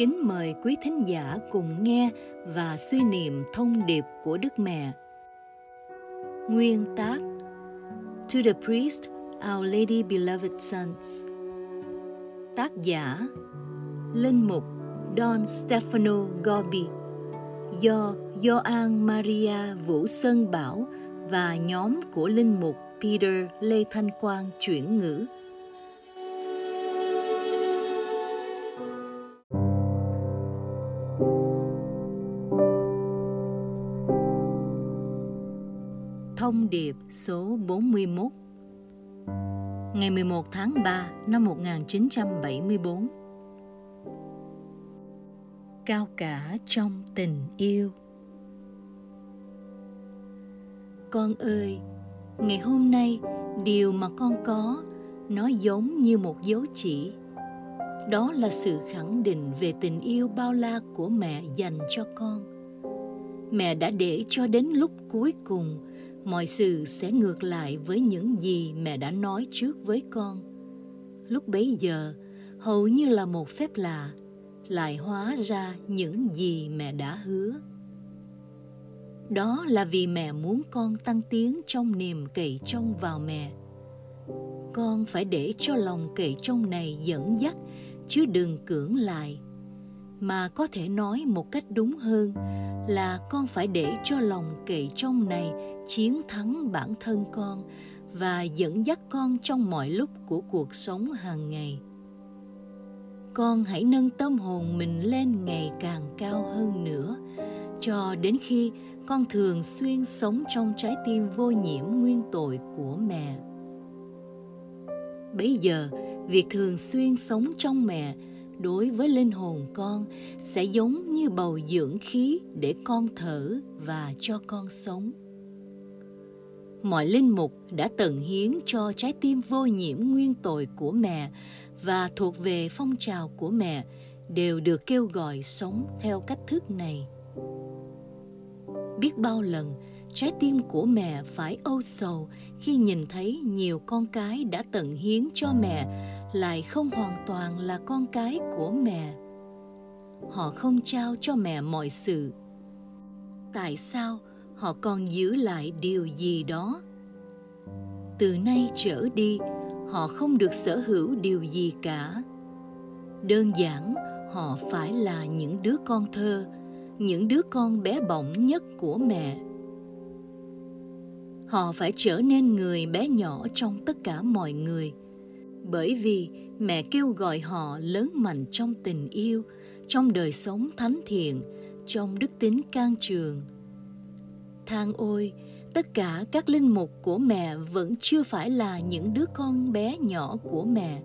kính mời quý thính giả cùng nghe và suy niệm thông điệp của Đức Mẹ. Nguyên tác To the Priest, Our Lady Beloved Sons Tác giả Linh mục Don Stefano Gobi do Gioan Maria Vũ Sơn Bảo và nhóm của Linh mục Peter Lê Thanh Quang chuyển ngữ. Số 41 Ngày 11 tháng 3 năm 1974 Cao cả trong tình yêu. Con ơi, ngày hôm nay điều mà con có nó giống như một dấu chỉ. Đó là sự khẳng định về tình yêu bao la của mẹ dành cho con. Mẹ đã để cho đến lúc cuối cùng mọi sự sẽ ngược lại với những gì mẹ đã nói trước với con. Lúc bấy giờ, hầu như là một phép lạ, lại hóa ra những gì mẹ đã hứa. Đó là vì mẹ muốn con tăng tiến trong niềm cậy trông vào mẹ. Con phải để cho lòng cậy trông này dẫn dắt, chứ đừng cưỡng lại mà có thể nói một cách đúng hơn là con phải để cho lòng kệ trong này chiến thắng bản thân con và dẫn dắt con trong mọi lúc của cuộc sống hàng ngày. Con hãy nâng tâm hồn mình lên ngày càng cao hơn nữa, cho đến khi con thường xuyên sống trong trái tim vô nhiễm nguyên tội của mẹ. Bấy giờ, việc thường xuyên sống trong mẹ đối với linh hồn con sẽ giống như bầu dưỡng khí để con thở và cho con sống. Mọi linh mục đã tận hiến cho trái tim vô nhiễm nguyên tội của mẹ và thuộc về phong trào của mẹ đều được kêu gọi sống theo cách thức này. Biết bao lần, trái tim của mẹ phải âu sầu khi nhìn thấy nhiều con cái đã tận hiến cho mẹ lại không hoàn toàn là con cái của mẹ. Họ không trao cho mẹ mọi sự. Tại sao họ còn giữ lại điều gì đó? Từ nay trở đi, họ không được sở hữu điều gì cả. Đơn giản, họ phải là những đứa con thơ, những đứa con bé bỏng nhất của mẹ. Họ phải trở nên người bé nhỏ trong tất cả mọi người bởi vì mẹ kêu gọi họ lớn mạnh trong tình yêu, trong đời sống thánh thiện, trong đức tính can trường. Than ôi, tất cả các linh mục của mẹ vẫn chưa phải là những đứa con bé nhỏ của mẹ.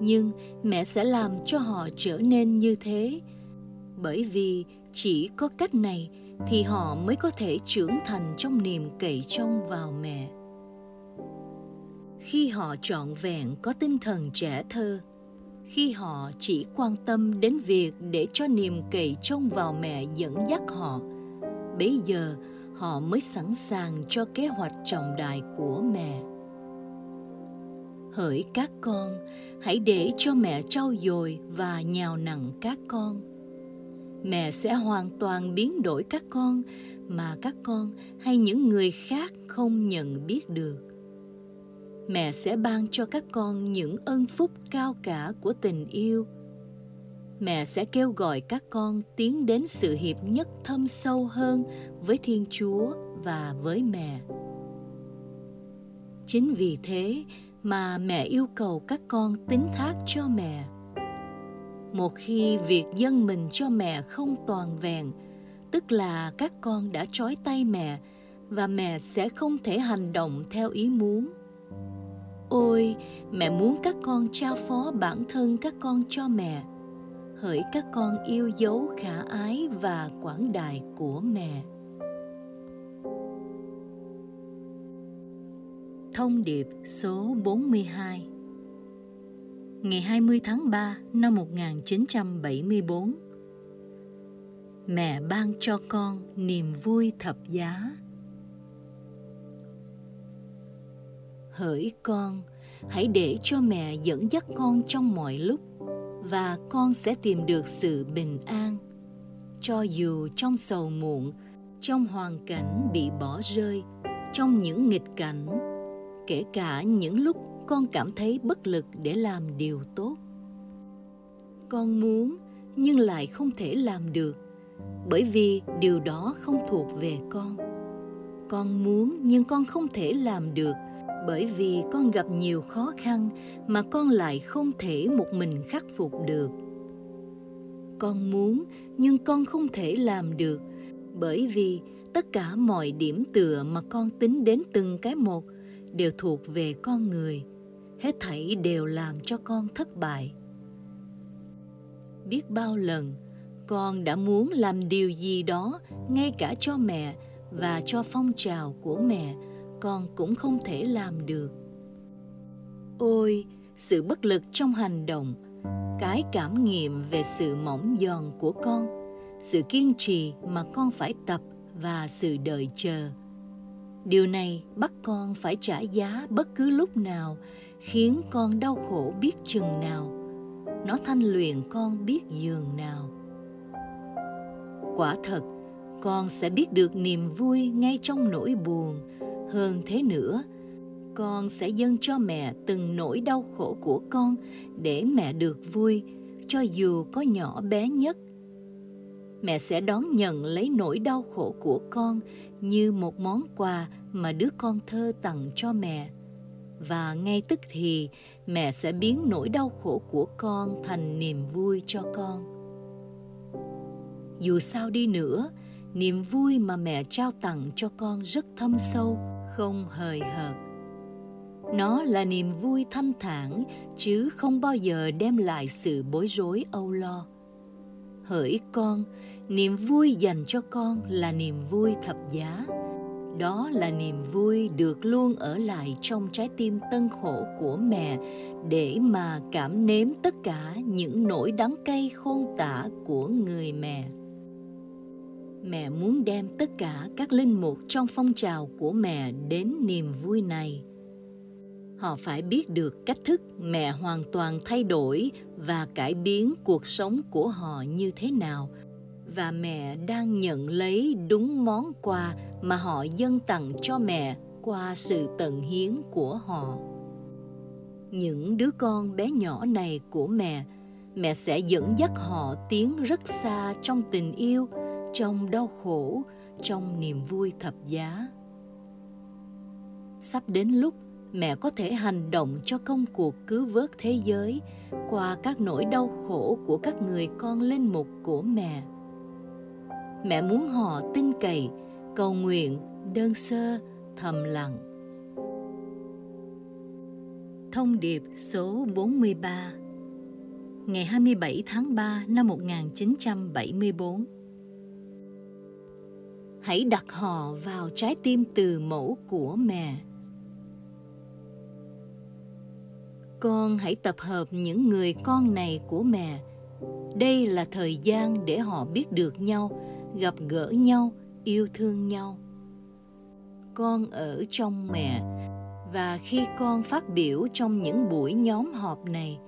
Nhưng mẹ sẽ làm cho họ trở nên như thế. Bởi vì chỉ có cách này thì họ mới có thể trưởng thành trong niềm cậy trông vào mẹ khi họ trọn vẹn, có tinh thần trẻ thơ. Khi họ chỉ quan tâm đến việc để cho niềm cậy trông vào mẹ dẫn dắt họ, bấy giờ họ mới sẵn sàng cho kế hoạch trọng đại của mẹ. Hỡi các con, hãy để cho mẹ trau dồi và nhào nặng các con. Mẹ sẽ hoàn toàn biến đổi các con mà các con hay những người khác không nhận biết được mẹ sẽ ban cho các con những ân phúc cao cả của tình yêu. Mẹ sẽ kêu gọi các con tiến đến sự hiệp nhất thâm sâu hơn với thiên chúa và với mẹ. Chính vì thế mà mẹ yêu cầu các con tín thác cho mẹ. Một khi việc dâng mình cho mẹ không toàn vẹn, tức là các con đã trói tay mẹ và mẹ sẽ không thể hành động theo ý muốn ôi, mẹ muốn các con trao phó bản thân các con cho mẹ. Hỡi các con yêu dấu khả ái và quảng đại của mẹ. Thông điệp số 42 Ngày 20 tháng 3 năm 1974 Mẹ ban cho con niềm vui thập giá. Hỡi con, hãy để cho mẹ dẫn dắt con trong mọi lúc và con sẽ tìm được sự bình an. Cho dù trong sầu muộn trong hoàn cảnh bị bỏ rơi trong những nghịch cảnh kể cả những lúc con cảm thấy bất lực để làm điều tốt. Con muốn nhưng lại không thể làm được bởi vì điều đó không thuộc về con. Con muốn nhưng con không thể làm được bởi vì con gặp nhiều khó khăn mà con lại không thể một mình khắc phục được. Con muốn, nhưng con không thể làm được, bởi vì tất cả mọi điểm tựa mà con tính đến từng cái một đều thuộc về con người, hết thảy đều làm cho con thất bại. Biết bao lần, con đã muốn làm điều gì đó ngay cả cho mẹ và cho phong trào của mẹ con cũng không thể làm được. Ôi, sự bất lực trong hành động, cái cảm nghiệm về sự mỏng giòn của con, sự kiên trì mà con phải tập và sự đợi chờ. Điều này bắt con phải trả giá bất cứ lúc nào, khiến con đau khổ biết chừng nào. Nó thanh luyện con biết giường nào. Quả thật, con sẽ biết được niềm vui ngay trong nỗi buồn hơn thế nữa. Con sẽ dâng cho mẹ từng nỗi đau khổ của con để mẹ được vui, cho dù có nhỏ bé nhất. Mẹ sẽ đón nhận lấy nỗi đau khổ của con như một món quà mà đứa con thơ tặng cho mẹ. Và ngay tức thì, mẹ sẽ biến nỗi đau khổ của con thành niềm vui cho con. Dù sao đi nữa, niềm vui mà mẹ trao tặng cho con rất thâm sâu không hời hợt. Nó là niềm vui thanh thản, chứ không bao giờ đem lại sự bối rối âu lo. Hỡi con, niềm vui dành cho con là niềm vui thập giá. Đó là niềm vui được luôn ở lại trong trái tim tân khổ của mẹ để mà cảm nếm tất cả những nỗi đắng cay khôn tả của người mẹ mẹ muốn đem tất cả các linh mục trong phong trào của mẹ đến niềm vui này. Họ phải biết được cách thức mẹ hoàn toàn thay đổi và cải biến cuộc sống của họ như thế nào. Và mẹ đang nhận lấy đúng món quà mà họ dâng tặng cho mẹ qua sự tận hiến của họ. Những đứa con bé nhỏ này của mẹ mẹ sẽ dẫn dắt họ tiến rất xa trong tình yêu trong đau khổ, trong niềm vui thập giá. Sắp đến lúc mẹ có thể hành động cho công cuộc cứu vớt thế giới qua các nỗi đau khổ của các người con linh mục của mẹ. Mẹ muốn họ tin cậy, cầu nguyện, đơn sơ, thầm lặng. Thông điệp số 43 Ngày 27 tháng 3 năm 1974 Hãy đặt họ vào trái tim từ mẫu của mẹ. Con hãy tập hợp những người con này của mẹ. Đây là thời gian để họ biết được nhau, gặp gỡ nhau, yêu thương nhau. Con ở trong mẹ. Và khi con phát biểu trong những buổi nhóm họp này,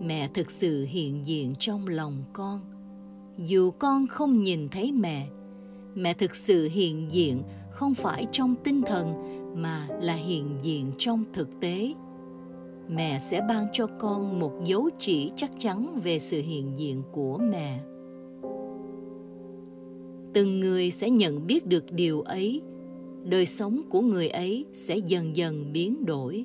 mẹ thực sự hiện diện trong lòng con. Dù con không nhìn thấy mẹ mẹ thực sự hiện diện không phải trong tinh thần, mà là hiện diện trong thực tế. Mẹ sẽ ban cho con một dấu chỉ chắc chắn về sự hiện diện của mẹ. Từng người sẽ nhận biết được điều ấy. Đời sống của người ấy sẽ dần dần biến đổi.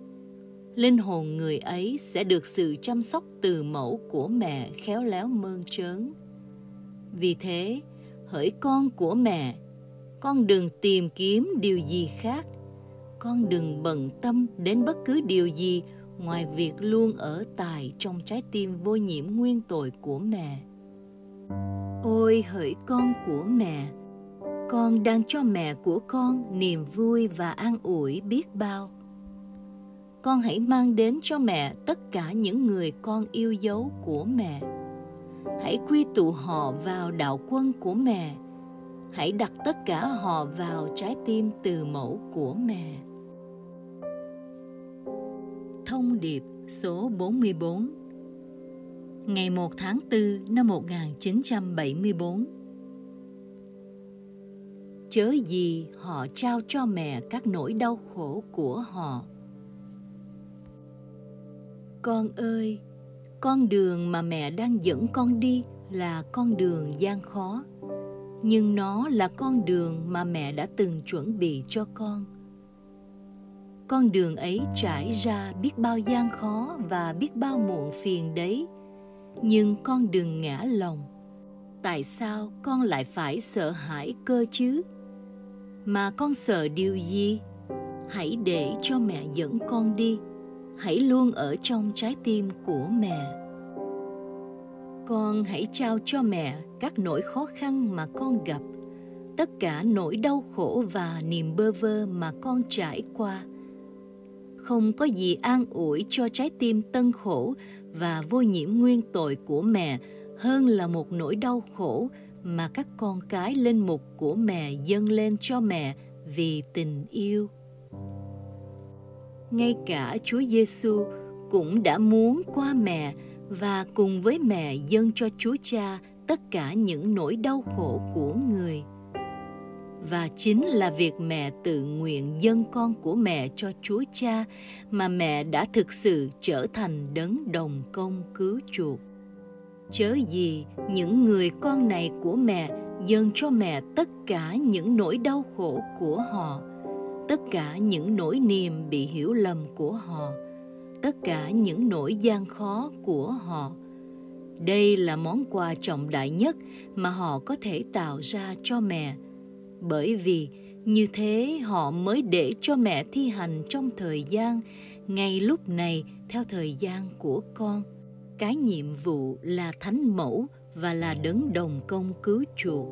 Linh hồn người ấy sẽ được sự chăm sóc từ mẫu của mẹ khéo léo mơn trớn. Vì thế hỡi con của mẹ. Con đừng tìm kiếm điều gì khác. Con đừng bận tâm đến bất cứ điều gì ngoài việc luôn ở tại trong trái tim vô nhiễm nguyên tội của mẹ. Ôi hỡi con của mẹ, con đang cho mẹ của con niềm vui và an ủi biết bao. Con hãy mang đến cho mẹ tất cả những người con yêu dấu của mẹ hãy quy tụ họ vào đạo quân của mẹ hãy đặt tất cả họ vào trái tim từ mẫu của mẹ Thông điệp số 44 ngày 1 tháng 4 năm 1974. Chớ gì họ trao cho mẹ các nỗi đau khổ của họ. Con ơi, con đường mà mẹ đang dẫn con đi là con đường gian khó. Nhưng nó là con đường mà mẹ đã từng chuẩn bị cho con. Con đường ấy trải ra biết bao gian khó và biết bao muộn phiền đấy. Nhưng con đừng ngã lòng. Tại sao con lại phải sợ hãi cơ chứ? Mà con sợ điều gì? Hãy để cho mẹ dẫn con đi hãy luôn ở trong trái tim của mẹ con hãy trao cho mẹ các nỗi khó khăn mà con gặp, tất cả nỗi đau khổ và niềm bơ vơ mà con trải qua không có gì an ủi cho trái tim tân khổ và vô nhiễm nguyên tội của mẹ hơn là một nỗi đau khổ mà các con cái lên mục của mẹ dâng lên cho mẹ vì tình yêu. Ngay cả Chúa Giêsu cũng đã muốn qua mẹ và cùng với mẹ dâng cho Chúa Cha tất cả những nỗi đau khổ của người. Và chính là việc mẹ tự nguyện dâng con của mẹ cho Chúa Cha mà mẹ đã thực sự trở thành đấng đồng công cứu chuộc. Chớ gì những người con này của mẹ dâng cho mẹ tất cả những nỗi đau khổ của họ, tất cả những nỗi niềm bị hiểu lầm của họ, tất cả những nỗi gian khó của họ. Đây là món quà trọng đại nhất mà họ có thể tạo ra cho mẹ. Bởi vì như thế họ mới để cho mẹ thi hành trong thời gian ngay lúc này theo thời gian của con. Cái nhiệm vụ là thánh mẫu và là đấng đồng công cứu chuộc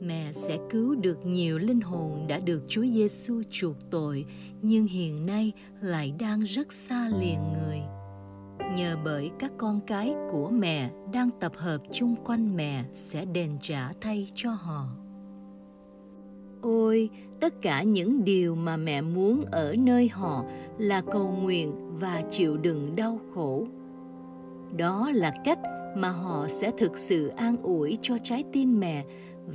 mẹ sẽ cứu được nhiều linh hồn đã được Chúa Giêsu chuộc tội nhưng hiện nay lại đang rất xa liền người. Nhờ bởi các con cái của mẹ đang tập hợp chung quanh mẹ sẽ đền trả thay cho họ. Ôi, tất cả những điều mà mẹ muốn ở nơi họ là cầu nguyện và chịu đựng đau khổ. Đó là cách mà họ sẽ thực sự an ủi cho trái tim mẹ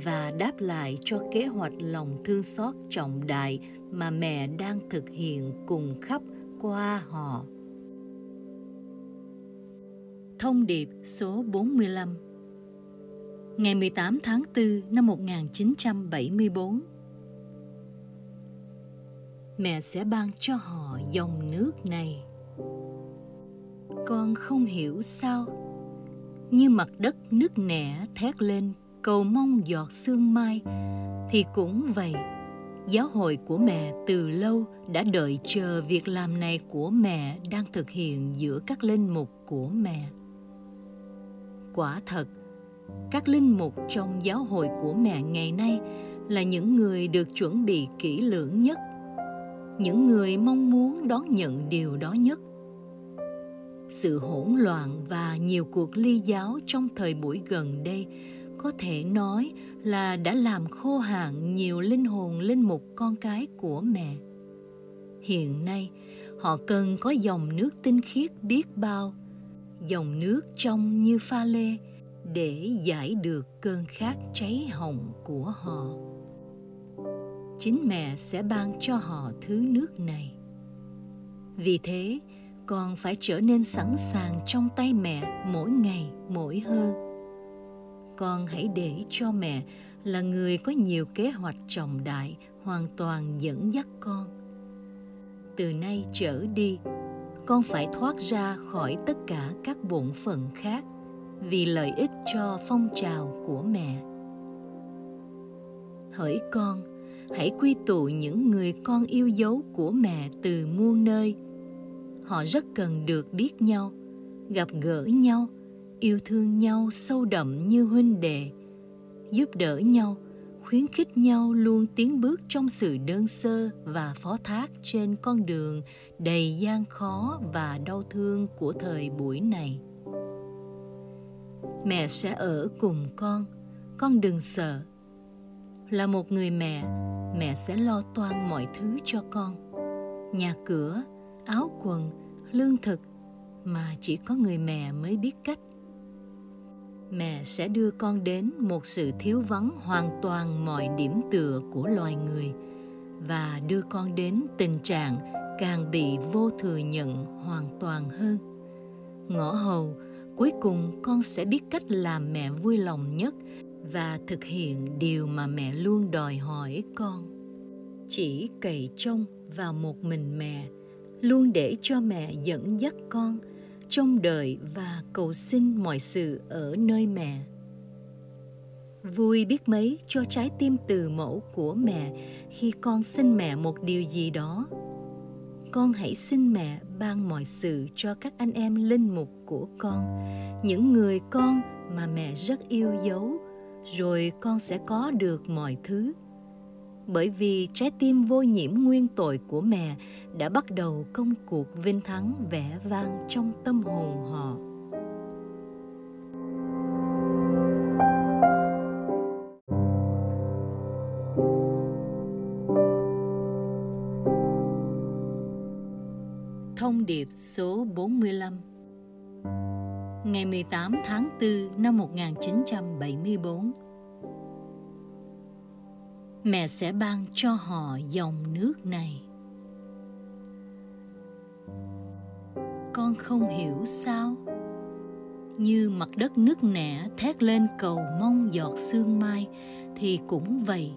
và đáp lại cho kế hoạch lòng thương xót trọng đại mà mẹ đang thực hiện cùng khắp qua họ. Thông điệp số 45 Ngày 18 tháng 4 năm 1974 Mẹ sẽ ban cho họ dòng nước này. Con không hiểu sao, như mặt đất nước nẻ thét lên cầu mong giọt sương mai. Thì cũng vậy, giáo hội của mẹ từ lâu đã đợi chờ việc làm này của mẹ đang thực hiện giữa các linh mục của mẹ. Quả thật, các linh mục trong giáo hội của mẹ ngày nay là những người được chuẩn bị kỹ lưỡng nhất, những người mong muốn đón nhận điều đó nhất. Sự hỗn loạn và nhiều cuộc ly giáo trong thời buổi gần đây có thể nói là đã làm khô hạn nhiều linh hồn linh mục con cái của mẹ. Hiện nay, họ cần có dòng nước tinh khiết biết bao, dòng nước trong như pha lê để giải được cơn khát cháy hồng của họ. Chính mẹ sẽ ban cho họ thứ nước này. Vì thế, con phải trở nên sẵn sàng trong tay mẹ mỗi ngày mỗi hơn con hãy để cho mẹ là người có nhiều kế hoạch trọng đại, hoàn toàn dẫn dắt con. Từ nay trở đi, con phải thoát ra khỏi tất cả các bổn phận khác vì lợi ích cho phong trào của mẹ. Hỡi con, hãy quy tụ những người con yêu dấu của mẹ từ muôn nơi. Họ rất cần được biết nhau, gặp gỡ nhau yêu thương nhau sâu đậm như huynh đệ, giúp đỡ nhau, khuyến khích nhau luôn tiến bước trong sự đơn sơ và phó thác trên con đường đầy gian khó và đau thương của thời buổi này. Mẹ sẽ ở cùng con con đừng sợ. Là một người mẹ mẹ sẽ lo toan mọi thứ cho con. Nhà cửa, áo quần, lương thực mà chỉ có người mẹ mới biết cách mẹ sẽ đưa con đến một sự thiếu vắng hoàn toàn mọi điểm tựa của loài người và đưa con đến tình trạng càng bị vô thừa nhận hoàn toàn hơn. Ngõ hầu, cuối cùng con sẽ biết cách làm mẹ vui lòng nhất và thực hiện điều mà mẹ luôn đòi hỏi con. Chỉ cậy trông vào một mình mẹ, luôn để cho mẹ dẫn dắt con trông đợi và cầu xin mọi sự ở nơi mẹ. Vui biết mấy cho trái tim từ mẫu của mẹ khi con xin mẹ một điều gì đó. Con hãy xin mẹ ban mọi sự cho các anh em linh mục của con, những người con mà mẹ rất yêu dấu, rồi con sẽ có được mọi thứ bởi vì trái tim vô nhiễm nguyên tội của mẹ đã bắt đầu công cuộc vinh thắng vẻ vang trong tâm hồn họ. Thông điệp số 45 Ngày 18 tháng 4 năm 1974 Mẹ sẽ ban cho họ dòng nước này. Con không hiểu sao, Như mặt đất nứt nẻ thét lên cầu mong giọt sương mai, Thì cũng vậy,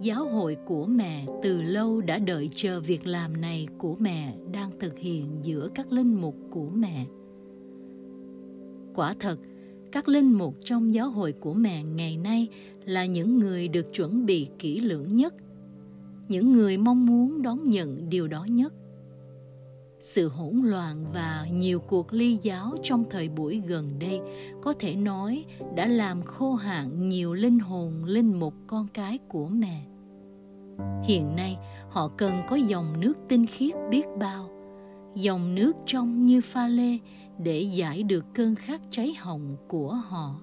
giáo hội của mẹ từ lâu đã đợi chờ việc làm này của mẹ đang thực hiện giữa các linh mục của mẹ. Quả thật, các linh mục trong giáo hội của mẹ ngày nay là những người được chuẩn bị kỹ lưỡng nhất, những người mong muốn đón nhận điều đó nhất. Sự hỗn loạn và nhiều cuộc ly giáo trong thời buổi gần đây có thể nói đã làm khô hạn nhiều linh hồn linh mục con cái của mẹ. Hiện nay, họ cần có dòng nước tinh khiết biết bao, dòng nước trong như pha lê để giải được cơn khát cháy hồng của họ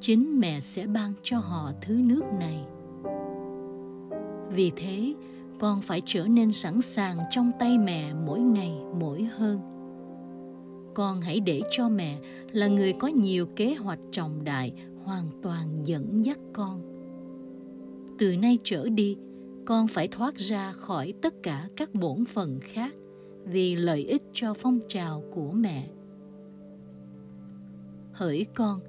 chính mẹ sẽ ban cho họ thứ nước này. Vì thế, con phải trở nên sẵn sàng trong tay mẹ mỗi ngày mỗi hơn. Con hãy để cho mẹ là người có nhiều kế hoạch trọng đại, hoàn toàn dẫn dắt con. Từ nay trở đi, con phải thoát ra khỏi tất cả các bổn phận khác vì lợi ích cho phong trào của mẹ. Hỡi con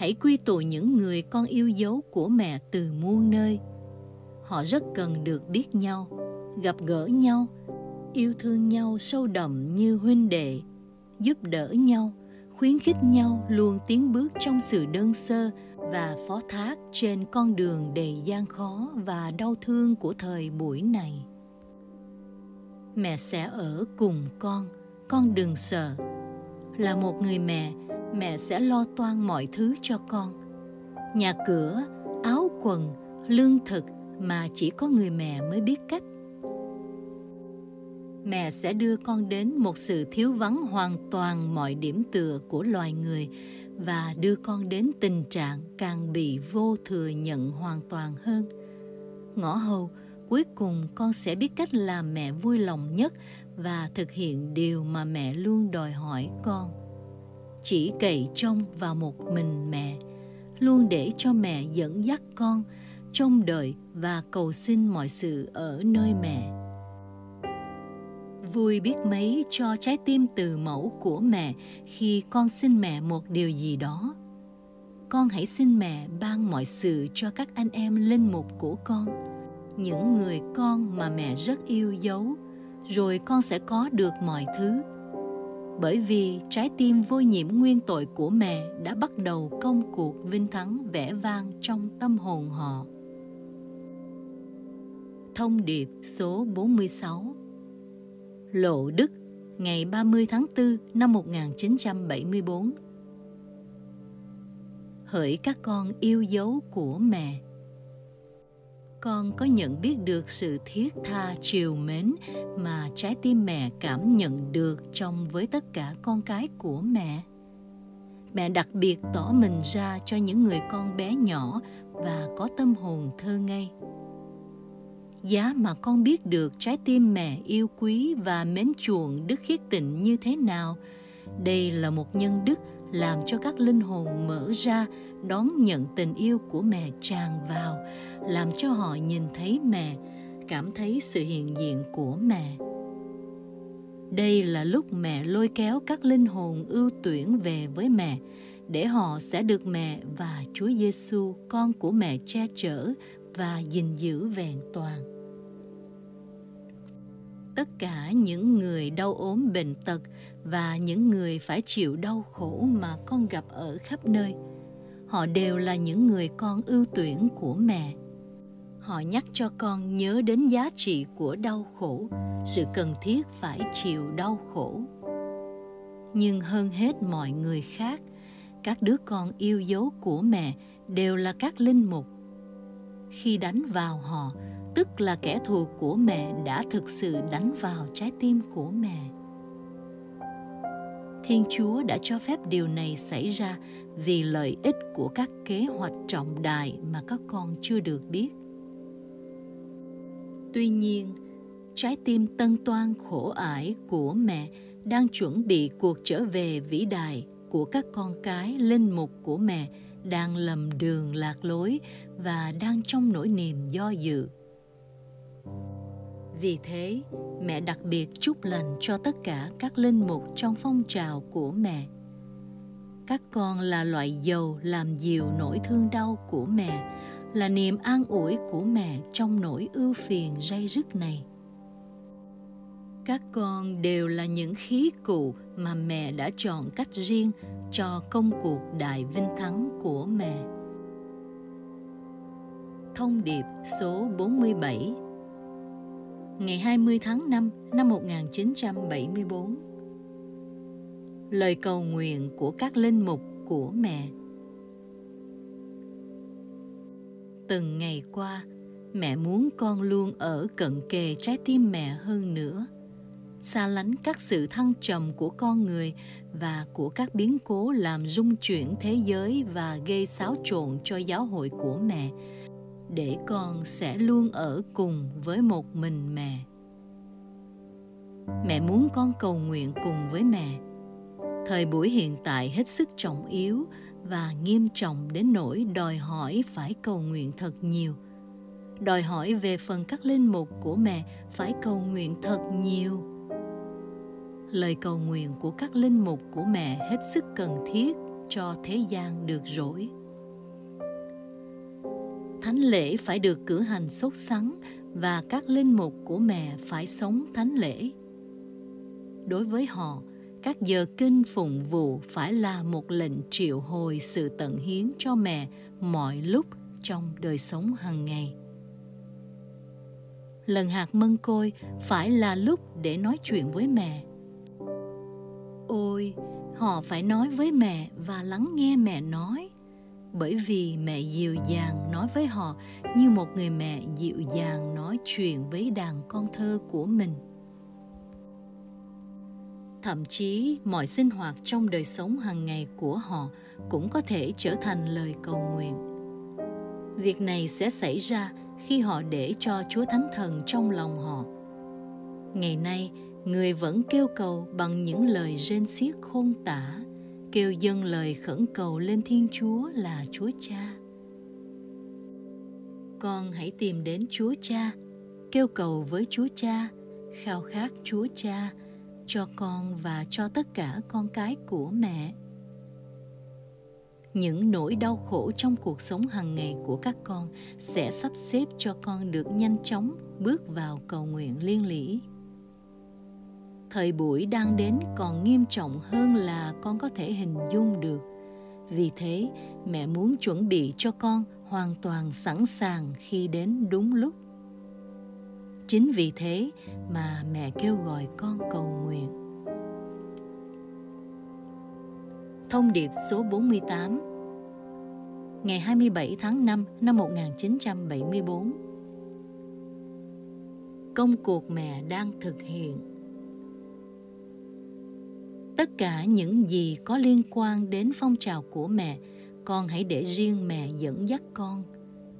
hãy quy tụ những người con yêu dấu của mẹ từ muôn nơi. Họ rất cần được biết nhau, gặp gỡ nhau, yêu thương nhau sâu đậm như huynh đệ, giúp đỡ nhau, khuyến khích nhau luôn tiến bước trong sự đơn sơ và phó thác trên con đường đầy gian khó và đau thương của thời buổi này. Mẹ sẽ ở cùng con con đừng sợ. Là một người mẹ mẹ sẽ lo toan mọi thứ cho con. Nhà cửa, áo quần, lương thực mà chỉ có người mẹ mới biết cách. Mẹ sẽ đưa con đến một sự thiếu vắng hoàn toàn mọi điểm tựa của loài người và đưa con đến tình trạng càng bị vô thừa nhận hoàn toàn hơn. Ngõ hầu, cuối cùng con sẽ biết cách làm mẹ vui lòng nhất và thực hiện điều mà mẹ luôn đòi hỏi con chỉ cậy trông vào một mình mẹ, luôn để cho mẹ dẫn dắt con trông đợi và cầu xin mọi sự ở nơi mẹ. Vui biết mấy cho trái tim từ mẫu của mẹ khi con xin mẹ một điều gì đó. Con hãy xin mẹ ban mọi sự cho các anh em linh mục của con, những người con mà mẹ rất yêu dấu, rồi con sẽ có được mọi thứ bởi vì trái tim vô nhiễm nguyên tội của mẹ đã bắt đầu công cuộc vinh thắng vẻ vang trong tâm hồn họ. Thông điệp số 46 Lộ Đức, ngày 30 tháng 4 năm 1974. Hỡi các con yêu dấu của mẹ, con có nhận biết được sự thiết tha chiều mến mà trái tim mẹ cảm nhận được trong với tất cả con cái của mẹ. Mẹ đặc biệt tỏ mình ra cho những người con bé nhỏ và có tâm hồn thơ ngây. Giá mà con biết được trái tim mẹ yêu quý và mến chuộng đức khiết tịnh như thế nào, đây là một nhân đức làm cho các linh hồn mở ra, đón nhận tình yêu của mẹ tràn vào, làm cho họ nhìn thấy mẹ, cảm thấy sự hiện diện của mẹ đây là lúc mẹ lôi kéo các linh hồn ưu tuyển về với mẹ, để họ sẽ được mẹ và Chúa Giêsu, con của mẹ che chở và gìn giữ vẹn toàn. Tất cả những người đau ốm bệnh tật và những người phải chịu đau khổ mà con gặp ở khắp nơi, họ đều là những người con ưu tuyển của mẹ. Họ nhắc cho con nhớ đến giá trị của đau khổ, sự cần thiết phải chịu đau khổ. Nhưng hơn hết mọi người khác, các đứa con yêu dấu của mẹ đều là các linh mục khi đánh vào họ tức là kẻ thù của mẹ đã thực sự đánh vào trái tim của mẹ. Thiên chúa đã cho phép điều này xảy ra vì lợi ích của các kế hoạch trọng đại mà các con chưa được biết. Tuy nhiên, trái tim tân toan khổ ải của mẹ đang chuẩn bị cuộc trở về vĩ đại của các con cái linh mục của mẹ đang lầm đường lạc lối và đang trong nỗi niềm do dự vì thế, mẹ đặc biệt chúc lành cho tất cả các linh mục trong phong trào của mẹ. Các con là loại dầu làm dịu nỗi thương đau của mẹ, là niềm an ủi của mẹ trong nỗi ưu phiền ray rứt này. Các con đều là những khí cụ mà mẹ đã chọn cách riêng cho công cuộc đại vinh thắng của mẹ. Thông điệp số 47 Ngày 20 tháng 5 năm 1974 Lời cầu nguyện của các linh mục của mẹ. Từng ngày qua, mẹ muốn con luôn ở cận kề trái tim mẹ hơn nữa – xa lánh các sự thăng trầm của con người và của các biến cố làm rung chuyển thế giới và gây xáo trộn cho giáo hội của mẹ để con sẽ luôn ở cùng với một mình mẹ. Mẹ muốn con cầu nguyện cùng với mẹ. Thời buổi hiện tại hết sức trọng yếu và nghiêm trọng đến nỗi đòi hỏi phải cầu nguyện thật nhiều. Đòi hỏi về phần các linh mục của mẹ phải cầu nguyện thật nhiều. Lời cầu nguyện của các linh mục của mẹ hết sức cần thiết cho thế gian được rỗi thánh lễ phải được cử hành sốt sắng và các linh mục của mẹ phải sống thánh lễ. Đối với họ, các giờ kinh phụng vụ phải là một lệnh triệu hồi sự tận hiến cho mẹ mọi lúc trong đời sống hàng ngày. Lần hạt mân côi phải là lúc để nói chuyện với mẹ. Ôi, họ phải nói với mẹ và lắng nghe mẹ nói bởi vì mẹ dịu dàng nói với họ như một người mẹ dịu dàng nói chuyện với đàn con thơ của mình. Thậm chí, mọi sinh hoạt trong đời sống hàng ngày của họ cũng có thể trở thành lời cầu nguyện. Việc này sẽ xảy ra khi họ để cho chúa thánh thần trong lòng họ. Ngày nay, người vẫn kêu cầu bằng những lời rên xiết khôn tả kêu dâng lời khẩn cầu lên thiên chúa là chúa cha. Con hãy tìm đến chúa cha, kêu cầu với chúa cha, khao khát chúa cha cho con và cho tất cả con cái của mẹ. Những nỗi đau khổ trong cuộc sống hàng ngày của các con sẽ sắp xếp cho con được nhanh chóng bước vào cầu nguyện liên lỉ thời buổi đang đến còn nghiêm trọng hơn là con có thể hình dung được. Vì thế, mẹ muốn chuẩn bị cho con hoàn toàn sẵn sàng khi đến đúng lúc. Chính vì thế mà mẹ kêu gọi con cầu nguyện. Thông điệp số 48 Ngày 27 tháng 5 năm 1974 Công cuộc mẹ đang thực hiện tất cả những gì có liên quan đến phong trào của mẹ, con hãy để riêng mẹ dẫn dắt con.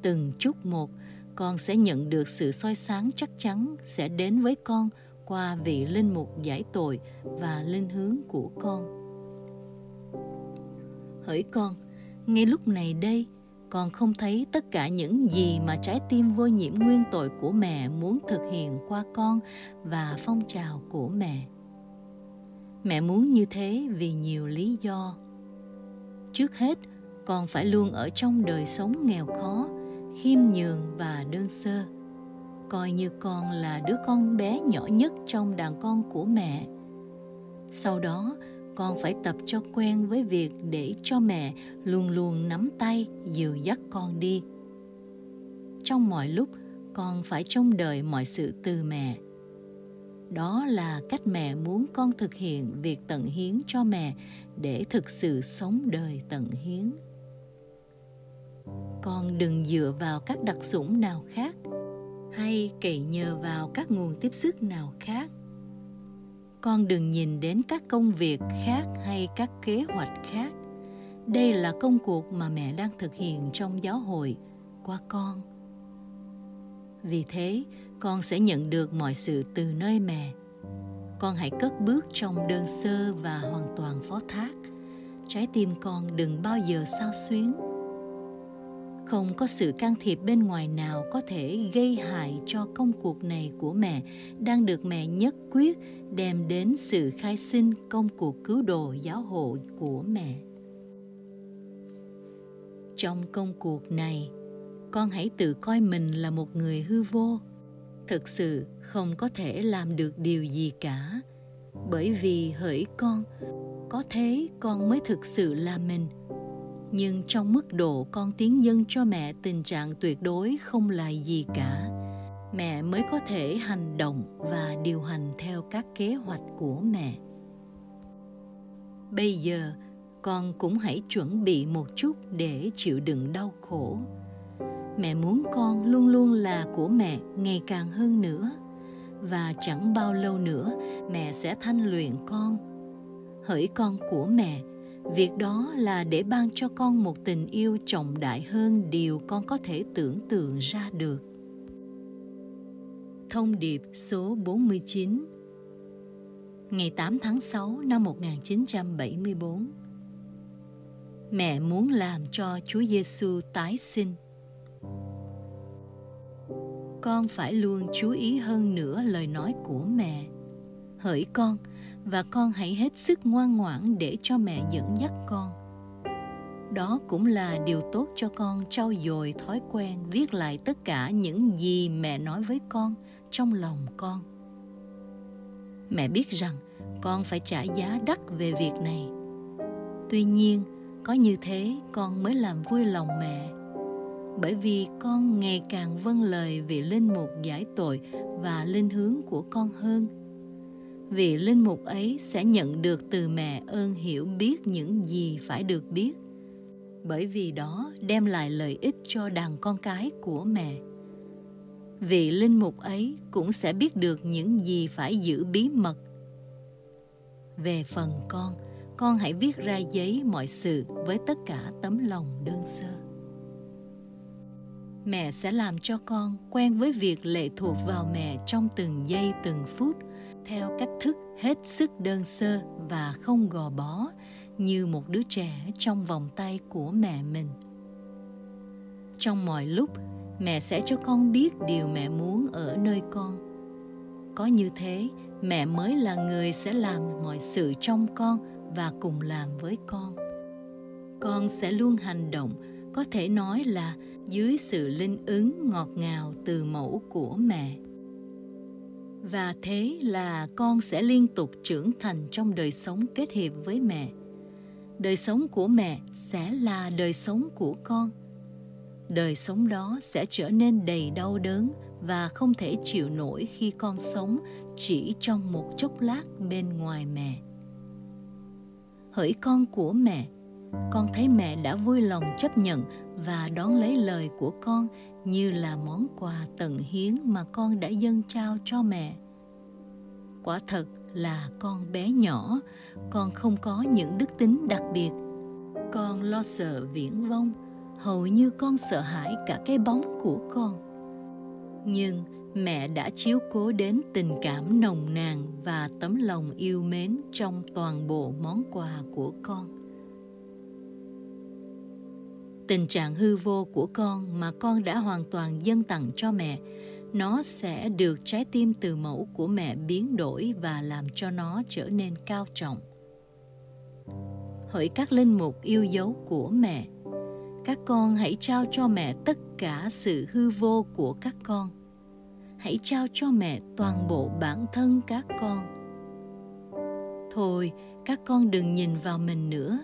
Từng chút một, con sẽ nhận được sự soi sáng chắc chắn sẽ đến với con qua vị linh mục giải tội và linh hướng của con. Hỡi con, ngay lúc này đây, con không thấy tất cả những gì mà trái tim vô nhiễm nguyên tội của mẹ muốn thực hiện qua con và phong trào của mẹ mẹ muốn như thế vì nhiều lý do. Trước hết, con phải luôn ở trong đời sống nghèo khó, khiêm nhường và đơn sơ. Coi như con là đứa con bé nhỏ nhất trong đàn con của mẹ. Sau đó, con phải tập cho quen với việc để cho mẹ luôn luôn nắm tay, dìu dắt con đi. Trong mọi lúc, con phải trông đợi mọi sự từ mẹ đó là cách mẹ muốn con thực hiện việc tận hiến cho mẹ để thực sự sống đời tận hiến. Con đừng dựa vào các đặc sủng nào khác, hay cậy nhờ vào các nguồn tiếp sức nào khác. Con đừng nhìn đến các công việc khác hay các kế hoạch khác. Đây là công cuộc mà mẹ đang thực hiện trong giáo hội, qua con. Vì thế con sẽ nhận được mọi sự từ nơi mẹ. Con hãy cất bước trong đơn sơ và hoàn toàn phó thác. Trái tim con đừng bao giờ sao xuyến. Không có sự can thiệp bên ngoài nào có thể gây hại cho công cuộc này của mẹ, đang được mẹ nhất quyết đem đến sự khai sinh công cuộc cứu độ giáo hội của mẹ. Trong công cuộc này, con hãy tự coi mình là một người hư vô thực sự không có thể làm được điều gì cả. Bởi vì hỡi con, có thế con mới thực sự là mình. Nhưng trong mức độ con tiến dân cho mẹ, tình trạng tuyệt đối không là gì cả. Mẹ mới có thể hành động và điều hành theo các kế hoạch của mẹ. Bây giờ, con cũng hãy chuẩn bị một chút để chịu đựng đau khổ mẹ muốn con luôn luôn là của mẹ ngày càng hơn nữa và chẳng bao lâu nữa, mẹ sẽ thanh luyện con, hỡi con của mẹ việc đó là để ban cho con một tình yêu trọng đại hơn điều con có thể tưởng tượng ra được. Thông điệp số 49 Ngày 8 tháng 6 năm 1974 Mẹ muốn làm cho Chúa Giêsu tái sinh. Con phải luôn chú ý hơn nữa lời nói của mẹ. Hỡi con, và con hãy hết sức ngoan ngoãn để cho mẹ dẫn dắt con. Đó cũng là điều tốt cho con trau dồi thói quen viết lại tất cả những gì mẹ nói với con trong lòng con. Mẹ biết rằng con phải trả giá đắt về việc này. Tuy nhiên có như thế con mới làm vui lòng mẹ bởi vì con ngày càng vâng lời vị linh mục giải tội và linh hướng của con hơn. Vị linh mục ấy sẽ nhận được từ mẹ ơn hiểu biết những gì phải được biết. Bởi vì đó đem lại lợi ích cho đàn con cái của mẹ. Vị linh mục ấy cũng sẽ biết được những gì phải giữ bí mật. Về phần con con hãy viết ra giấy mọi sự với tất cả tấm lòng đơn sơ mẹ sẽ làm cho con quen với việc lệ thuộc vào mẹ trong từng giây, từng phút, theo cách thức hết sức đơn sơ và không gò bó, như một đứa trẻ trong vòng tay của mẹ mình. Trong mọi lúc, mẹ sẽ cho con biết điều mẹ muốn ở nơi con. Có như thế, mẹ mới là người sẽ làm mọi sự trong con và cùng làm với con. Con sẽ luôn hành động, có thể nói là dưới sự linh ứng ngọt ngào từ mẫu của mẹ. Và thế là con sẽ liên tục trưởng thành trong đời sống kết hiệp với mẹ. Đời sống của mẹ sẽ là đời sống của con. Đời sống đó sẽ trở nên đầy đau đớn và không thể chịu nổi khi con sống chỉ trong một chốc lát bên ngoài mẹ. Hỡi con của mẹ, con thấy mẹ đã vui lòng chấp nhận và đón lấy lời của con như là món quà tận hiến mà con đã dâng trao cho mẹ. Quả thật là con bé nhỏ, con không có những đức tính đặc biệt. Con lo sợ viễn vông, hầu như con sợ hãi cả cái bóng của con. Nhưng mẹ đã chiếu cố đến tình cảm nồng nàn và tấm lòng yêu mến trong toàn bộ món quà của con tình trạng hư vô của con mà con đã hoàn toàn dâng tặng cho mẹ, nó sẽ được trái tim từ mẫu của mẹ biến đổi và làm cho nó trở nên cao trọng. Hỡi các linh mục yêu dấu của mẹ, các con hãy trao cho mẹ tất cả sự hư vô của các con. Hãy trao cho mẹ toàn bộ bản thân các con. Thôi, các con đừng nhìn vào mình nữa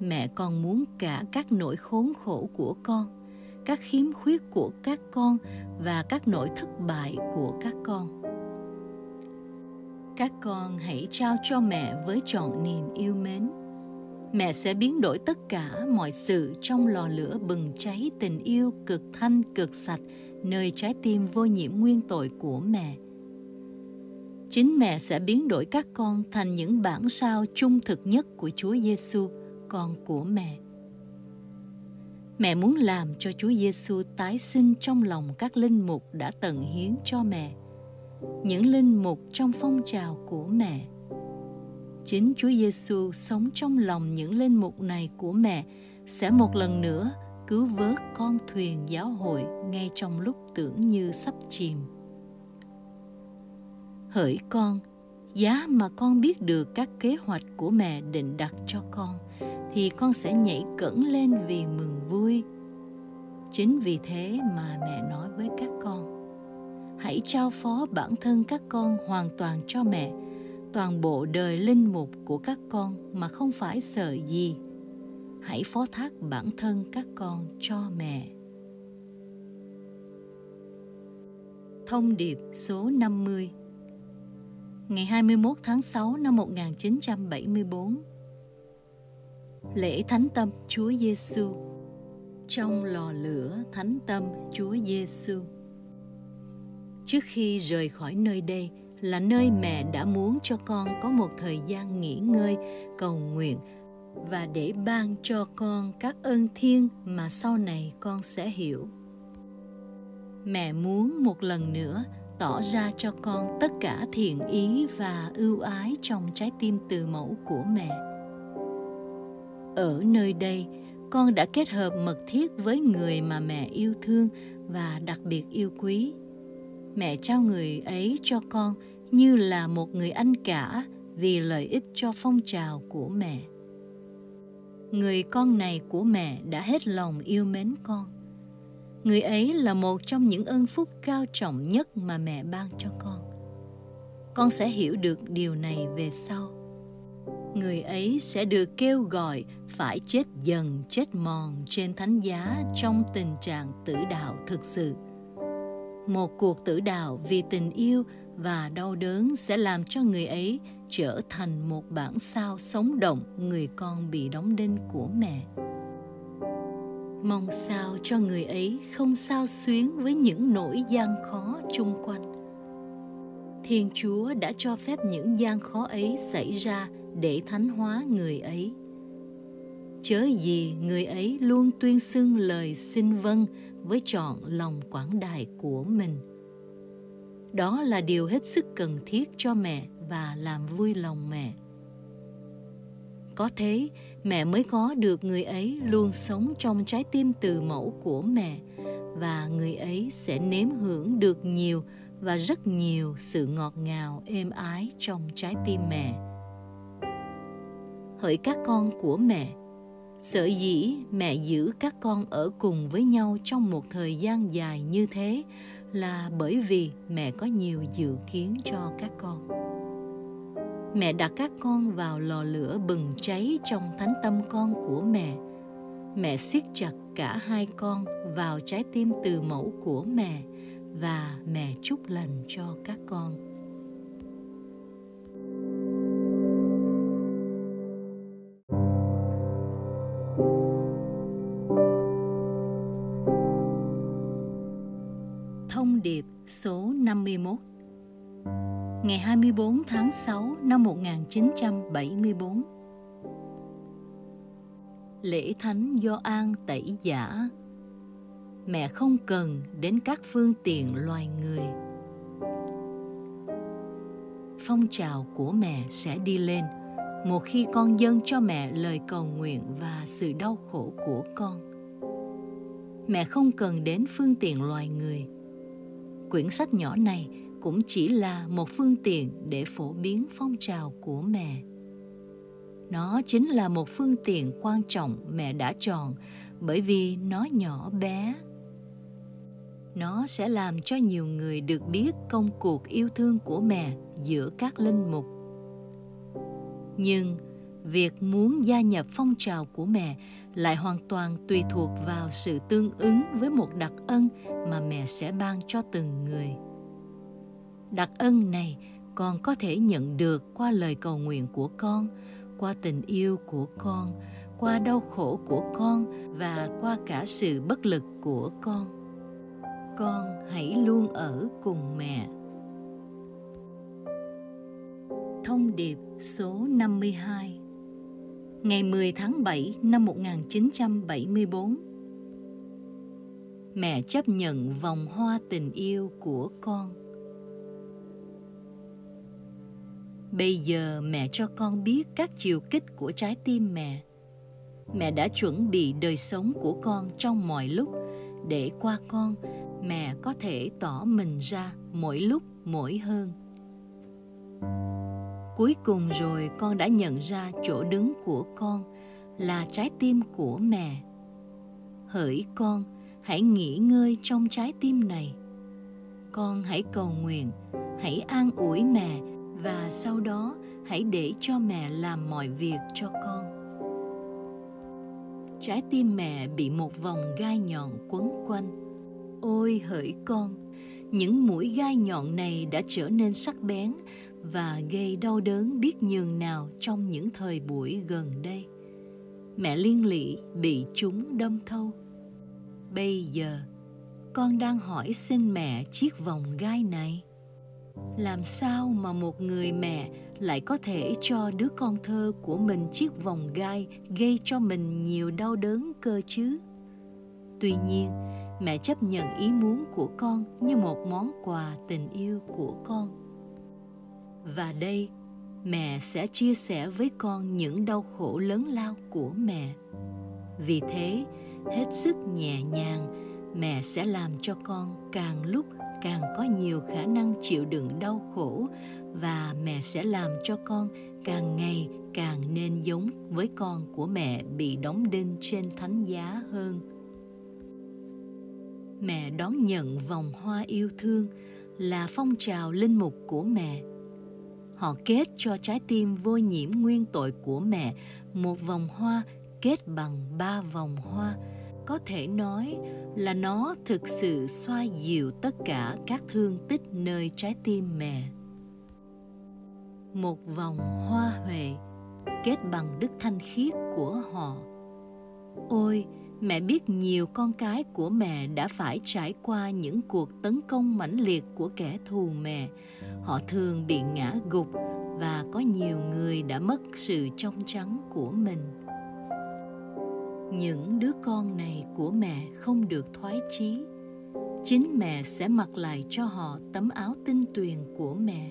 mẹ con muốn cả các nỗi khốn khổ của con các khiếm khuyết của các con và các nỗi thất bại của các con. Các con hãy trao cho mẹ với trọn niềm yêu mến. Mẹ sẽ biến đổi tất cả mọi sự trong lò lửa bừng cháy tình yêu cực thanh cực sạch nơi trái tim vô nhiễm nguyên tội của mẹ. Chính mẹ sẽ biến đổi các con thành những bản sao trung thực nhất của Chúa Giêsu, con của mẹ. Mẹ muốn làm cho Chúa Giêsu tái sinh trong lòng các linh mục đã tận hiến cho mẹ, những linh mục trong phong trào của mẹ. Chính Chúa Giêsu sống trong lòng những linh mục này của mẹ sẽ một lần nữa cứu vớt con thuyền giáo hội ngay trong lúc tưởng như sắp chìm. Hỡi con, giá mà con biết được các kế hoạch của mẹ định đặt cho con thì con sẽ nhảy cẫng lên vì mừng vui. Chính vì thế mà mẹ nói với các con, hãy trao phó bản thân các con hoàn toàn cho mẹ, toàn bộ đời linh mục của các con mà không phải sợ gì hãy phó thác bản thân các con cho mẹ. Thông điệp số 50 Ngày 21 tháng 6 năm 1974 Lễ Thánh Tâm Chúa Giêsu trong lò lửa Thánh Tâm Chúa Giêsu. Trước khi rời khỏi nơi đây là nơi mẹ đã muốn cho con có một thời gian nghỉ ngơi, cầu nguyện và để ban cho con các ơn thiên mà sau này con sẽ hiểu. Mẹ muốn một lần nữa tỏ ra cho con tất cả thiện ý và ưu ái trong trái tim từ mẫu của mẹ ở nơi đây, con đã kết hợp mật thiết với người mà mẹ yêu thương và đặc biệt yêu quý. Mẹ trao người ấy cho con như là một người anh cả vì lợi ích cho phong trào của mẹ. Người con này của mẹ đã hết lòng yêu mến con. Người ấy là một trong những ơn phúc cao trọng nhất mà mẹ ban cho con. Con sẽ hiểu được điều này về sau. Người ấy sẽ được kêu gọi phải chết dần, chết mòn trên thánh giá trong tình trạng tử đạo thực sự. Một cuộc tử đạo vì tình yêu và đau đớn sẽ làm cho người ấy trở thành một bản sao sống động người con bị đóng đinh của mẹ. Mong sao cho người ấy không sao xuyến với những nỗi gian khó chung quanh. Thiên chúa đã cho phép những gian khó ấy xảy ra để thánh hóa người ấy chớ gì người ấy luôn tuyên xưng lời xin vâng với trọn lòng quảng đại của mình. Đó là điều hết sức cần thiết cho mẹ và làm vui lòng mẹ. Có thế, mẹ mới có được người ấy luôn sống trong trái tim từ mẫu của mẹ và người ấy sẽ nếm hưởng được nhiều và rất nhiều sự ngọt ngào, êm ái trong trái tim mẹ. Hỡi các con của mẹ sở dĩ mẹ giữ các con ở cùng với nhau trong một thời gian dài như thế là bởi vì mẹ có nhiều dự kiến cho các con. Mẹ đặt các con vào lò lửa bừng cháy trong thánh tâm con của mẹ. Mẹ siết chặt cả hai con vào trái tim từ mẫu của mẹ và mẹ chúc lành cho các con. Số 51 ngày 24 tháng 6 năm 1974. Lễ Thánh do an Tẩy Giả Mẹ không cần đến các phương tiện loài người. Phong trào của mẹ sẽ đi lên, một khi con dâng cho mẹ lời cầu nguyện và sự đau khổ của con. mẹ không cần đến phương tiện loài người quyển sách nhỏ này cũng chỉ là một phương tiện để phổ biến phong trào của mẹ. Nó chính là một phương tiện quan trọng mẹ đã chọn bởi vì nó nhỏ bé. Nó sẽ làm cho nhiều người được biết công cuộc yêu thương của mẹ giữa các linh mục. Nhưng việc muốn gia nhập phong trào của mẹ lại hoàn toàn tùy thuộc vào sự tương ứng với một đặc ân mà mẹ sẽ ban cho từng người. Đặc ân này con có thể nhận được qua lời cầu nguyện của con, qua tình yêu của con, qua đau khổ của con và qua cả sự bất lực của con. Con hãy luôn ở cùng mẹ. Thông điệp số 52 Ngày 10 tháng 7 năm 1974 Mẹ chấp nhận vòng hoa tình yêu của con Bây giờ mẹ cho con biết các chiều kích của trái tim mẹ. Mẹ đã chuẩn bị đời sống của con trong mọi lúc để qua con, mẹ có thể tỏ mình ra mỗi lúc mỗi hơn. Cuối cùng rồi con đã nhận ra chỗ đứng của con là trái tim của mẹ. Hỡi con, hãy nghỉ ngơi trong trái tim này. Con hãy cầu nguyện, hãy an ủi mẹ và sau đó hãy để cho mẹ làm mọi việc cho con trái tim mẹ bị một vòng gai nhọn quấn quanh ôi hỡi con những mũi gai nhọn này đã trở nên sắc bén và gây đau đớn biết nhường nào trong những thời buổi gần đây. Mẹ liên lụy bị chúng đâm thâu. Bây giờ, con đang hỏi xin mẹ chiếc vòng gai này. Làm sao mà một người mẹ lại có thể cho đứa con thơ của mình chiếc vòng gai gây cho mình nhiều đau đớn cơ chứ? Tuy nhiên, mẹ chấp nhận ý muốn của con như một món quà tình yêu của con và đây, mẹ sẽ chia sẻ với con những đau khổ lớn lao của mẹ. Vì thế, hết sức nhẹ nhàng, mẹ sẽ làm cho con càng lúc càng có nhiều khả năng chịu đựng đau khổ và mẹ sẽ làm cho con càng ngày càng nên giống với con của mẹ bị đóng đinh trên thánh giá hơn. Mẹ đón nhận vòng hoa yêu thương là phong trào linh mục của mẹ họ kết cho trái tim vô nhiễm nguyên tội của mẹ. Một vòng hoa kết bằng ba vòng hoa. Có thể nói là nó thực sự xoa dịu tất cả các thương tích nơi trái tim mẹ. Một vòng hoa huệ kết bằng đức thanh khiết của họ. Ôi, mẹ biết nhiều con cái của mẹ đã phải trải qua những cuộc tấn công mãnh liệt của kẻ thù mẹ họ thường bị ngã gục và có nhiều người đã mất sự trong trắng của mình. Những đứa con này của mẹ không được thoái chí. Chính mẹ sẽ mặc lại cho họ tấm áo tinh tuyền của mẹ,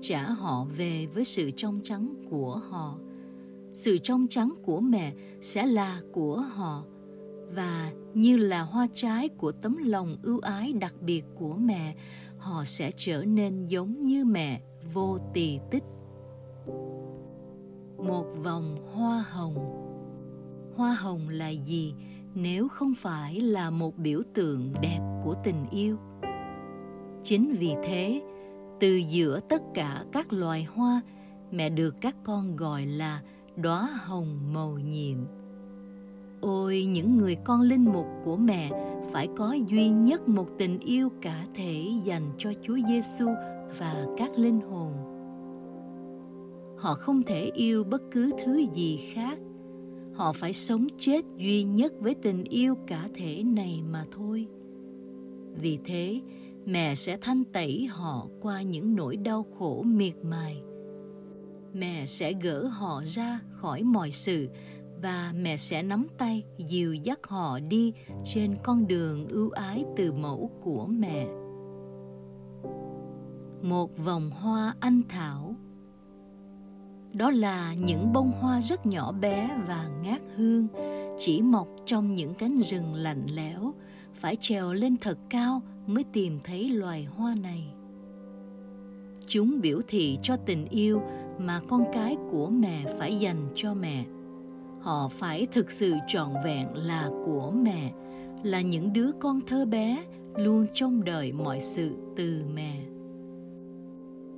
trả họ về với sự trong trắng của họ. Sự trong trắng của mẹ sẽ là của họ và như là hoa trái của tấm lòng ưu ái đặc biệt của mẹ họ sẽ trở nên giống như mẹ, vô tỳ tích. Một vòng hoa hồng. Hoa hồng là gì nếu không phải là một biểu tượng đẹp của tình yêu? Chính vì thế, từ giữa tất cả các loài hoa, mẹ được các con gọi là đóa hồng màu nhiệm ôi, những người con linh mục của mẹ phải có duy nhất một tình yêu cả thể dành cho Chúa Giêsu và các linh hồn. Họ không thể yêu bất cứ thứ gì khác. Họ phải sống chết duy nhất với tình yêu cả thể này mà thôi. Vì thế, mẹ sẽ thanh tẩy họ qua những nỗi đau khổ miệt mài. Mẹ sẽ gỡ họ ra khỏi mọi sự và mẹ sẽ nắm tay dìu dắt họ đi trên con đường ưu ái từ mẫu của mẹ. Một vòng hoa anh thảo. Đó là những bông hoa rất nhỏ bé và ngát hương, chỉ mọc trong những cánh rừng lạnh lẽo, phải trèo lên thật cao mới tìm thấy loài hoa này. Chúng biểu thị cho tình yêu mà con cái của mẹ phải dành cho mẹ họ phải thực sự trọn vẹn là của mẹ, là những đứa con thơ bé luôn trông đợi mọi sự từ mẹ.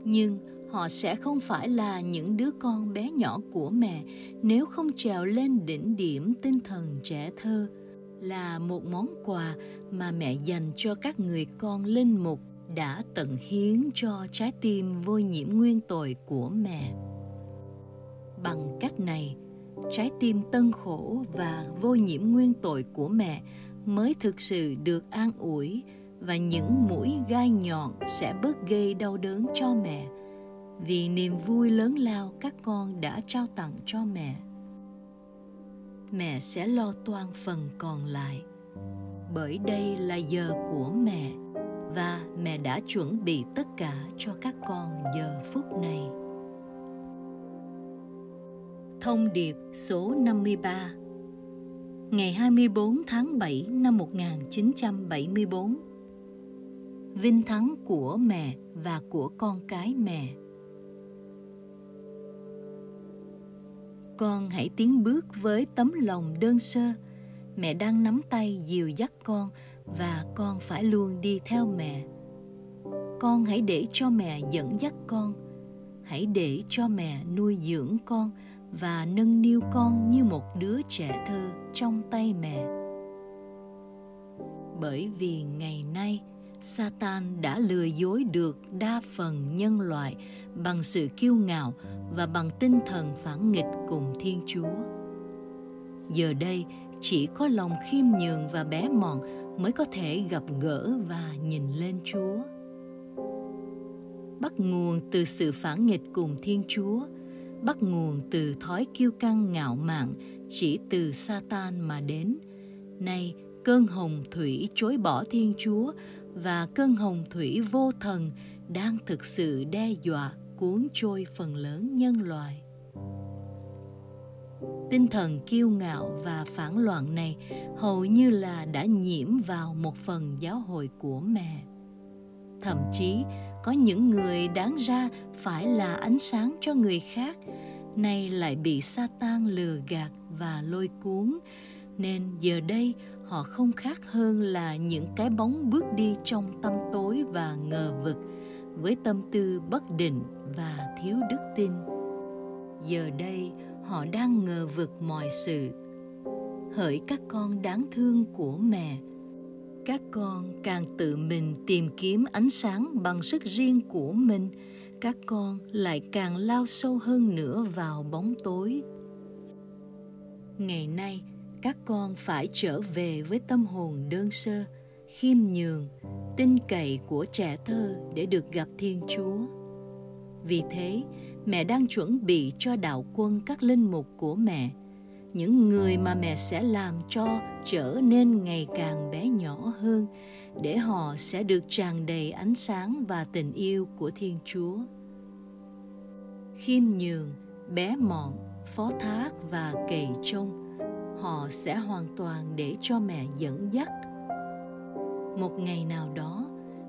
Nhưng họ sẽ không phải là những đứa con bé nhỏ của mẹ nếu không trèo lên đỉnh điểm tinh thần trẻ thơ, là một món quà mà mẹ dành cho các người con linh mục đã tận hiến cho trái tim vô nhiễm nguyên tội của mẹ. Bằng cách này trái tim tân khổ và vô nhiễm nguyên tội của mẹ mới thực sự được an ủi và những mũi gai nhọn sẽ bớt gây đau đớn cho mẹ vì niềm vui lớn lao các con đã trao tặng cho mẹ mẹ sẽ lo toan phần còn lại bởi đây là giờ của mẹ và mẹ đã chuẩn bị tất cả cho các con giờ phút này. Thông điệp số 53 Ngày 24 tháng 7 năm 1974 Vinh thắng của mẹ và của con cái mẹ. Con hãy tiến bước với tấm lòng đơn sơ. Mẹ đang nắm tay dìu dắt con và con phải luôn đi theo mẹ. Con hãy để cho mẹ dẫn dắt con. Hãy để cho mẹ nuôi dưỡng con và nâng niu con như một đứa trẻ thơ trong tay mẹ bởi vì ngày nay Satan đã lừa dối được đa phần nhân loại bằng sự kiêu ngạo và bằng tinh thần phản nghịch cùng Thiên Chúa. Giờ đây, chỉ có lòng khiêm nhường và bé mọn mới có thể gặp gỡ và nhìn lên Chúa. Bắt nguồn từ sự phản nghịch cùng Thiên Chúa, bắt nguồn từ thói kiêu căng ngạo mạn chỉ từ Satan mà đến. Nay, cơn hồng thủy chối bỏ Thiên Chúa và cơn hồng thủy vô thần đang thực sự đe dọa cuốn trôi phần lớn nhân loại tinh thần kiêu ngạo và phản loạn này hầu như là đã nhiễm vào một phần giáo hội của mẹ thậm chí có những người đáng ra phải là ánh sáng cho người khác, nay lại bị Satan lừa gạt và lôi cuốn. Nên giờ đây, họ không khác hơn là những cái bóng bước đi trong tâm tối và ngờ vực, với tâm tư bất định và thiếu đức tin. Giờ đây, họ đang ngờ vực mọi sự. Hỡi các con đáng thương của mẹ các con càng tự mình tìm kiếm ánh sáng bằng sức riêng của mình, các con lại càng lao sâu hơn nữa vào bóng tối. Ngày nay, các con phải trở về với tâm hồn đơn sơ, khiêm nhường, tin cậy của trẻ thơ để được gặp thiên chúa. Vì thế, mẹ đang chuẩn bị cho đạo quân các linh mục của mẹ những người mà mẹ sẽ làm cho trở nên ngày càng bé nhỏ hơn, để họ sẽ được tràn đầy ánh sáng và tình yêu của thiên chúa. Khiêm nhường, bé mọn, phó thác và cày trông, họ sẽ hoàn toàn để cho mẹ dẫn dắt. Một ngày nào đó,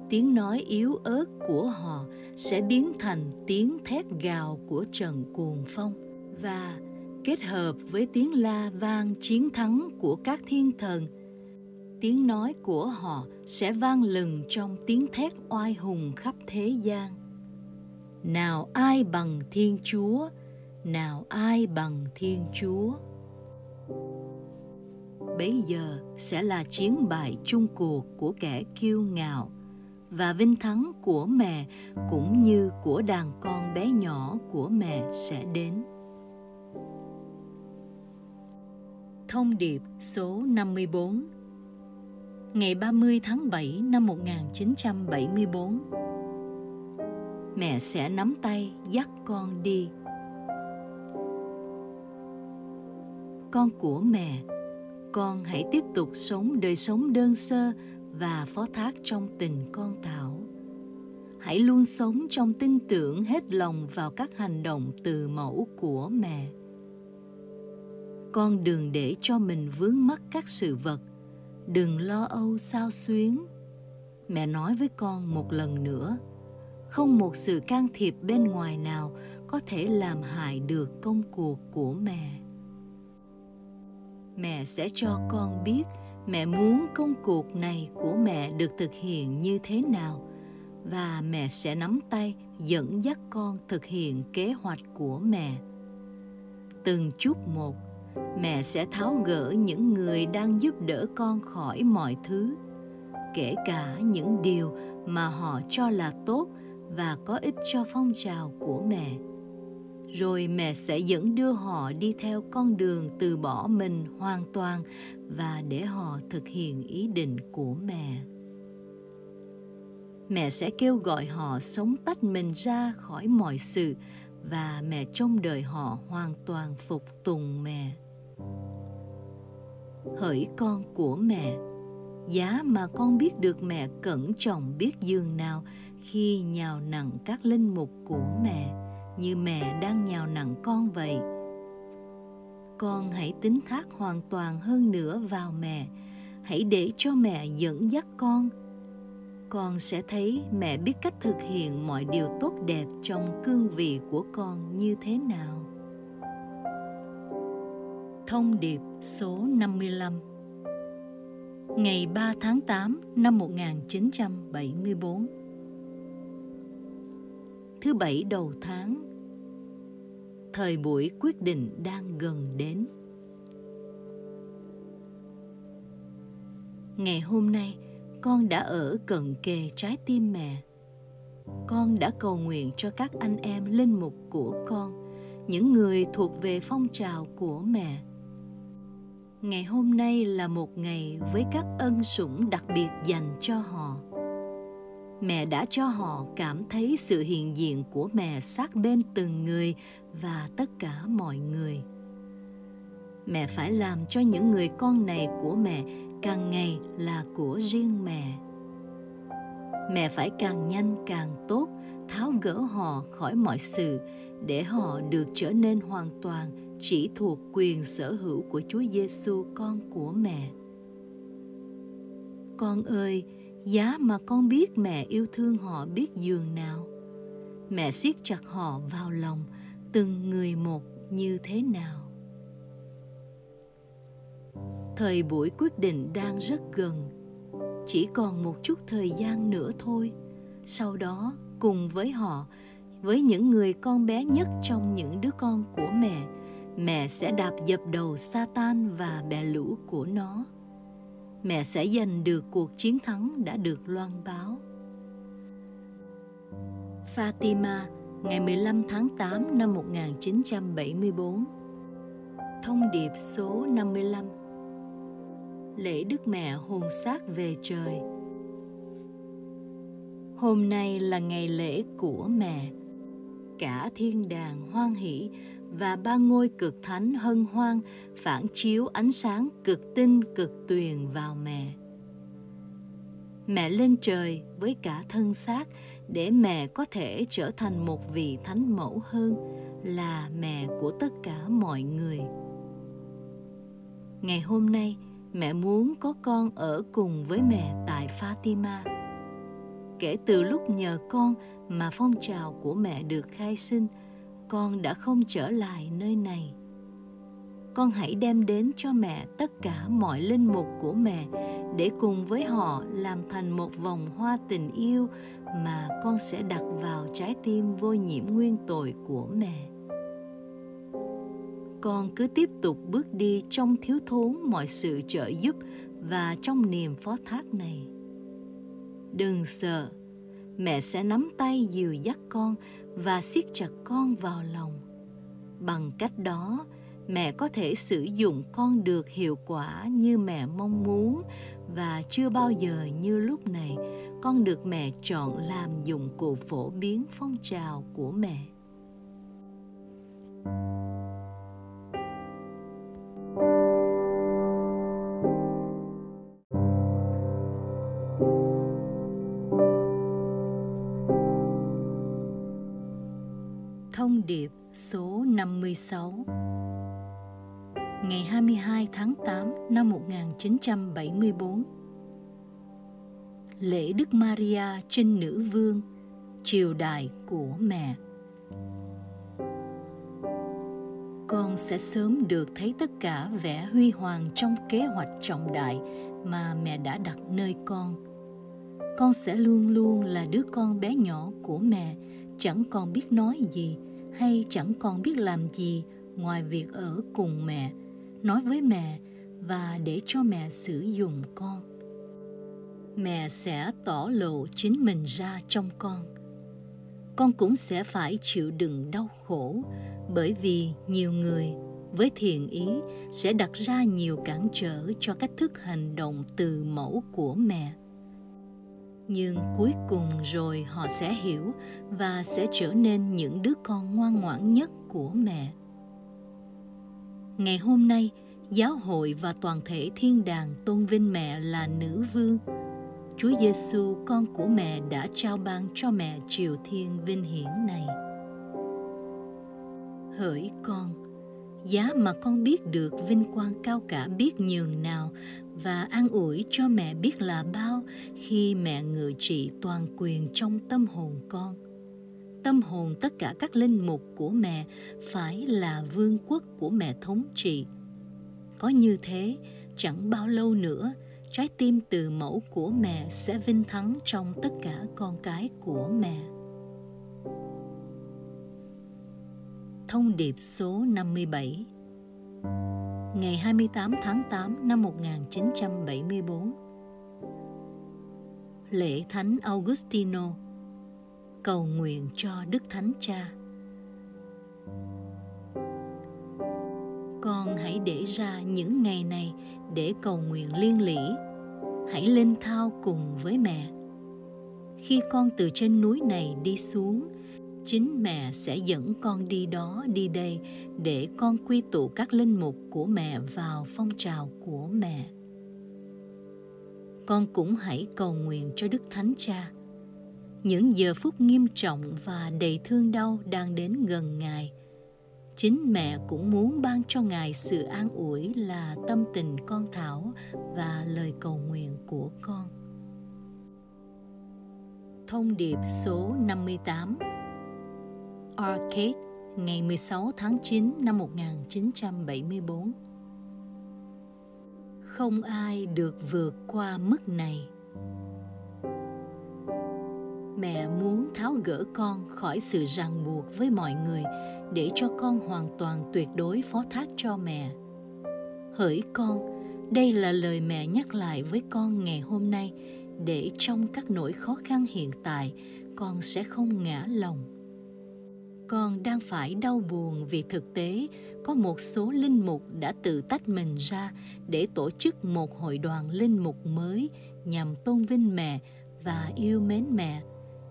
tiếng nói yếu ớt của họ sẽ biến thành tiếng thét gào của trận cuồng phong và kết hợp với tiếng la vang chiến thắng của các thiên thần. Tiếng nói của họ sẽ vang lừng trong tiếng thét oai hùng khắp thế gian. Nào ai bằng thiên chúa, nào ai bằng thiên chúa. Bấy giờ sẽ là chiến bại chung cuộc của kẻ kiêu ngạo và vinh thắng của mẹ, cũng như của đàn con bé nhỏ của mẹ sẽ đến. Thông điệp số 54 Ngày 30 tháng 7 năm 1974 Mẹ sẽ nắm tay, dắt con đi. Con của mẹ, Con hãy tiếp tục sống đời sống đơn sơ và phó thác trong tình con thảo. Hãy luôn sống trong tin tưởng hết lòng vào các hành động từ mẫu của mẹ con đừng để cho mình vướng mắc các sự vật. Đừng lo âu sao xuyến. Mẹ nói với con một lần nữa, không một sự can thiệp bên ngoài nào có thể làm hại được công cuộc của mẹ. Mẹ sẽ cho con biết mẹ muốn công cuộc này của mẹ được thực hiện như thế nào, và mẹ sẽ nắm tay, dẫn dắt con thực hiện kế hoạch của mẹ. Từng chút một mẹ sẽ tháo gỡ những người đang giúp đỡ con khỏi mọi thứ, kể cả những điều mà họ cho là tốt và có ích cho phong trào của mẹ. Rồi mẹ sẽ dẫn đưa họ đi theo con đường từ bỏ mình hoàn toàn và để họ thực hiện ý định của mẹ. Mẹ sẽ kêu gọi họ sống tách mình ra khỏi mọi sự và mẹ trông đợi họ hoàn toàn phục tùng mẹ hỡi con của mẹ. Giá mà con biết được mẹ cẩn trọng biết giường nào khi nhào nặng các linh mục của mẹ, như mẹ đang nhào nặng con vậy. Con hãy tín thác hoàn toàn hơn nữa vào mẹ. Hãy để cho mẹ dẫn dắt con. Con sẽ thấy mẹ biết cách thực hiện mọi điều tốt đẹp trong cương vị của con như thế nào. Thông điệp số 55 Ngày 3 tháng 8 năm 1974 Thứ bảy đầu tháng. Thời buổi quyết định đang gần đến. Ngày hôm nay, con đã ở cận kề trái tim mẹ. Con đã cầu nguyện cho các anh em linh mục của con những người thuộc về phong trào của mẹ ngày hôm nay là một ngày với các ân sủng đặc biệt dành cho họ. Mẹ đã cho họ cảm thấy sự hiện diện của mẹ sát bên từng người và tất cả mọi người. Mẹ phải làm cho những người con này của mẹ càng ngày là của riêng mẹ. Mẹ phải càng nhanh càng tốt, tháo gỡ họ khỏi mọi sự để họ được trở nên hoàn toàn chỉ thuộc quyền sở hữu của Chúa Giêsu con của mẹ. Con ơi, giá mà con biết mẹ yêu thương họ biết giường nào. Mẹ siết chặt họ vào lòng, từng người một như thế nào. thời buổi quyết định đang rất gần chỉ còn một chút thời gian nữa thôi sau đó cùng với họ với những người con bé nhất trong những đứa con của mẹ mẹ sẽ đạp dập đầu Satan và bè lũ của nó. Mẹ sẽ giành được cuộc chiến thắng đã được loan báo. Fatima, ngày 15 tháng 8 năm 1974 Thông điệp số 55 lễ Đức Mẹ hồn xác về trời. Hôm nay là ngày lễ của mẹ. Cả thiên đàng hoan hỷ và ba ngôi cực thánh hân hoan phản chiếu ánh sáng cực tinh cực tuyền vào mẹ. Mẹ lên trời với cả thân xác để mẹ có thể trở thành một vị thánh mẫu hơn là mẹ của tất cả mọi người. Ngày hôm nay, mẹ muốn có con ở cùng với mẹ tại Fatima. Kể từ lúc nhờ con mà phong trào của mẹ được khai sinh, con đã không trở lại nơi này. Con hãy đem đến cho mẹ tất cả mọi linh mục của mẹ để cùng với họ làm thành một vòng hoa tình yêu mà con sẽ đặt vào trái tim vô nhiễm nguyên tội của mẹ con cứ tiếp tục bước đi trong thiếu thốn mọi sự trợ giúp và trong niềm phó thác này đừng sợ, mẹ sẽ nắm tay dìu dắt con và siết chặt con vào lòng. Bằng cách đó, mẹ có thể sử dụng con được hiệu quả như mẹ mong muốn và chưa bao giờ như lúc này, con được mẹ chọn làm dụng cụ phổ biến phong trào của mẹ. Số 56 ngày 22 tháng 8 năm 1974. Lễ Đức Maria trên Nữ Vương, triều đại của mẹ. Con sẽ sớm được thấy tất cả vẻ huy hoàng trong kế hoạch trọng đại mà mẹ đã đặt nơi con. Con sẽ luôn luôn là đứa con bé nhỏ của mẹ, chẳng còn biết nói gì hay chẳng còn biết làm gì ngoài việc ở cùng mẹ, nói với mẹ và để cho mẹ sử dụng con. Mẹ sẽ tỏ lộ chính mình ra trong con. Con cũng sẽ phải chịu đựng đau khổ bởi vì nhiều người với thiện ý sẽ đặt ra nhiều cản trở cho cách thức hành động từ mẫu của mẹ nhưng cuối cùng rồi họ sẽ hiểu và sẽ trở nên những đứa con ngoan ngoãn nhất của mẹ Ngày hôm nay, giáo hội và toàn thể thiên đàng tôn vinh mẹ là nữ vương. Chúa Giêsu con của mẹ đã trao ban cho mẹ triều thiên vinh hiển này. Hỡi con, giá mà con biết được, vinh quang cao cả biết nhường nào. Và an ủi cho mẹ biết là bao khi mẹ ngự trị toàn quyền trong tâm hồn con. Tâm hồn tất cả các linh mục của mẹ phải là vương quốc của mẹ thống trị. Có như thế, chẳng bao lâu nữa, trái tim từ mẫu của mẹ sẽ vinh thắng trong tất cả con cái của mẹ. Thông điệp số 57 Ngày 28 tháng 8 năm 1974 Lễ Thánh Augustino cầu nguyện cho Đức Thánh Cha. Con hãy để ra những ngày này để cầu nguyện liên lỉ. Hãy lên thao cùng với mẹ. Khi con từ trên núi này đi xuống, chính mẹ sẽ dẫn con đi đó đi đây để con quy tụ các linh mục của mẹ vào phong trào của mẹ. Con cũng hãy cầu nguyện cho đức thánh cha. Những giờ phút nghiêm trọng và đầy thương đau đang đến gần ngài. Chính mẹ cũng muốn ban cho ngài sự an ủi là tâm tình con thảo và lời cầu nguyện của con. Thông điệp số 58 Arcade ngày 16 tháng 9 năm 1974 Không ai được vượt qua mức này. Mẹ muốn tháo gỡ con khỏi sự ràng buộc với mọi người để cho con hoàn toàn tuyệt đối phó thác cho mẹ. Hỡi con, đây là lời mẹ nhắc lại với con ngày hôm nay để trong các nỗi khó khăn hiện tại, con sẽ không ngã lòng con đang phải đau buồn vì thực tế, có một số linh mục đã tự tách mình ra để tổ chức một hội đoàn linh mục mới nhằm tôn vinh mẹ và yêu mến mẹ,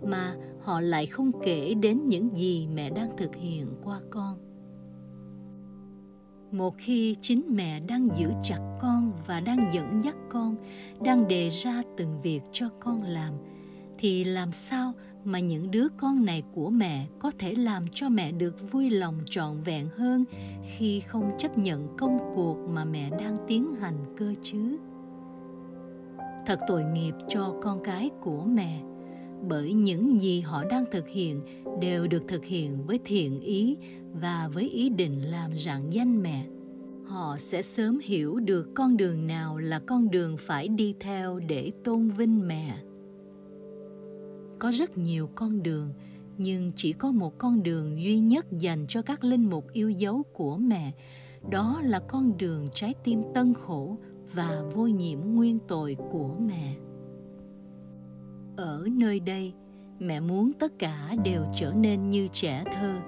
mà họ lại không kể đến những gì mẹ đang thực hiện qua con. Một khi chính mẹ đang giữ chặt con và đang dẫn dắt con, đang đề ra từng việc cho con làm, thì làm sao mà những đứa con này của mẹ có thể làm cho mẹ được vui lòng trọn vẹn hơn khi không chấp nhận công cuộc mà mẹ đang tiến hành cơ chứ. Thật tội nghiệp cho con cái của mẹ, bởi những gì họ đang thực hiện đều được thực hiện với thiện ý và với ý định làm rạng danh mẹ. Họ sẽ sớm hiểu được con đường nào là con đường phải đi theo để tôn vinh mẹ có rất nhiều con đường, nhưng chỉ có một con đường duy nhất dành cho các linh mục yêu dấu của mẹ. Đó là con đường trái tim tân khổ và vô nhiễm nguyên tội của mẹ. Ở nơi đây, mẹ muốn tất cả đều trở nên như trẻ thơ.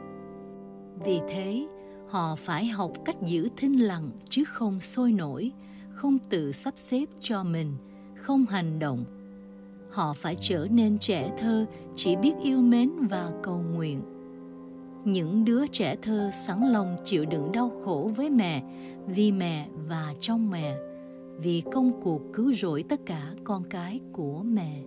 Vì thế, họ phải học cách giữ thinh lặng chứ không sôi nổi, không tự sắp xếp cho mình, không hành động họ phải trở nên trẻ thơ chỉ biết yêu mến và cầu nguyện những đứa trẻ thơ sẵn lòng chịu đựng đau khổ với mẹ vì mẹ và trong mẹ vì công cuộc cứu rỗi tất cả con cái của mẹ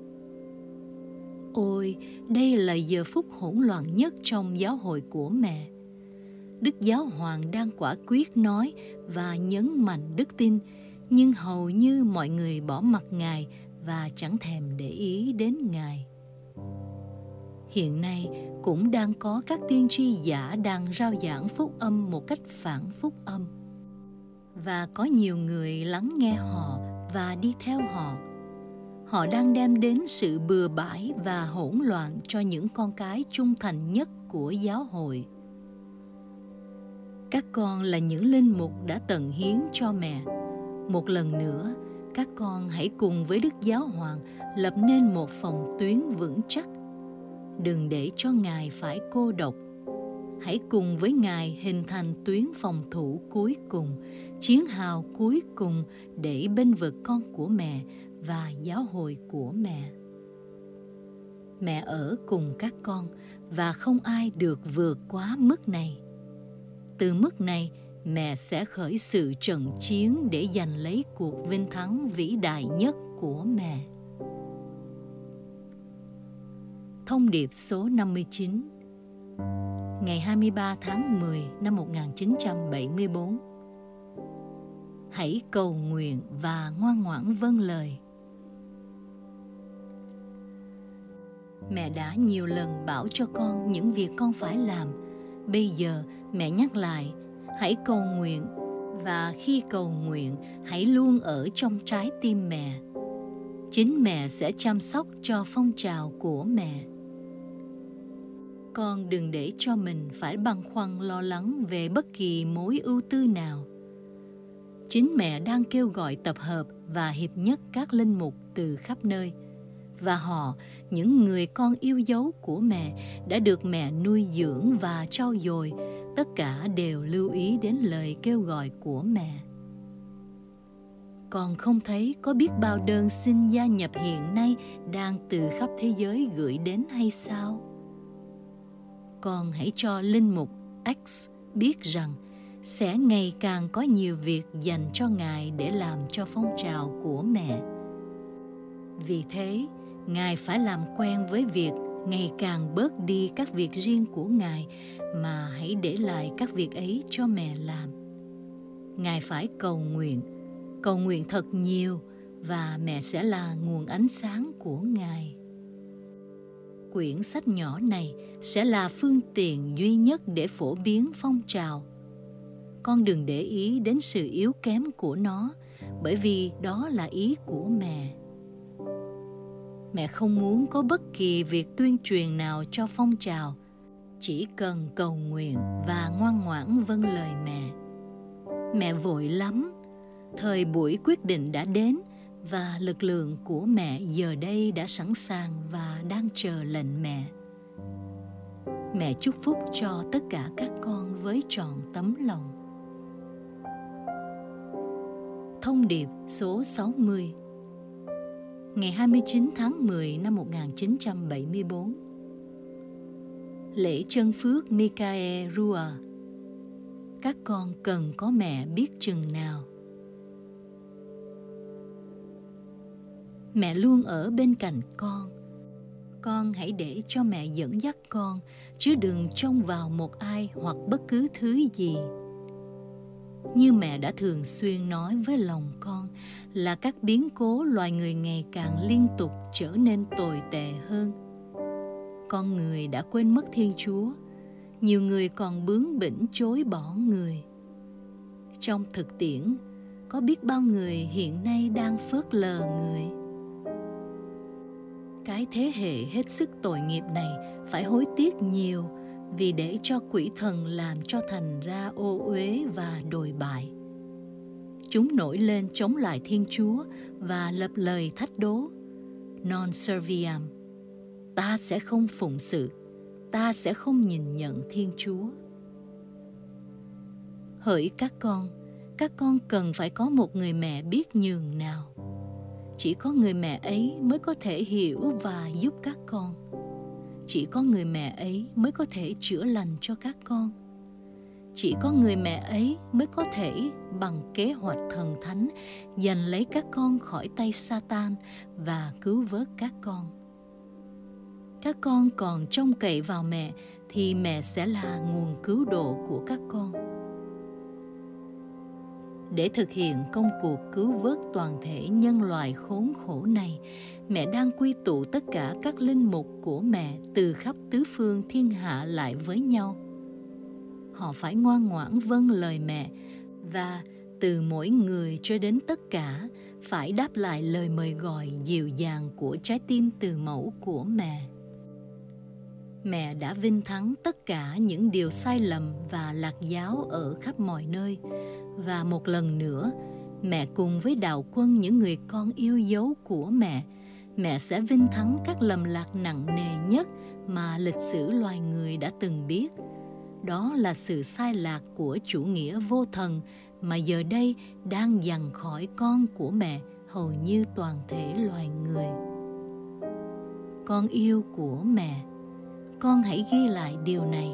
Ôi, đây là giờ phút hỗn loạn nhất trong giáo hội của mẹ. Đức Giáo Hoàng đang quả quyết nói và nhấn mạnh đức tin, nhưng hầu như mọi người bỏ mặt Ngài và chẳng thèm để ý đến Ngài. Hiện nay cũng đang có các tiên tri giả đang rao giảng phúc âm một cách phản phúc âm. Và có nhiều người lắng nghe họ và đi theo họ. Họ đang đem đến sự bừa bãi và hỗn loạn cho những con cái trung thành nhất của giáo hội các con là những linh mục đã tận hiến cho mẹ một lần nữa các con hãy cùng với đức giáo hoàng lập nên một phòng tuyến vững chắc. Đừng để cho ngài phải cô độc. Hãy cùng với ngài hình thành tuyến phòng thủ cuối cùng, chiến hào cuối cùng để bên vực con của mẹ và giáo hội của mẹ. Mẹ ở cùng các con và không ai được vượt quá mức này. Từ mức này mẹ sẽ khởi sự trận chiến để giành lấy cuộc vinh thắng vĩ đại nhất của mẹ. Thông điệp số 59 Ngày 23 tháng 10 năm 1974 Hãy cầu nguyện và ngoan ngoãn vâng lời. Mẹ đã nhiều lần bảo cho con những việc con phải làm. Bây giờ mẹ nhắc lại hãy cầu nguyện. Và khi cầu nguyện, hãy luôn ở trong trái tim mẹ. Chính mẹ sẽ chăm sóc cho phong trào của mẹ. Con đừng để cho mình phải băn khoăn lo lắng về bất kỳ mối ưu tư nào. Chính mẹ đang kêu gọi tập hợp và hiệp nhất các linh mục từ khắp nơi và họ, những người con yêu dấu của mẹ, đã được mẹ nuôi dưỡng và trau dồi. Tất cả đều lưu ý đến lời kêu gọi của mẹ. Còn không thấy có biết bao đơn xin gia nhập hiện nay đang từ khắp thế giới gửi đến hay sao? Con hãy cho linh mục x biết rằng sẽ ngày càng có nhiều việc dành cho ngài để làm cho phong trào của mẹ. Vì thế ngài phải làm quen với việc ngày càng bớt đi các việc riêng của ngài, mà hãy để lại các việc ấy cho mẹ làm. Ngài phải cầu nguyện cầu nguyện thật nhiều và mẹ sẽ là nguồn ánh sáng của ngài. Quyển sách nhỏ này sẽ là phương tiện duy nhất để phổ biến phong trào. Con đừng để ý đến sự yếu kém của nó, bởi vì đó là ý của mẹ mẹ không muốn có bất kỳ việc tuyên truyền nào cho phong trào. Chỉ cần cầu nguyện và ngoan ngoãn vâng lời mẹ. Mẹ vội lắm. Thời buổi quyết định đã đến và lực lượng của mẹ giờ đây đã sẵn sàng và đang chờ lệnh mẹ. Mẹ chúc phúc cho tất cả các con với trọn tấm lòng. Thông điệp số 60 ngày 29 tháng 10 năm 1974. Lễ chân phước Mikae Rua Các con cần có mẹ biết chừng nào. Mẹ luôn ở bên cạnh con. Con hãy để cho mẹ dẫn dắt con, chứ đừng trông vào một ai hoặc bất cứ thứ gì như mẹ đã thường xuyên nói với lòng con là các biến cố loài người ngày càng liên tục trở nên tồi tệ hơn. Con người đã quên mất thiên chúa, nhiều người còn bướng bỉnh chối bỏ người. Trong thực tiễn, có biết bao người hiện nay đang phớt lờ người? Cái thế hệ hết sức tội nghiệp này phải hối tiếc nhiều vì để cho quỷ thần làm cho thành ra ô uế và đồi bại. Chúng nổi lên chống lại Thiên Chúa và lập lời thách đố. Non serviam, ta sẽ không phụng sự, ta sẽ không nhìn nhận Thiên Chúa. Hỡi các con, các con cần phải có một người mẹ biết nhường nào. Chỉ có người mẹ ấy mới có thể hiểu và giúp các con chỉ có người mẹ ấy mới có thể chữa lành cho các con chỉ có người mẹ ấy mới có thể bằng kế hoạch thần thánh, giành lấy các con khỏi tay Satan và cứu vớt các con. Các con còn trông cậy vào mẹ thì mẹ sẽ là nguồn cứu độ của các con để thực hiện công cuộc cứu vớt toàn thể nhân loại khốn khổ này, mẹ đang quy tụ tất cả các linh mục của mẹ từ khắp tứ phương thiên hạ lại với nhau họ phải ngoan ngoãn vâng lời mẹ. Và từ mỗi người cho đến tất cả, phải đáp lại lời mời gọi dịu dàng của trái tim từ mẫu của mẹ. Mẹ đã vinh thắng tất cả những điều sai lầm và lạc giáo ở khắp mọi nơi. Và một lần nữa, mẹ cùng với đạo quân những người con yêu dấu của mẹ mẹ sẽ vinh thắng các lầm lạc nặng nề nhất mà lịch sử loài người đã từng biết đó là sự sai lạc của chủ nghĩa vô thần mà giờ đây đang dằn khỏi con của mẹ hầu như toàn thể loài người. Con yêu của mẹ, con hãy ghi lại điều này.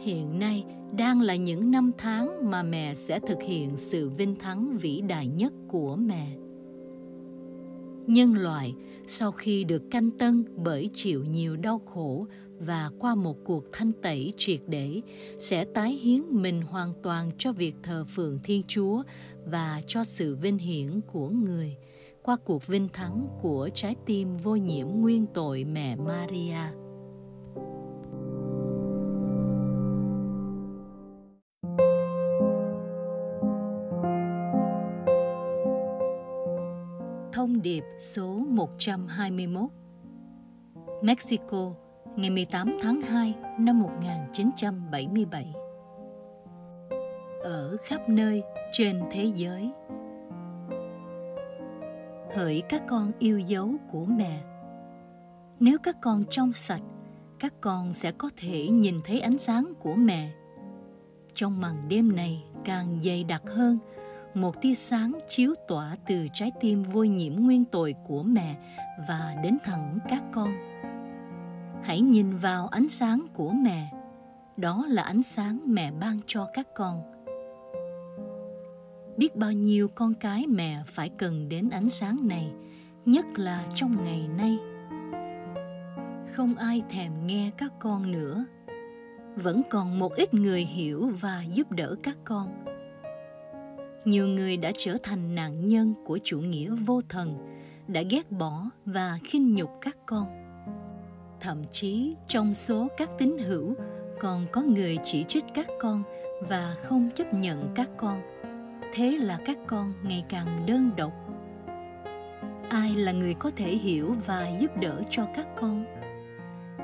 Hiện nay đang là những năm tháng mà mẹ sẽ thực hiện sự vinh thắng vĩ đại nhất của mẹ. Nhân loại sau khi được canh tân bởi chịu nhiều đau khổ và qua một cuộc thanh tẩy triệt để sẽ tái hiến mình hoàn toàn cho việc thờ phượng thiên chúa và cho sự vinh hiển của người. Qua cuộc vinh thắng của trái tim vô nhiễm nguyên tội mẹ maria. Thông điệp số 121 Mexico, ngày 18 tháng 2 năm 1977 Ở khắp nơi trên thế giới, Hỡi các con yêu dấu của mẹ. Nếu các con trong sạch, Các con sẽ có thể nhìn thấy ánh sáng của mẹ. Trong màn đêm này càng dày đặc hơn – một tia sáng chiếu tỏa từ trái tim vô nhiễm nguyên tội của mẹ và đến thẳng các con hãy nhìn vào ánh sáng của mẹ. Đó là ánh sáng mẹ ban cho các con. Biết bao nhiêu con cái mẹ phải cần đến ánh sáng này, nhất là trong ngày nay. Không ai thèm nghe các con nữa. Vẫn còn một ít người hiểu và giúp đỡ các con. Nhiều người đã trở thành nạn nhân của chủ nghĩa vô thần, đã ghét bỏ và khinh nhục các con thậm chí trong số các tín hữu còn có người chỉ trích các con và không chấp nhận các con. Thế là các con ngày càng đơn độc. Ai là người có thể hiểu và giúp đỡ cho các con?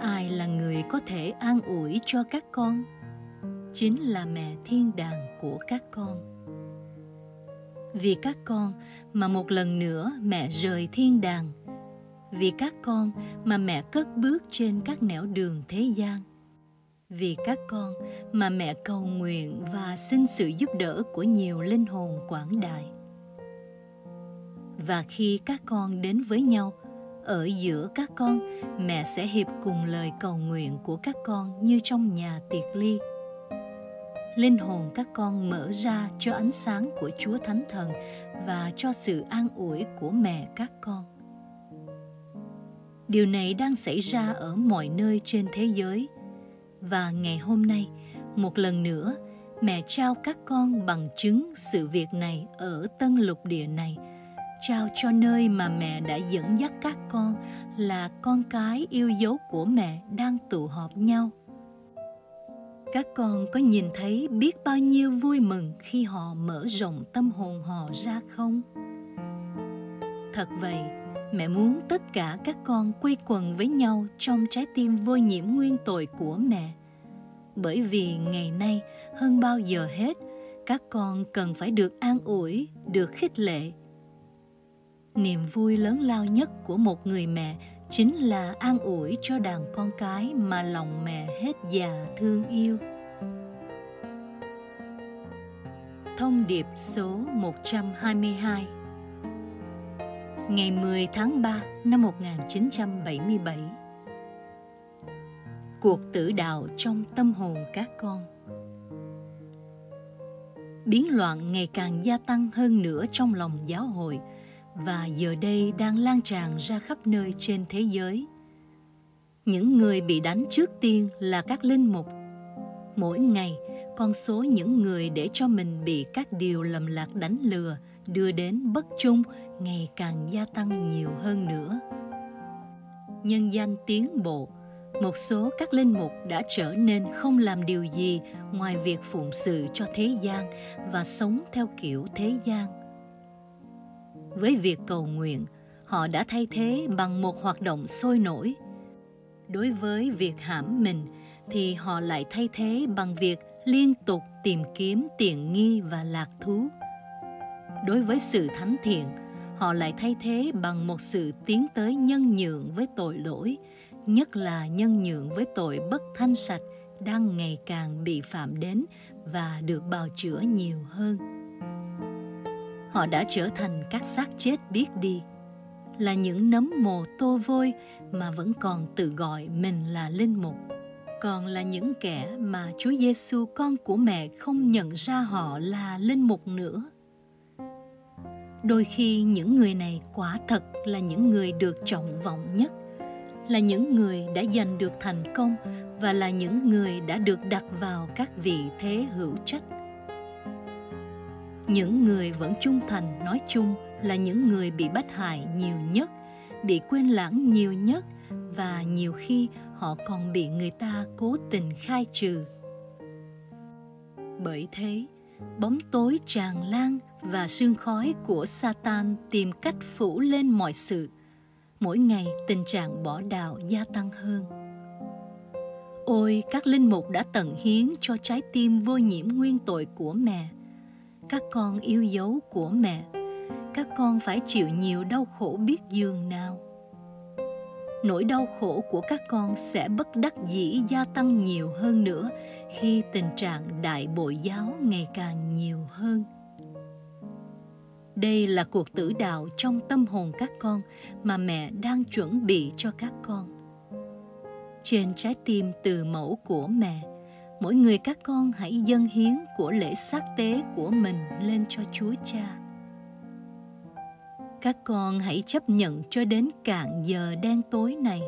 Ai là người có thể an ủi cho các con? Chính là mẹ thiên đàng của các con. Vì các con mà một lần nữa mẹ rời thiên đàng vì các con mà mẹ cất bước trên các nẻo đường thế gian. Vì các con mà mẹ cầu nguyện và xin sự giúp đỡ của nhiều linh hồn quảng đại. Và khi các con đến với nhau, ở giữa các con, mẹ sẽ hiệp cùng lời cầu nguyện của các con như trong nhà tiệc ly. Linh hồn các con mở ra cho ánh sáng của Chúa Thánh Thần và cho sự an ủi của mẹ các con. Điều này đang xảy ra ở mọi nơi trên thế giới. Và ngày hôm nay, một lần nữa, mẹ trao các con bằng chứng sự việc này ở tân lục địa này. Trao cho nơi mà mẹ đã dẫn dắt các con là con cái yêu dấu của mẹ đang tụ họp nhau. Các con có nhìn thấy biết bao nhiêu vui mừng khi họ mở rộng tâm hồn họ ra không? Thật vậy mẹ muốn tất cả các con quây quần với nhau trong trái tim vô nhiễm nguyên tội của mẹ. Bởi vì ngày nay, hơn bao giờ hết, các con cần phải được an ủi, được khích lệ. Niềm vui lớn lao nhất của một người mẹ chính là an ủi cho đàn con cái mà lòng mẹ hết già thương yêu. Thông điệp số 122 Ngày 10 tháng 3 năm 1977 Cuộc tử đạo trong tâm hồn các con Biến loạn ngày càng gia tăng hơn nữa trong lòng giáo hội – và giờ đây đang lan tràn ra khắp nơi trên thế giới. Những người bị đánh trước tiên là các linh mục. Mỗi ngày, con số những người để cho mình bị các điều lầm lạc đánh lừa đưa đến bất trung ngày càng gia tăng nhiều hơn nữa. Nhân danh tiến bộ, một số các linh mục đã trở nên không làm điều gì ngoài việc phụng sự cho thế gian và sống theo kiểu thế gian. Với việc cầu nguyện, họ đã thay thế bằng một hoạt động sôi nổi. Đối với việc hãm mình thì họ lại thay thế bằng việc liên tục tìm kiếm tiện nghi và lạc thú. Đối với sự thánh thiện, họ lại thay thế bằng một sự tiến tới nhân nhượng với tội lỗi, nhất là nhân nhượng với tội bất thanh sạch đang ngày càng bị phạm đến và được bào chữa nhiều hơn. Họ đã trở thành các xác chết biết đi, là những nấm mồ tô vôi mà vẫn còn tự gọi mình là linh mục còn là những kẻ mà Chúa Giêsu con của mẹ không nhận ra họ là linh mục nữa. Đôi khi những người này quả thật là những người được trọng vọng nhất, là những người đã giành được thành công và là những người đã được đặt vào các vị thế hữu trách. Những người vẫn trung thành nói chung là những người bị bắt hại nhiều nhất, bị quên lãng nhiều nhất và nhiều khi họ còn bị người ta cố tình khai trừ. Bởi thế, bóng tối tràn lan và sương khói của Satan tìm cách phủ lên mọi sự. Mỗi ngày tình trạng bỏ đạo gia tăng hơn. Ôi, các linh mục đã tận hiến cho trái tim vô nhiễm nguyên tội của mẹ. Các con yêu dấu của mẹ, các con phải chịu nhiều đau khổ biết dường nào nỗi đau khổ của các con sẽ bất đắc dĩ gia tăng nhiều hơn nữa khi tình trạng đại bội giáo ngày càng nhiều hơn đây là cuộc tử đạo trong tâm hồn các con mà mẹ đang chuẩn bị cho các con. Trên trái tim từ mẫu của mẹ, mỗi người các con hãy dâng hiến của lễ xác tế của mình lên cho chúa cha. Các con hãy chấp nhận cho đến cạn giờ đen tối này.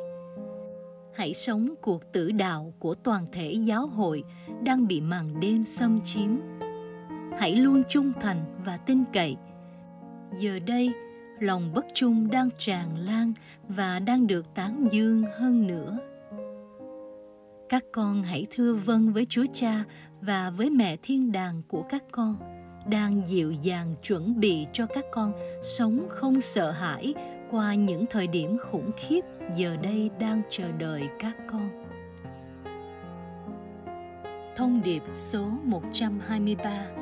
Hãy sống cuộc tử đạo của toàn thể giáo hội đang bị màn đêm xâm chiếm. Hãy luôn trung thành và tin cậy giờ đây, lòng bất trung đang tràn lan và đang được tán dương hơn nữa các con hãy thưa vâng với chúa cha và với mẹ thiên đàng của các con, đang dịu dàng chuẩn bị cho các con sống không sợ hãi qua những thời điểm khủng khiếp giờ đây đang chờ đợi các con. Thông điệp số 123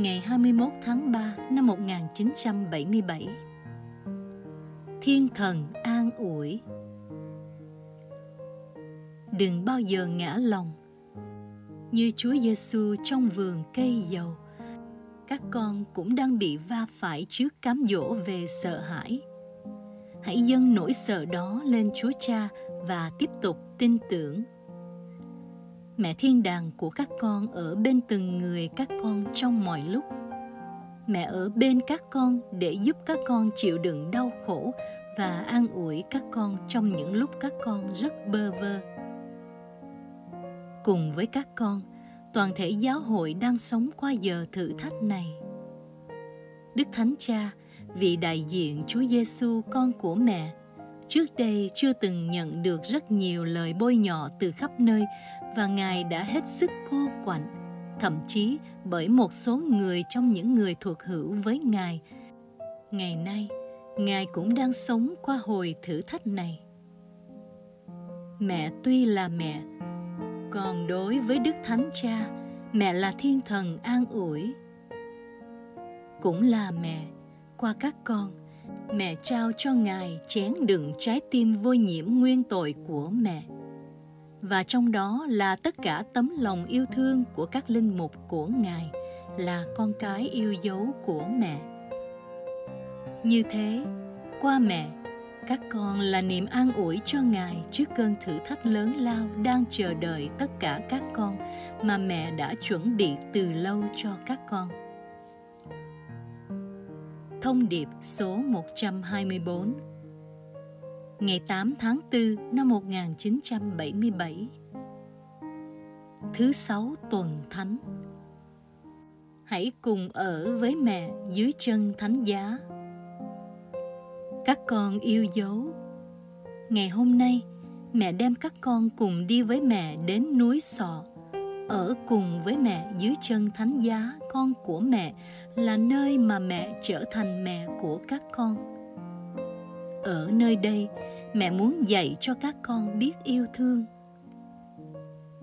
Ngày 21 tháng 3 năm 1977 Thiên thần an ủi Đừng bao giờ ngã lòng như Chúa Giêsu trong vườn cây dầu. Các con cũng đang bị va phải trước cám dỗ về sợ hãi. Hãy dâng nỗi sợ đó lên Chúa Cha và tiếp tục tin tưởng. Mẹ thiên đàng của các con ở bên từng người các con trong mọi lúc. Mẹ ở bên các con để giúp các con chịu đựng đau khổ và an ủi các con trong những lúc các con rất bơ vơ cùng với các con, toàn thể giáo hội đang sống qua giờ thử thách này đức thánh cha, vị đại diện chúa giêsu con của mẹ, trước đây chưa từng nhận được rất nhiều lời bôi nhọ từ khắp nơi và ngài đã hết sức cô quạnh, thậm chí bởi một số người trong những người thuộc hữu với ngài. Ngày nay, ngài cũng đang sống qua hồi thử thách này. Mẹ tuy là mẹ, còn đối với đức thánh cha, mẹ là thiên thần an ủi. Cũng là mẹ, qua các con, mẹ trao cho ngài chén đựng trái tim vô nhiễm nguyên tội của mẹ và trong đó là tất cả tấm lòng yêu thương của các linh mục của ngài, là con cái yêu dấu của mẹ như thế, qua mẹ, các con là niềm an ủi cho Ngài trước cơn thử thách lớn lao đang chờ đợi tất cả các con mà mẹ đã chuẩn bị từ lâu cho các con. Thông điệp số 124 ngày 8 tháng 4 năm 1977. Thứ sáu tuần thánh. Hãy cùng ở với mẹ dưới chân thánh giá. Các con yêu dấu. Ngày hôm nay, mẹ đem các con cùng đi với mẹ đến núi Sọ. Ở cùng với mẹ dưới chân thánh giá con của mẹ là nơi mà mẹ trở thành mẹ của các con. Ở nơi đây, mẹ muốn dạy cho các con biết yêu thương.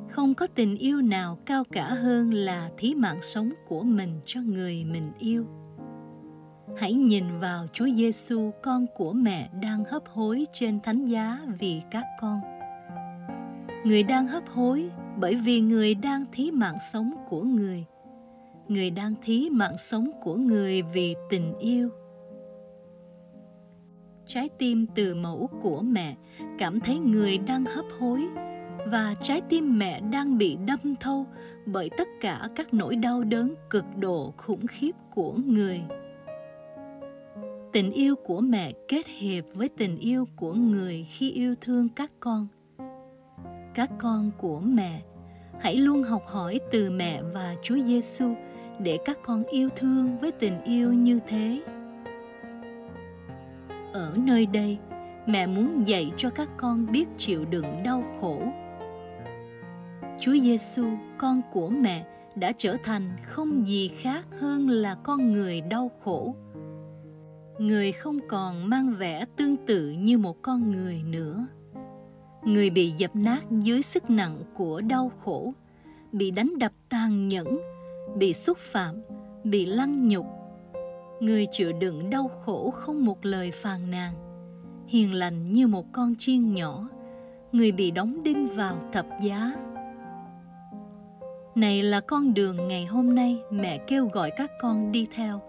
Không có tình yêu nào cao cả hơn là thí mạng sống của mình cho người mình yêu. Hãy nhìn vào Chúa Giêsu, con của mẹ, đang hấp hối trên thánh giá vì các con. Người đang hấp hối bởi vì người đang thí mạng sống của người. Người đang thí mạng sống của người vì tình yêu trái tim từ mẫu của mẹ, cảm thấy người đang hấp hối. Và trái tim mẹ đang bị đâm thâu bởi tất cả các nỗi đau đớn, cực độ khủng khiếp của người. Tình yêu của mẹ kết hiệp với tình yêu của người khi yêu thương các con. Các con của mẹ, hãy luôn học hỏi từ mẹ và Chúa Giêsu để các con yêu thương với tình yêu như thế ở nơi đây. Mẹ muốn dạy cho các con biết chịu đựng đau khổ. Chúa giêsu, con của mẹ, đã trở thành không gì khác hơn là con người đau khổ. Người không còn mang vẻ tương tự như một con người nữa. Người bị dập nát dưới sức nặng của đau khổ, bị đánh đập tàn nhẫn, bị xúc phạm, bị lăng nhục người chịu đựng đau khổ không một lời phàn nàn. Hiền lành như một con chiên nhỏ. Người bị đóng đinh vào thập giá. Này là con đường ngày hôm nay mẹ kêu gọi các con đi theo.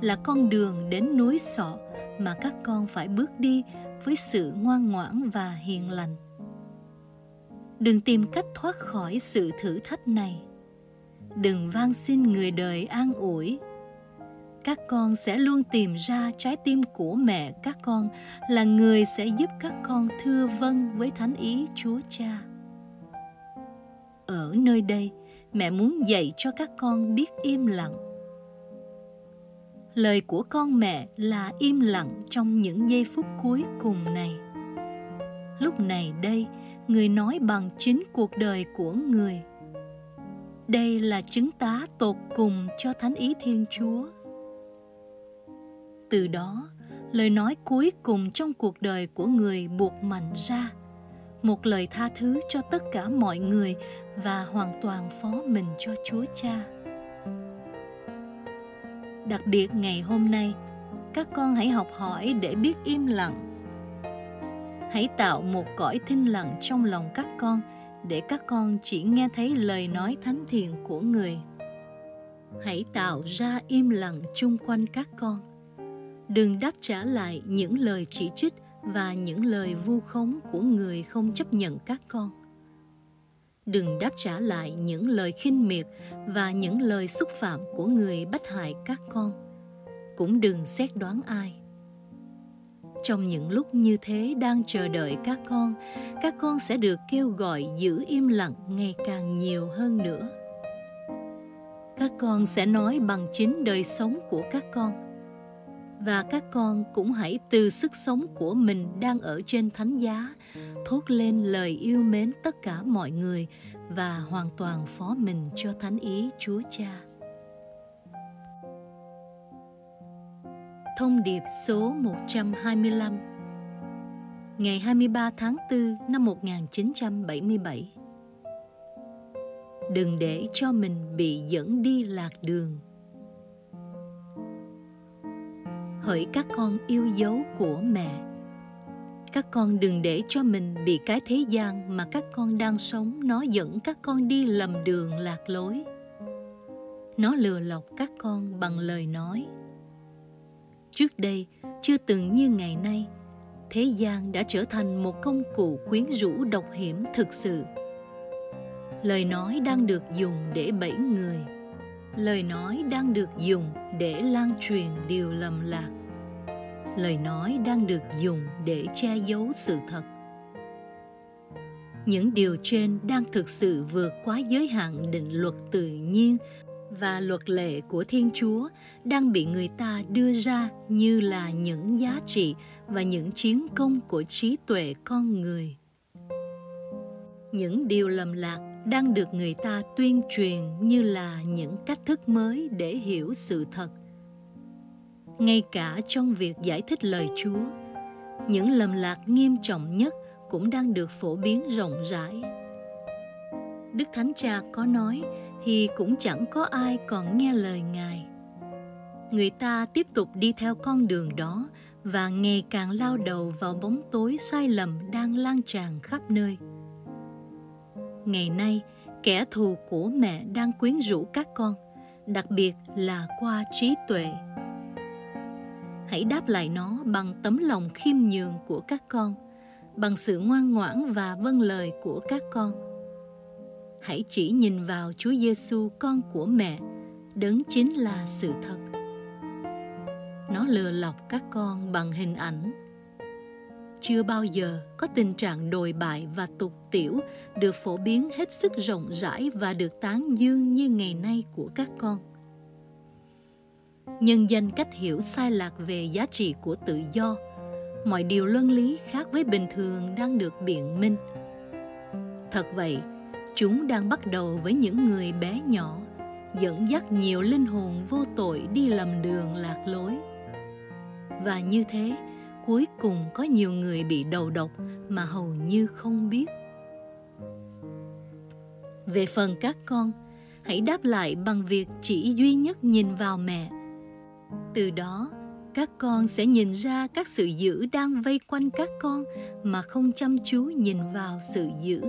Là con đường đến núi sọ mà các con phải bước đi với sự ngoan ngoãn và hiền lành. Đừng tìm cách thoát khỏi sự thử thách này. Đừng van xin người đời an ủi các con sẽ luôn tìm ra trái tim của mẹ các con là người sẽ giúp các con thưa vâng với thánh ý Chúa Cha. Ở nơi đây, mẹ muốn dạy cho các con biết im lặng. Lời của con mẹ là im lặng trong những giây phút cuối cùng này. Lúc này đây, người nói bằng chính cuộc đời của người. Đây là chứng tá tột cùng cho thánh ý Thiên Chúa từ đó, lời nói cuối cùng trong cuộc đời của người buộc mạnh ra. Một lời tha thứ cho tất cả mọi người và hoàn toàn phó mình cho chúa cha. Đặc biệt ngày hôm nay, các con hãy học hỏi để biết im lặng. Hãy tạo một cõi thinh lặng trong lòng các con để các con chỉ nghe thấy lời nói thánh thiện của người. Hãy tạo ra im lặng chung quanh các con đừng đáp trả lại những lời chỉ trích và những lời vu khống của người không chấp nhận các con. Đừng đáp trả lại những lời khinh miệt và những lời xúc phạm của người bắt hại các con. Cũng đừng xét đoán ai. Trong những lúc như thế đang chờ đợi các con các con sẽ được kêu gọi giữ im lặng ngày càng nhiều hơn nữa. Các con sẽ nói bằng chính đời sống của các con và các con cũng hãy từ sức sống của mình đang ở trên thánh giá, thốt lên lời yêu mến tất cả mọi người và hoàn toàn phó mình cho thánh ý Chúa Cha. Thông điệp số 125 Ngày 23 tháng 4 năm 1977 Đừng để cho mình bị dẫn đi lạc đường. Hỡi các con yêu dấu của mẹ. Các con đừng để cho mình bị cái thế gian mà các con đang sống, nó dẫn các con đi lầm đường lạc lối. Nó lừa lọc các con bằng lời nói. Trước đây, chưa từng như ngày nay, thế gian đã trở thành một công cụ quyến rũ độc hiểm thực sự. Lời nói đang được dùng để bẫy người lời nói đang được dùng để lan truyền điều lầm lạc. Lời nói đang được dùng để che giấu sự thật. Những điều trên đang thực sự vượt quá giới hạn định luật tự nhiên và luật lệ của thiên chúa đang bị người ta đưa ra như là những giá trị và những chiến công của trí tuệ con người. Những điều lầm lạc đang được người ta tuyên truyền như là những cách thức mới để hiểu sự thật. Ngay cả trong việc giải thích lời chúa, những lầm lạc nghiêm trọng nhất cũng đang được phổ biến rộng rãi. Đức thánh cha có nói thì cũng chẳng có ai còn nghe lời ngài. Người ta tiếp tục đi theo con đường đó và ngày càng lao đầu vào bóng tối sai lầm đang lan tràn khắp nơi ngày nay, kẻ thù của mẹ đang quyến rũ các con, đặc biệt là qua trí tuệ. Hãy đáp lại nó bằng tấm lòng khiêm nhường của các con, bằng sự ngoan ngoãn và vâng lời của các con. Hãy chỉ nhìn vào Chúa Giêsu, con của mẹ, đấng chính là sự thật. Nó lừa lọc các con bằng hình ảnh chưa bao giờ có tình trạng đồi bại và tục tiểu được phổ biến hết sức rộng rãi và được tán dương như ngày nay của các con. Nhân danh cách hiểu sai lạc về giá trị của tự do, mọi điều luân lý khác với bình thường đang được biện minh. Thật vậy, chúng đang bắt đầu với những người bé nhỏ, dẫn dắt nhiều linh hồn vô tội đi lầm đường lạc lối. Và như thế, cuối cùng có nhiều người bị đầu độc mà hầu như không biết. Về phần các con, hãy đáp lại bằng việc chỉ duy nhất nhìn vào mẹ. Từ đó, các con sẽ nhìn ra các sự dữ đang vây quanh các con mà không chăm chú nhìn vào sự dữ,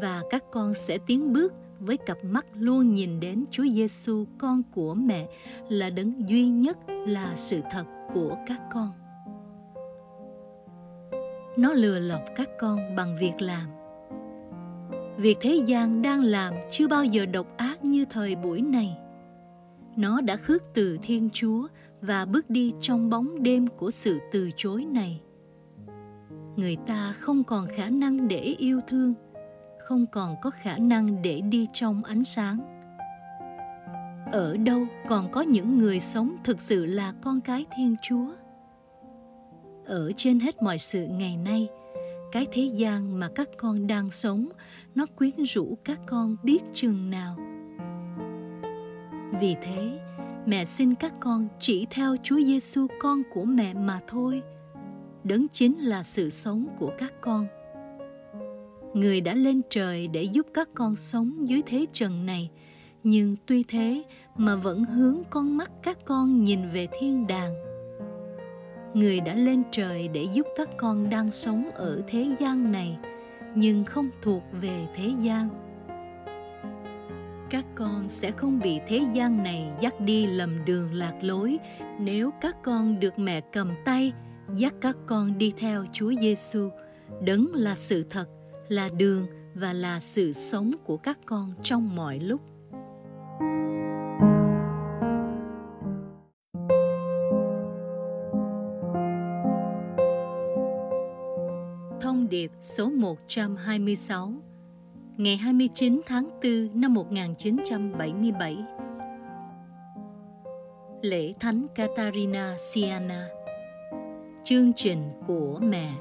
và các con sẽ tiến bước với cặp mắt luôn nhìn đến Chúa Giêsu, con của mẹ, là đấng duy nhất, là sự thật của các con nó lừa lọc các con bằng việc làm. Việc thế gian đang làm chưa bao giờ độc ác như thời buổi này. Nó đã khước từ thiên chúa và bước đi trong bóng đêm của sự từ chối này. Người ta không còn khả năng để yêu thương, không còn có khả năng để đi trong ánh sáng. Ở đâu còn có những người sống thực sự là con cái thiên chúa? Ở trên hết mọi sự ngày nay. Cái thế gian mà các con đang sống, nó quyến rũ các con biết chừng nào. Vì thế, mẹ xin các con chỉ theo chúa giêsu, con của mẹ mà thôi. Đấng chính là sự sống của các con. Người đã lên trời để giúp các con sống dưới thế trần này. Nhưng tuy thế mà vẫn hướng con mắt các con nhìn về thiên đàng người đã lên trời để giúp các con đang sống ở thế gian này nhưng không thuộc về thế gian các con sẽ không bị thế gian này dắt đi lầm đường lạc lối nếu các con được mẹ cầm tay dắt các con đi theo Chúa Giêsu, đấng là sự thật, là đường và là sự sống của các con trong mọi lúc. điệp số 126 ngày 29 tháng 4 năm 1977. Lễ Thánh Catarina Siena, Chương trình của mẹ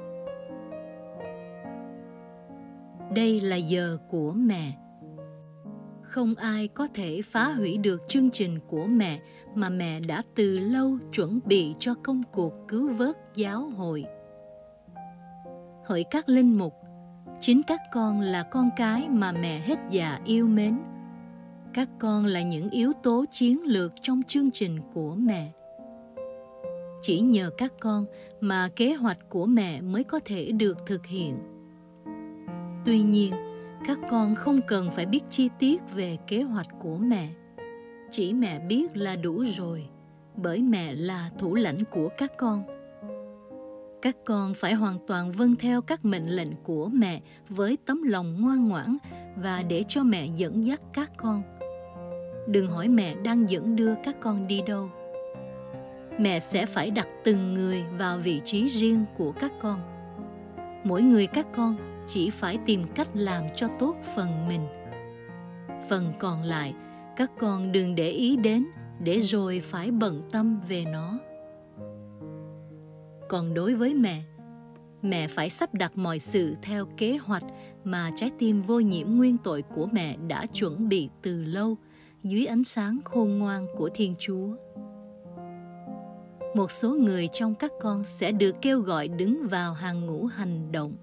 Đây là giờ của mẹ. Không ai có thể phá hủy được chương trình của mẹ mà mẹ đã từ lâu chuẩn bị cho công cuộc cứu vớt giáo hội hỡi các linh mục, chính các con là con cái mà mẹ hết già yêu mến. Các con là những yếu tố chiến lược trong chương trình của mẹ. Chỉ nhờ các con mà kế hoạch của mẹ mới có thể được thực hiện. Tuy nhiên, các con không cần phải biết chi tiết về kế hoạch của mẹ. Chỉ mẹ biết là đủ rồi, bởi mẹ là thủ lãnh của các con các con phải hoàn toàn vâng theo các mệnh lệnh của mẹ với tấm lòng ngoan ngoãn và để cho mẹ dẫn dắt các con. Đừng hỏi mẹ đang dẫn đưa các con đi đâu. Mẹ sẽ phải đặt từng người vào vị trí riêng của các con. Mỗi người các con chỉ phải tìm cách làm cho tốt phần mình. Phần còn lại, các con đừng để ý đến để rồi phải bận tâm về nó còn đối với mẹ. Mẹ phải sắp đặt mọi sự theo kế hoạch mà trái tim vô nhiễm nguyên tội của mẹ đã chuẩn bị từ lâu dưới ánh sáng khôn ngoan của thiên chúa. Một số người trong các con sẽ được kêu gọi đứng vào hàng ngũ hành động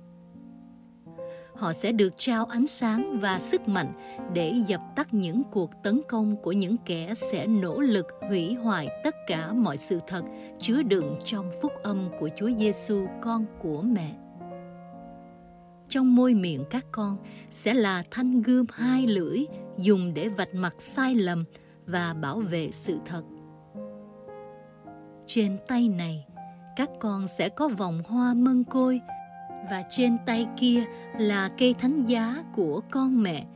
họ sẽ được trao ánh sáng và sức mạnh để dập tắt những cuộc tấn công của những kẻ sẽ nỗ lực hủy hoại tất cả mọi sự thật chứa đựng trong phúc âm của Chúa Giêsu con của mẹ. Trong môi miệng các con sẽ là thanh gươm hai lưỡi dùng để vạch mặt sai lầm và bảo vệ sự thật. Trên tay này, các con sẽ có vòng hoa mân côi và trên tay kia là cây thánh giá của con mẹ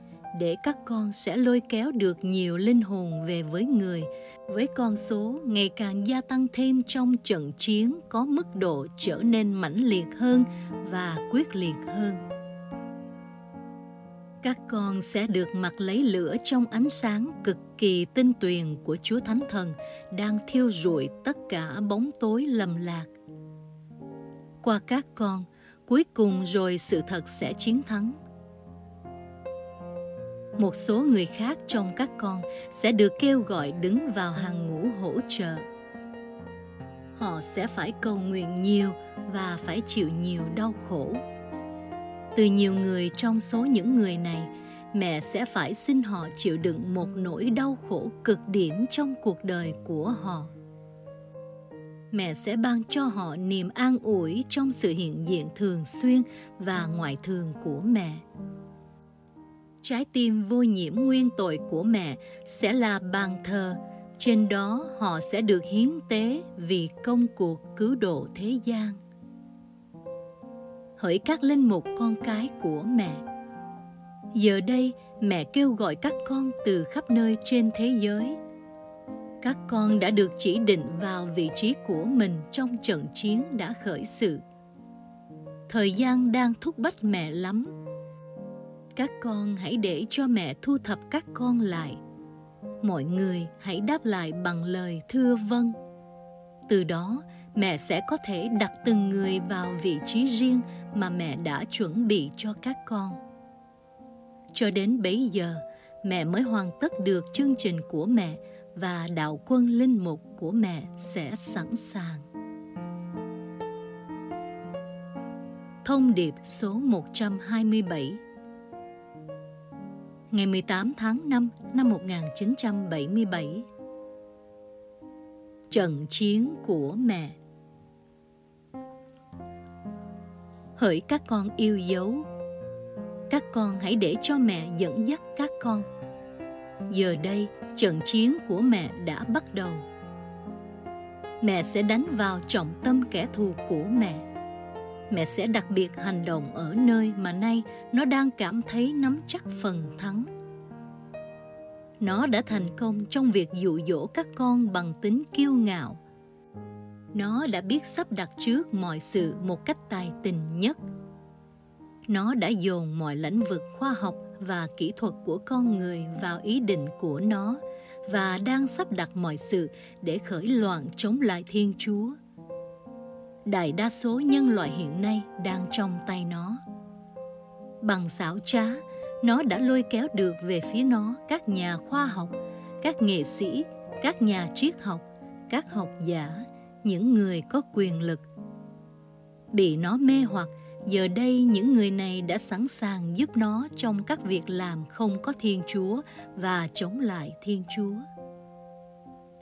để các con sẽ lôi kéo được nhiều linh hồn về với người với con số ngày càng gia tăng thêm trong trận chiến có mức độ trở nên mãnh liệt hơn và quyết liệt hơn các con sẽ được mặc lấy lửa trong ánh sáng cực kỳ tinh tuyền của Chúa Thánh Thần đang thiêu rụi tất cả bóng tối lầm lạc. Qua các con, cuối cùng rồi sự thật sẽ chiến thắng. Một số người khác trong các con sẽ được kêu gọi đứng vào hàng ngũ hỗ trợ. Họ sẽ phải cầu nguyện nhiều và phải chịu nhiều đau khổ. Từ nhiều người trong số những người này, mẹ sẽ phải xin họ chịu đựng một nỗi đau khổ cực điểm trong cuộc đời của họ mẹ sẽ ban cho họ niềm an ủi trong sự hiện diện thường xuyên và ngoại thường của mẹ. Trái tim vô nhiễm nguyên tội của mẹ sẽ là bàn thờ, trên đó họ sẽ được hiến tế vì công cuộc cứu độ thế gian. Hỡi các linh mục con cái của mẹ, giờ đây mẹ kêu gọi các con từ khắp nơi trên thế giới các con đã được chỉ định vào vị trí của mình trong trận chiến đã khởi sự. Thời gian đang thúc bách mẹ lắm. Các con hãy để cho mẹ thu thập các con lại. Mọi người hãy đáp lại bằng lời thưa vâng. Từ đó, mẹ sẽ có thể đặt từng người vào vị trí riêng mà mẹ đã chuẩn bị cho các con. Cho đến bấy giờ, mẹ mới hoàn tất được chương trình của mẹ và đạo quân linh mục của mẹ sẽ sẵn sàng. Thông điệp số 127 Ngày 18 tháng 5 năm 1977 Trận chiến của mẹ. Hỡi các con yêu dấu, Các con hãy để cho mẹ dẫn dắt các con. Giờ đây trận chiến của mẹ đã bắt đầu. Mẹ sẽ đánh vào trọng tâm kẻ thù của mẹ. Mẹ sẽ đặc biệt hành động ở nơi mà nay nó đang cảm thấy nắm chắc phần thắng. Nó đã thành công trong việc dụ dỗ các con bằng tính kiêu ngạo. Nó đã biết sắp đặt trước mọi sự một cách tài tình nhất. Nó đã dồn mọi lĩnh vực khoa học và kỹ thuật của con người vào ý định của nó và đang sắp đặt mọi sự để khởi loạn chống lại Thiên Chúa. Đại đa số nhân loại hiện nay đang trong tay nó. Bằng xảo trá, nó đã lôi kéo được về phía nó các nhà khoa học, các nghệ sĩ, các nhà triết học, các học giả, những người có quyền lực. Bị nó mê hoặc giờ đây những người này đã sẵn sàng giúp nó trong các việc làm không có thiên chúa và chống lại thiên chúa.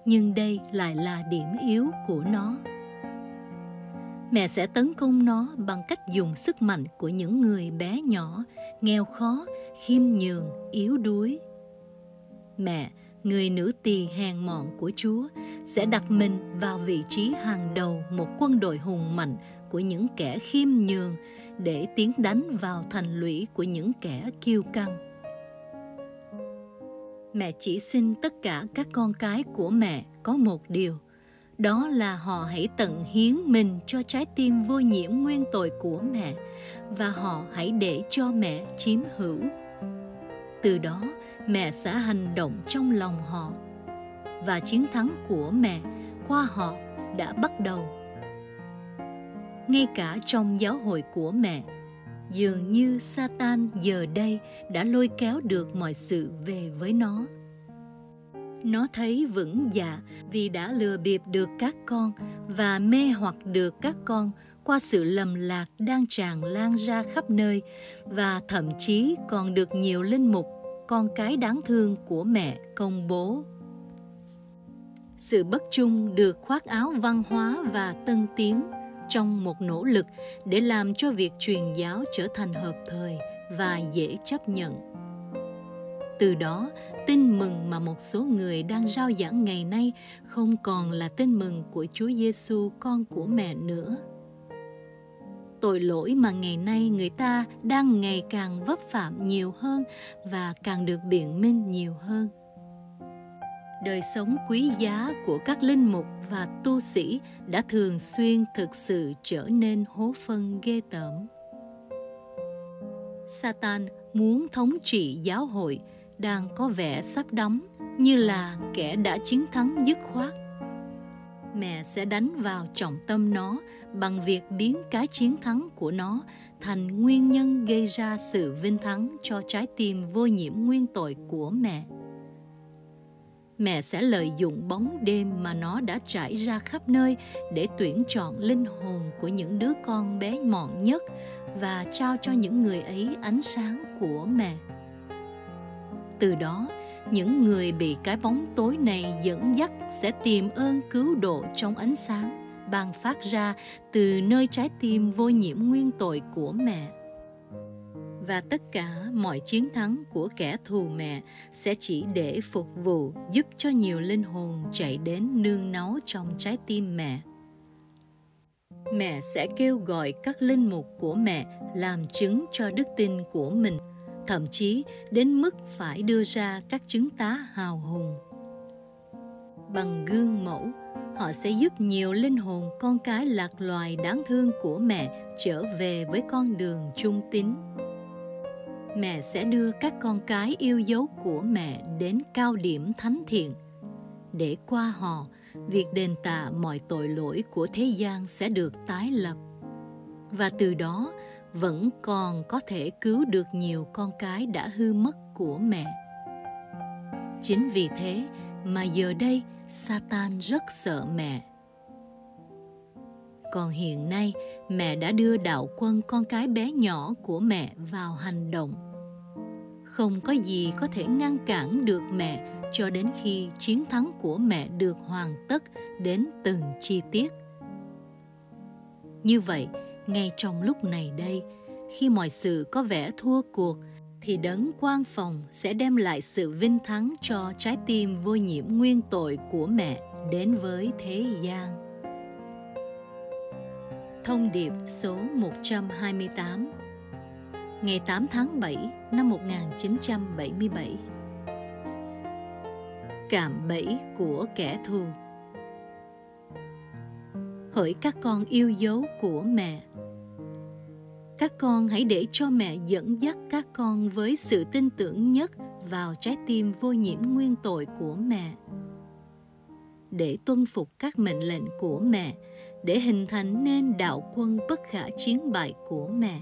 Nhưng đây lại là điểm yếu của nó. Mẹ sẽ tấn công nó bằng cách dùng sức mạnh của những người bé nhỏ, nghèo khó, khiêm nhường, yếu đuối. Mẹ, người nữ tỳ hèn mọn của chúa, sẽ đặt mình vào vị trí hàng đầu một quân đội hùng mạnh của những kẻ khiêm nhường để tiến đánh vào thành lũy của những kẻ kiêu căng. Mẹ chỉ xin tất cả các con cái của mẹ có một điều, đó là họ hãy tận hiến mình cho trái tim vô nhiễm nguyên tội của mẹ và họ hãy để cho mẹ chiếm hữu từ đó mẹ sẽ hành động trong lòng họ và chiến thắng của mẹ qua họ đã bắt đầu ngay cả trong giáo hội của mẹ. Dường như satan giờ đây đã lôi kéo được mọi sự về với nó. Nó thấy vững dạ vì đã lừa bịp được các con và mê hoặc được các con qua sự lầm lạc đang tràn lan ra khắp nơi và thậm chí còn được nhiều linh mục, con cái đáng thương của mẹ công bố. Sự bất trung được khoác áo văn hóa và tân tiến trong một nỗ lực để làm cho việc truyền giáo trở thành hợp thời và dễ chấp nhận từ đó, tin mừng mà một số người đang rao giảng ngày nay không còn là tin mừng của Chúa Giêsu, con của mẹ nữa. Tội lỗi mà ngày nay người ta đang ngày càng vấp phạm nhiều hơn và càng được biện minh nhiều hơn. Đời sống quý giá của các linh mục và tu sĩ đã thường xuyên thực sự trở nên hố phân ghê tởm. Satan muốn thống trị giáo hội đang có vẻ sắp đóng, như là kẻ đã chiến thắng dứt khoát mẹ sẽ đánh vào trọng tâm nó bằng việc biến cái chiến thắng của nó thành nguyên nhân gây ra sự vinh thắng cho trái tim vô nhiễm nguyên tội của mẹ mẹ sẽ lợi dụng bóng đêm mà nó đã trải ra khắp nơi để tuyển chọn linh hồn của những đứa con bé mọn nhất và trao cho những người ấy ánh sáng của mẹ. Từ đó, những người bị cái bóng tối này dẫn dắt sẽ tìm ơn cứu độ trong ánh sáng, ban phát ra từ nơi trái tim vô nhiễm nguyên tội của mẹ và tất cả mọi chiến thắng của kẻ thù mẹ sẽ chỉ để phục vụ giúp cho nhiều linh hồn chạy đến nương náu trong trái tim mẹ mẹ sẽ kêu gọi các linh mục của mẹ làm chứng cho đức tin của mình thậm chí đến mức phải đưa ra các chứng tá hào hùng. Bằng gương mẫu, họ sẽ giúp nhiều linh hồn con cái lạc loài đáng thương của mẹ trở về với con đường trung tín. Mẹ sẽ đưa các con cái yêu dấu của mẹ đến cao điểm thánh thiện. Để qua họ, việc đền tạ mọi tội lỗi của thế gian sẽ được tái lập. Và từ đó, vẫn còn có thể cứu được nhiều con cái đã hư mất của mẹ. Chính vì thế mà giờ đây Satan rất sợ mẹ. Còn hiện nay, mẹ đã đưa đạo quân con cái bé nhỏ của mẹ vào hành động. Không có gì có thể ngăn cản được mẹ cho đến khi chiến thắng của mẹ được hoàn tất đến từng chi tiết. Như vậy, ngay trong lúc này đây khi mọi sự có vẻ thua cuộc thì đấng quan phòng sẽ đem lại sự vinh thắng cho trái tim vô nhiễm nguyên tội của mẹ đến với thế gian. Thông điệp số 128 Ngày 8 tháng 7 năm 1977 Cảm bẫy của kẻ thù. Hỡi các con yêu dấu của mẹ. Các con hãy để cho mẹ dẫn dắt các con với sự tin tưởng nhất vào trái tim vô nhiễm nguyên tội của mẹ. Để tuân phục các mệnh lệnh của mẹ, để hình thành nên đạo quân bất khả chiến bại của mẹ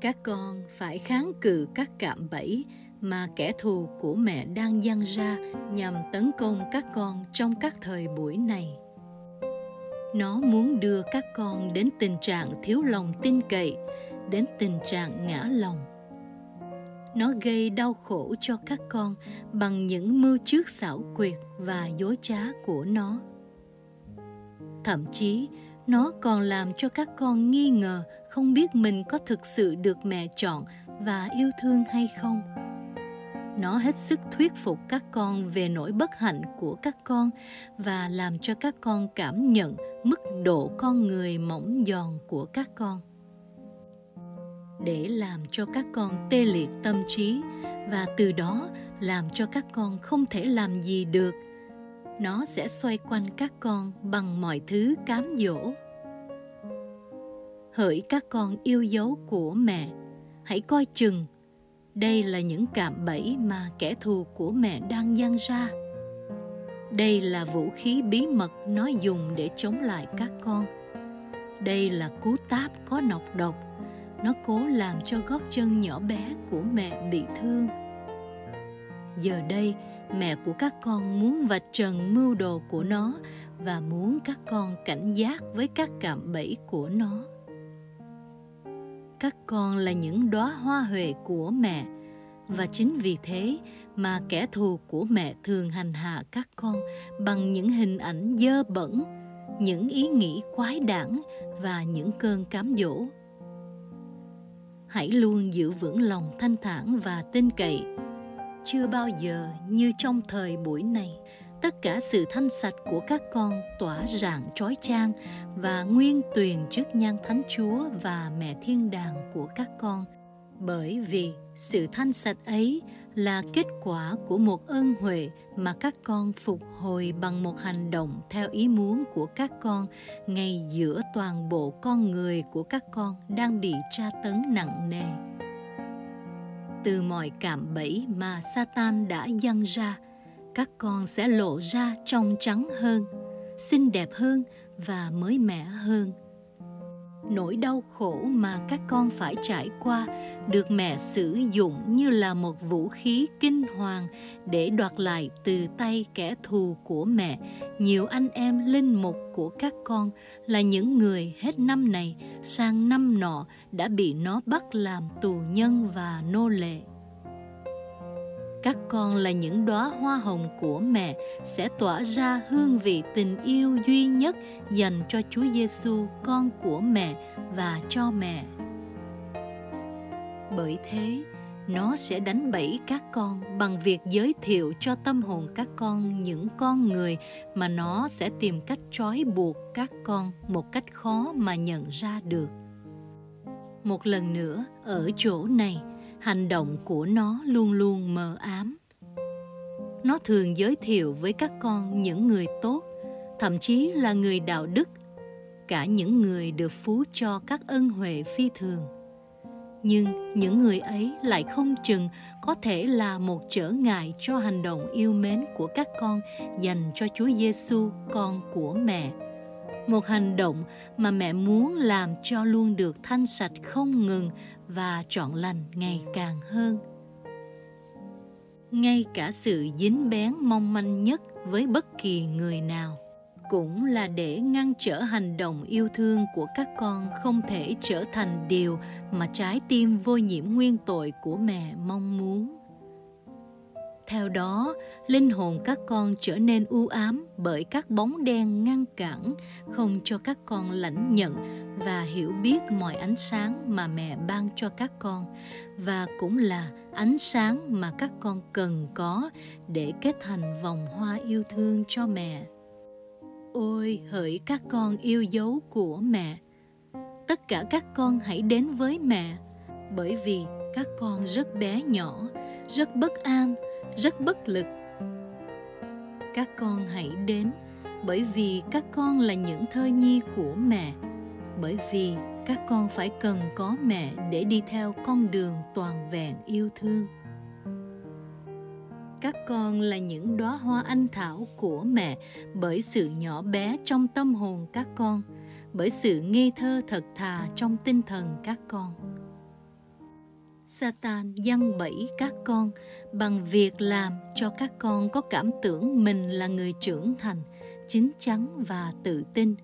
các con phải kháng cự các cạm bẫy mà kẻ thù của mẹ đang giăng ra nhằm tấn công các con trong các thời buổi này. Nó muốn đưa các con đến tình trạng thiếu lòng tin cậy, đến tình trạng ngã lòng. Nó gây đau khổ cho các con bằng những mưu trước xảo quyệt và dối trá của nó. Thậm chí, nó còn làm cho các con nghi ngờ không biết mình có thực sự được mẹ chọn và yêu thương hay không. Nó hết sức thuyết phục các con về nỗi bất hạnh của các con và làm cho các con cảm nhận mức độ con người mỏng giòn của các con. Để làm cho các con tê liệt tâm trí và từ đó làm cho các con không thể làm gì được, nó sẽ xoay quanh các con bằng mọi thứ cám dỗ hỡi các con yêu dấu của mẹ. Hãy coi chừng, đây là những cạm bẫy mà kẻ thù của mẹ đang giăng ra. Đây là vũ khí bí mật nó dùng để chống lại các con. Đây là cú táp có nọc độc. Nó cố làm cho gót chân nhỏ bé của mẹ bị thương. Giờ đây, mẹ của các con muốn vạch trần mưu đồ của nó và muốn các con cảnh giác với các cạm bẫy của nó các con là những đóa hoa huệ của mẹ. Và chính vì thế mà kẻ thù của mẹ thường hành hạ các con bằng những hình ảnh dơ bẩn, những ý nghĩ quái đản và những cơn cám dỗ. Hãy luôn giữ vững lòng thanh thản và tin cậy. Chưa bao giờ như trong thời buổi này tất cả sự thanh sạch của các con tỏa rạng trói trang và nguyên tuyền trước nhan thánh chúa và mẹ thiên đàng của các con. Bởi vì sự thanh sạch ấy là kết quả của một ơn huệ mà các con phục hồi bằng một hành động theo ý muốn của các con ngay giữa toàn bộ con người của các con đang bị tra tấn nặng nề. Từ mọi cạm bẫy mà Satan đã dăng ra, các con sẽ lộ ra trong trắng hơn, xinh đẹp hơn và mới mẻ hơn. Nỗi đau khổ mà các con phải trải qua được mẹ sử dụng như là một vũ khí kinh hoàng để đoạt lại từ tay kẻ thù của mẹ. Nhiều anh em linh mục của các con là những người hết năm này sang năm nọ đã bị nó bắt làm tù nhân và nô lệ các con là những đóa hoa hồng của mẹ sẽ tỏa ra hương vị tình yêu duy nhất dành cho Chúa Giêsu, con của mẹ và cho mẹ. Bởi thế, nó sẽ đánh bẫy các con bằng việc giới thiệu cho tâm hồn các con những con người mà nó sẽ tìm cách trói buộc các con một cách khó mà nhận ra được. Một lần nữa, ở chỗ này, hành động của nó luôn luôn mờ ám nó thường giới thiệu với các con những người tốt thậm chí là người đạo đức cả những người được phú cho các ân huệ phi thường nhưng những người ấy lại không chừng có thể là một trở ngại cho hành động yêu mến của các con dành cho Chúa Giêsu, con của mẹ. Một hành động mà mẹ muốn làm cho luôn được thanh sạch không ngừng và trọn lành ngày càng hơn. Ngay cả sự dính bén mong manh nhất với bất kỳ người nào cũng là để ngăn trở hành động yêu thương của các con không thể trở thành điều mà trái tim vô nhiễm nguyên tội của mẹ mong muốn theo đó, linh hồn các con trở nên u ám bởi các bóng đen ngăn cản, không cho các con lãnh nhận và hiểu biết mọi ánh sáng mà mẹ ban cho các con, và cũng là ánh sáng mà các con cần có để kết thành vòng hoa yêu thương cho mẹ. Ôi, hỡi các con yêu dấu của mẹ! Tất cả các con hãy đến với mẹ, bởi vì các con rất bé nhỏ, rất bất an rất bất lực. Các con hãy đến, bởi vì các con là những thơ nhi của mẹ. Bởi vì các con phải cần có mẹ để đi theo con đường toàn vẹn yêu thương. Các con là những đóa hoa anh thảo của mẹ bởi sự nhỏ bé trong tâm hồn các con, bởi sự ngây thơ thật thà trong tinh thần các con. Satan dăng bẫy các con bằng việc làm cho các con có cảm tưởng mình là người trưởng thành, chín chắn và tự tin.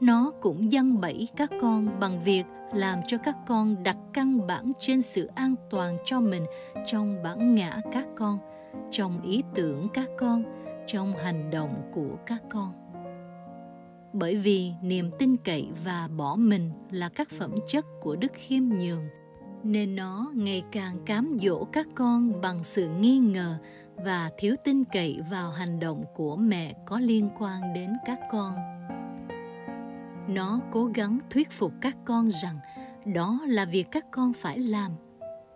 Nó cũng dăng bẫy các con bằng việc làm cho các con đặt căn bản trên sự an toàn cho mình trong bản ngã các con, trong ý tưởng các con, trong hành động của các con. Bởi vì niềm tin cậy và bỏ mình là các phẩm chất của đức khiêm nhường – nên nó ngày càng cám dỗ các con bằng sự nghi ngờ và thiếu tin cậy vào hành động của mẹ có liên quan đến các con. Nó cố gắng thuyết phục các con rằng đó là việc các con phải làm.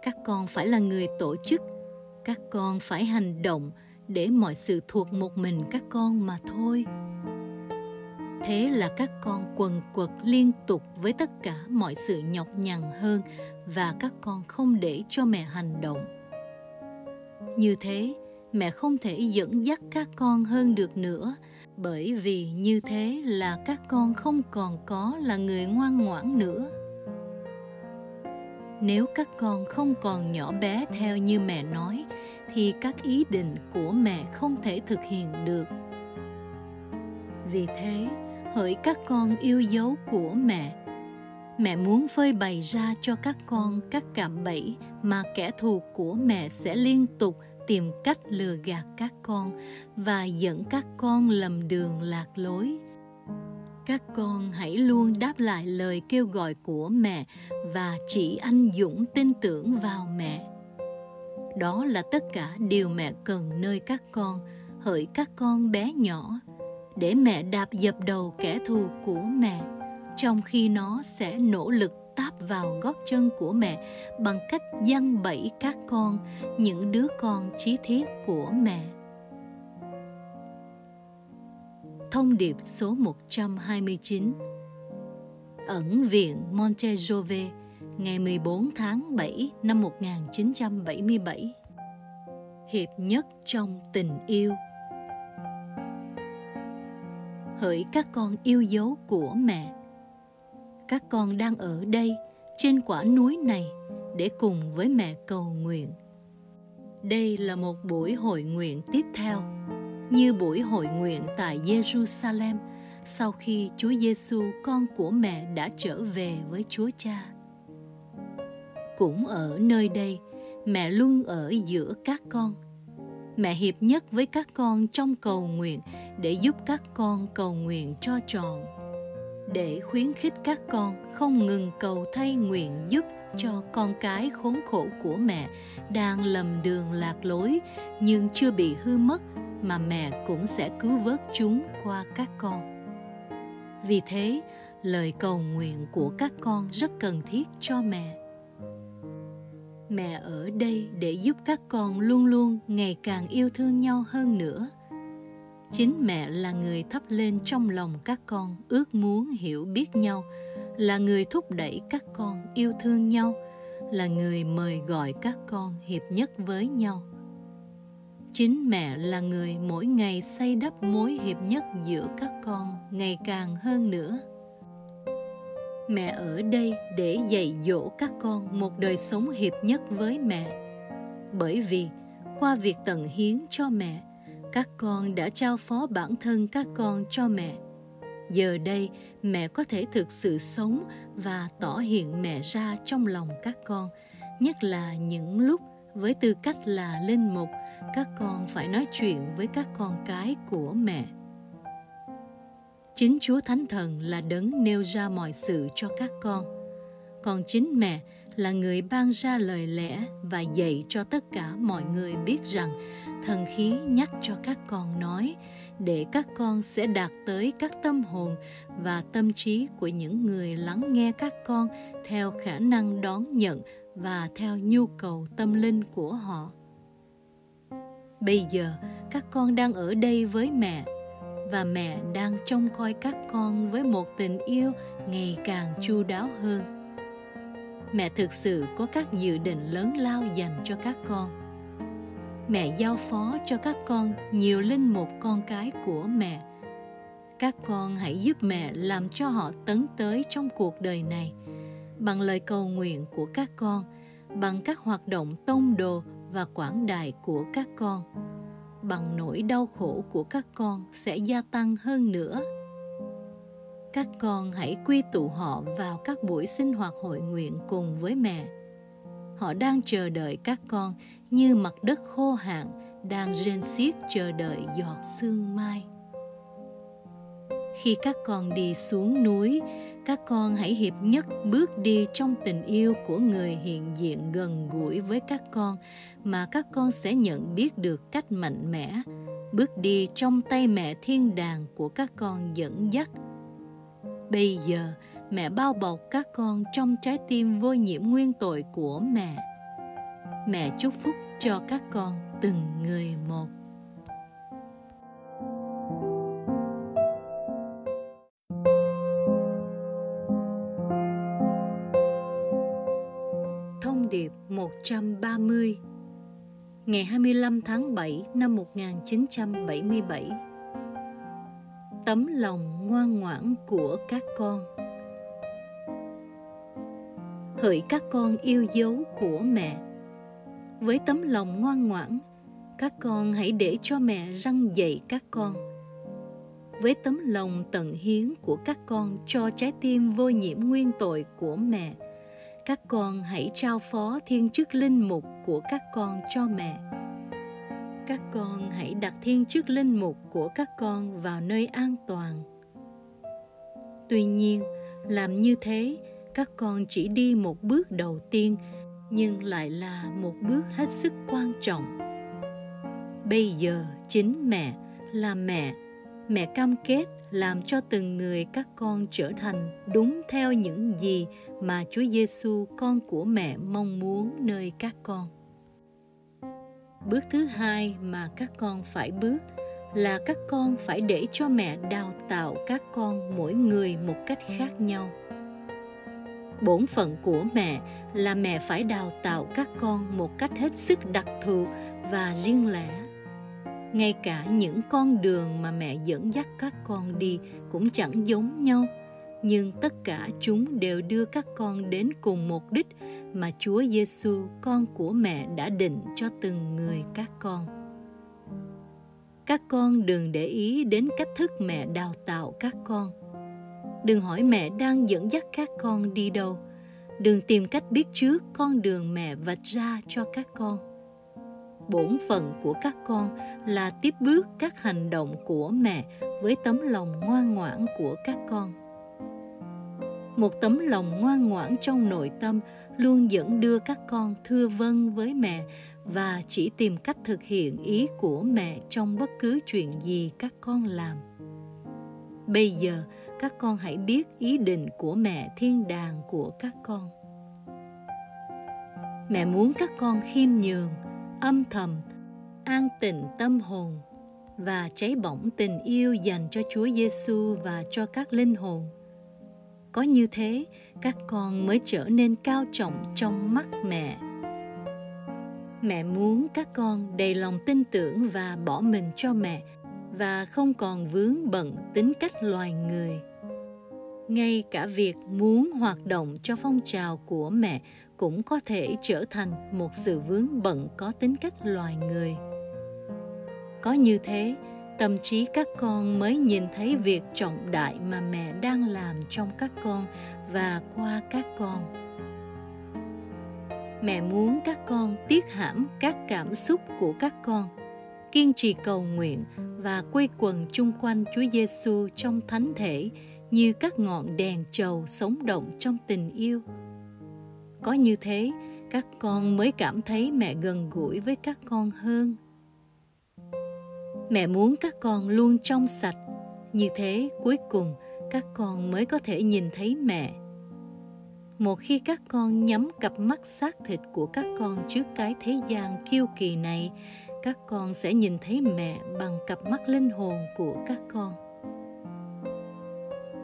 Các con phải là người tổ chức. Các con phải hành động để mọi sự thuộc một mình các con mà thôi thế là các con quần quật liên tục với tất cả mọi sự nhọc nhằn hơn và các con không để cho mẹ hành động. Như thế, mẹ không thể dẫn dắt các con hơn được nữa, bởi vì như thế là các con không còn có là người ngoan ngoãn nữa. Nếu các con không còn nhỏ bé theo như mẹ nói, thì các ý định của mẹ không thể thực hiện được. Vì thế hỡi các con yêu dấu của mẹ. Mẹ muốn phơi bày ra cho các con các cạm bẫy mà kẻ thù của mẹ sẽ liên tục tìm cách lừa gạt các con và dẫn các con lầm đường lạc lối. Các con hãy luôn đáp lại lời kêu gọi của mẹ và chỉ anh dũng tin tưởng vào mẹ. Đó là tất cả điều mẹ cần nơi các con, hỡi các con bé nhỏ để mẹ đạp dập đầu kẻ thù của mẹ trong khi nó sẽ nỗ lực táp vào gót chân của mẹ bằng cách giăng bẫy các con, những đứa con chí thiết của mẹ. Thông điệp số 129 Ẩn viện Montejove ngày 14 tháng 7 năm 1977 Hiệp nhất trong tình yêu. Hỡi các con yêu dấu của mẹ các con đang ở đây trên quả núi này để cùng với mẹ cầu nguyện. Đây là một buổi hội nguyện tiếp theo, như buổi hội nguyện tại Jerusalem sau khi Chúa Giêsu con của mẹ đã trở về với Chúa Cha. Cũng ở nơi đây, mẹ luôn ở giữa các con. Mẹ hiệp nhất với các con trong cầu nguyện để giúp các con cầu nguyện cho tròn để khuyến khích các con không ngừng cầu thay nguyện giúp cho con cái khốn khổ của mẹ đang lầm đường lạc lối nhưng chưa bị hư mất mà mẹ cũng sẽ cứu vớt chúng qua các con. Vì thế, lời cầu nguyện của các con rất cần thiết cho mẹ. Mẹ ở đây để giúp các con luôn luôn ngày càng yêu thương nhau hơn nữa – chính mẹ là người thắp lên trong lòng các con ước muốn hiểu biết nhau, là người thúc đẩy các con yêu thương nhau, là người mời gọi các con hiệp nhất với nhau. Chính mẹ là người mỗi ngày xây đắp mối hiệp nhất giữa các con ngày càng hơn nữa mẹ ở đây để dạy dỗ các con một đời sống hiệp nhất với mẹ. Bởi vì, qua việc tận hiến cho mẹ, các con đã trao phó bản thân các con cho mẹ. Giờ đây, mẹ có thể thực sự sống và tỏ hiện mẹ ra trong lòng các con, nhất là những lúc với tư cách là linh mục, các con phải nói chuyện với các con cái của mẹ chính chúa thánh thần là đấng nêu ra mọi sự cho các con. Còn chính mẹ là người ban ra lời lẽ và dạy cho tất cả mọi người biết rằng thần khí nhắc cho các con nói, để các con sẽ đạt tới các tâm hồn và tâm trí của những người lắng nghe các con theo khả năng đón nhận và theo nhu cầu tâm linh của họ. Bây giờ, các con đang ở đây với mẹ và mẹ đang trông coi các con với một tình yêu ngày càng chu đáo hơn. Mẹ thực sự có các dự định lớn lao dành cho các con. Mẹ giao phó cho các con nhiều linh mục con cái của mẹ. Các con hãy giúp mẹ làm cho họ tấn tới trong cuộc đời này bằng lời cầu nguyện của các con, bằng các hoạt động tông đồ và quảng đại của các con bằng nỗi đau khổ của các con sẽ gia tăng hơn nữa. Các con hãy quy tụ họ vào các buổi sinh hoạt hội nguyện cùng với mẹ. Họ đang chờ đợi các con như mặt đất khô hạn đang rên xiết chờ đợi giọt sương mai. Khi các con đi xuống núi các con hãy hiệp nhất bước đi trong tình yêu của người hiện diện gần gũi với các con, mà các con sẽ nhận biết được cách mạnh mẽ. Bước đi trong tay mẹ thiên đàng của các con dẫn dắt. Bây giờ, mẹ bao bọc các con trong trái tim vô nhiễm nguyên tội của mẹ. Mẹ chúc phúc cho các con từng người một. 1930 Ngày 25 tháng 7 năm 1977 Tấm lòng ngoan ngoãn của các con. Hỡi các con yêu dấu của mẹ. Với tấm lòng ngoan ngoãn, Các con hãy để cho mẹ răng dạy các con. Với tấm lòng tận hiến của các con cho trái tim vô nhiễm nguyên tội của mẹ các con hãy trao phó thiên chức linh mục của các con cho mẹ. Các con hãy đặt thiên chức linh mục của các con vào nơi an toàn. Tuy nhiên, làm như thế, các con chỉ đi một bước đầu tiên, nhưng lại là một bước hết sức quan trọng. Bây giờ chính mẹ là mẹ. Mẹ cam kết làm cho từng người các con trở thành đúng theo những gì mà Chúa Giêsu, con của mẹ, mong muốn nơi các con. Bước thứ hai mà các con phải bước là các con phải để cho mẹ đào tạo các con mỗi người một cách khác nhau. Bổn phận của mẹ là mẹ phải đào tạo các con một cách hết sức đặc thù và riêng lẻ ngay cả những con đường mà mẹ dẫn dắt các con đi cũng chẳng giống nhau nhưng tất cả chúng đều đưa các con đến cùng mục đích mà Chúa Giêsu, con của mẹ đã định cho từng người các con. Các con đừng để ý đến cách thức mẹ đào tạo các con. Đừng hỏi mẹ đang dẫn dắt các con đi đâu. Đừng tìm cách biết trước con đường mẹ vạch ra cho các con bổn phận của các con là tiếp bước các hành động của mẹ với tấm lòng ngoan ngoãn của các con. Một tấm lòng ngoan ngoãn trong nội tâm luôn dẫn đưa các con thưa vâng với mẹ và chỉ tìm cách thực hiện ý của mẹ trong bất cứ chuyện gì các con làm. Bây giờ, các con hãy biết ý định của mẹ thiên đàng của các con. Mẹ muốn các con khiêm nhường âm thầm an tịnh tâm hồn và cháy bỏng tình yêu dành cho Chúa Giêsu và cho các linh hồn. Có như thế, các con mới trở nên cao trọng trong mắt mẹ. Mẹ muốn các con đầy lòng tin tưởng và bỏ mình cho mẹ và không còn vướng bận tính cách loài người. Ngay cả việc muốn hoạt động cho phong trào của mẹ cũng có thể trở thành một sự vướng bận có tính cách loài người. Có như thế, tâm trí các con mới nhìn thấy việc trọng đại mà mẹ đang làm trong các con và qua các con. Mẹ muốn các con tiết hãm các cảm xúc của các con, kiên trì cầu nguyện và quây quần chung quanh Chúa Giêsu trong thánh thể như các ngọn đèn trầu sống động trong tình yêu có như thế, các con mới cảm thấy mẹ gần gũi với các con hơn. Mẹ muốn các con luôn trong sạch. Như thế, cuối cùng, các con mới có thể nhìn thấy mẹ. Một khi các con nhắm cặp mắt xác thịt của các con trước cái thế gian kiêu kỳ này, các con sẽ nhìn thấy mẹ bằng cặp mắt linh hồn của các con.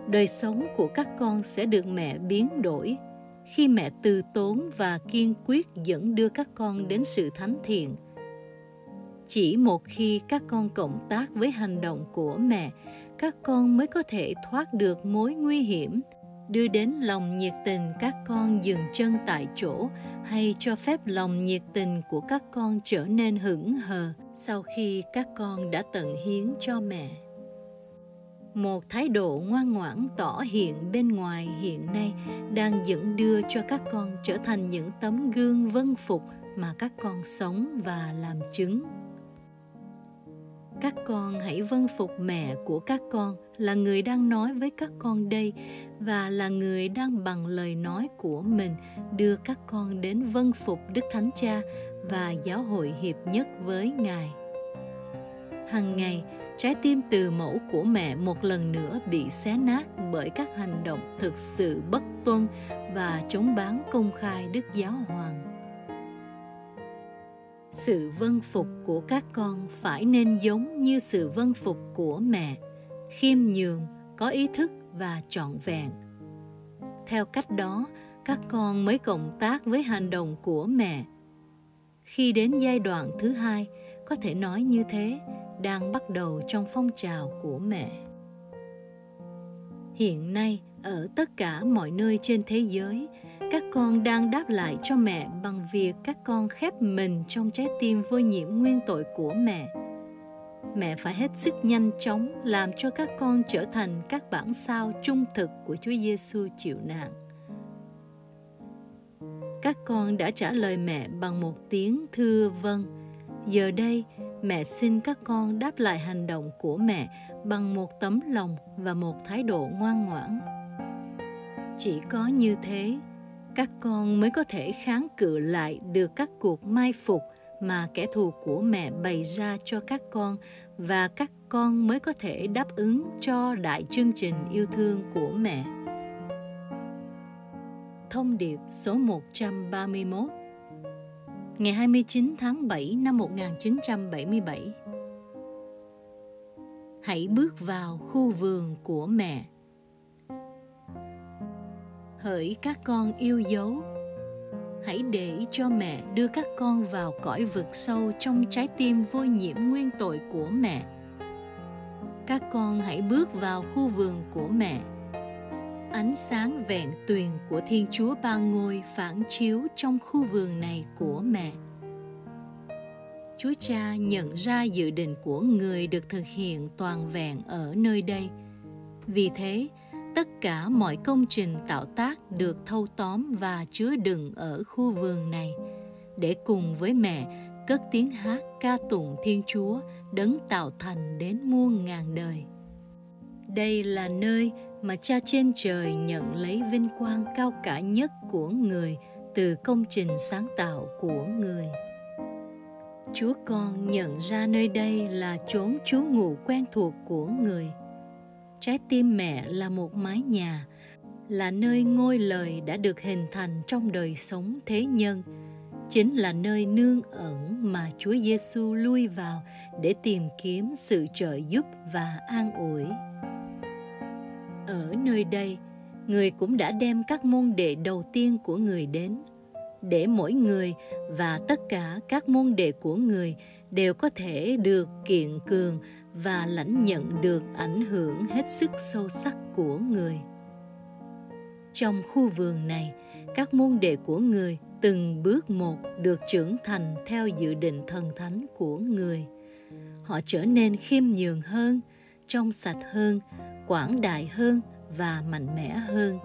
Đời sống của các con sẽ được mẹ biến đổi khi mẹ từ tốn và kiên quyết dẫn đưa các con đến sự thánh thiện. Chỉ một khi các con cộng tác với hành động của mẹ, các con mới có thể thoát được mối nguy hiểm, đưa đến lòng nhiệt tình các con dừng chân tại chỗ hay cho phép lòng nhiệt tình của các con trở nên hững hờ sau khi các con đã tận hiến cho mẹ một thái độ ngoan ngoãn tỏ hiện bên ngoài hiện nay đang dẫn đưa cho các con trở thành những tấm gương vân phục mà các con sống và làm chứng. Các con hãy vân phục mẹ của các con, là người đang nói với các con đây, và là người đang bằng lời nói của mình đưa các con đến vân phục đức thánh cha và giáo hội hiệp nhất với ngài. Hằng ngày trái tim từ mẫu của mẹ một lần nữa bị xé nát bởi các hành động thực sự bất tuân và chống bán công khai đức giáo hoàng. Sự vân phục của các con phải nên giống như sự vân phục của mẹ, khiêm nhường, có ý thức và trọn vẹn. Theo cách đó, các con mới cộng tác với hành động của mẹ. Khi đến giai đoạn thứ hai, có thể nói như thế đang bắt đầu trong phong trào của mẹ hiện nay ở tất cả mọi nơi trên thế giới các con đang đáp lại cho mẹ bằng việc các con khép mình trong trái tim vô nhiễm nguyên tội của mẹ mẹ phải hết sức nhanh chóng làm cho các con trở thành các bản sao trung thực của Chúa Giêsu chịu nạn. Các con đã trả lời mẹ bằng một tiếng thưa vâng. Giờ đây, mẹ xin các con đáp lại hành động của mẹ bằng một tấm lòng và một thái độ ngoan ngoãn. Chỉ có như thế, các con mới có thể kháng cự lại được các cuộc mai phục mà kẻ thù của mẹ bày ra cho các con và các con mới có thể đáp ứng cho đại chương trình yêu thương của mẹ. Thông điệp số 131 Ngày 29 tháng 7 năm 1977 Hãy bước vào khu vườn của mẹ. Hỡi các con yêu dấu, hãy để cho mẹ đưa các con vào cõi vực sâu trong trái tim vô nhiễm nguyên tội của mẹ. Các con hãy bước vào khu vườn của mẹ ánh sáng vẹn tuyền của thiên chúa ba ngôi phản chiếu trong khu vườn này của mẹ chúa cha nhận ra dự định của người được thực hiện toàn vẹn ở nơi đây vì thế, tất cả mọi công trình tạo tác được thâu tóm và chứa đựng ở khu vườn này để cùng với mẹ cất tiếng hát ca tụng Thiên Chúa đấng tạo thành đến muôn ngàn đời. Đây là nơi mà Cha trên trời nhận lấy vinh quang cao cả nhất của người từ công trình sáng tạo của người. Chúa con nhận ra nơi đây là chốn Chúa ngụ quen thuộc của người – trái tim mẹ là một mái nhà, là nơi ngôi lời đã được hình thành trong đời sống thế nhân chính là nơi nương ẩn mà Chúa Giêsu lui vào để tìm kiếm sự trợ giúp và an ủi. Ở nơi đây, người cũng đã đem các môn đệ đầu tiên của người đến. Để mỗi người và tất cả các môn đệ của người đều có thể được kiện cường và lãnh nhận được ảnh hưởng hết sức sâu sắc của người. Trong khu vườn này các môn đệ của người từng bước một được trưởng thành theo dự định thần thánh của người. Họ trở nên khiêm nhường hơn trong sạch hơn quảng đại hơn và mạnh mẽ hơn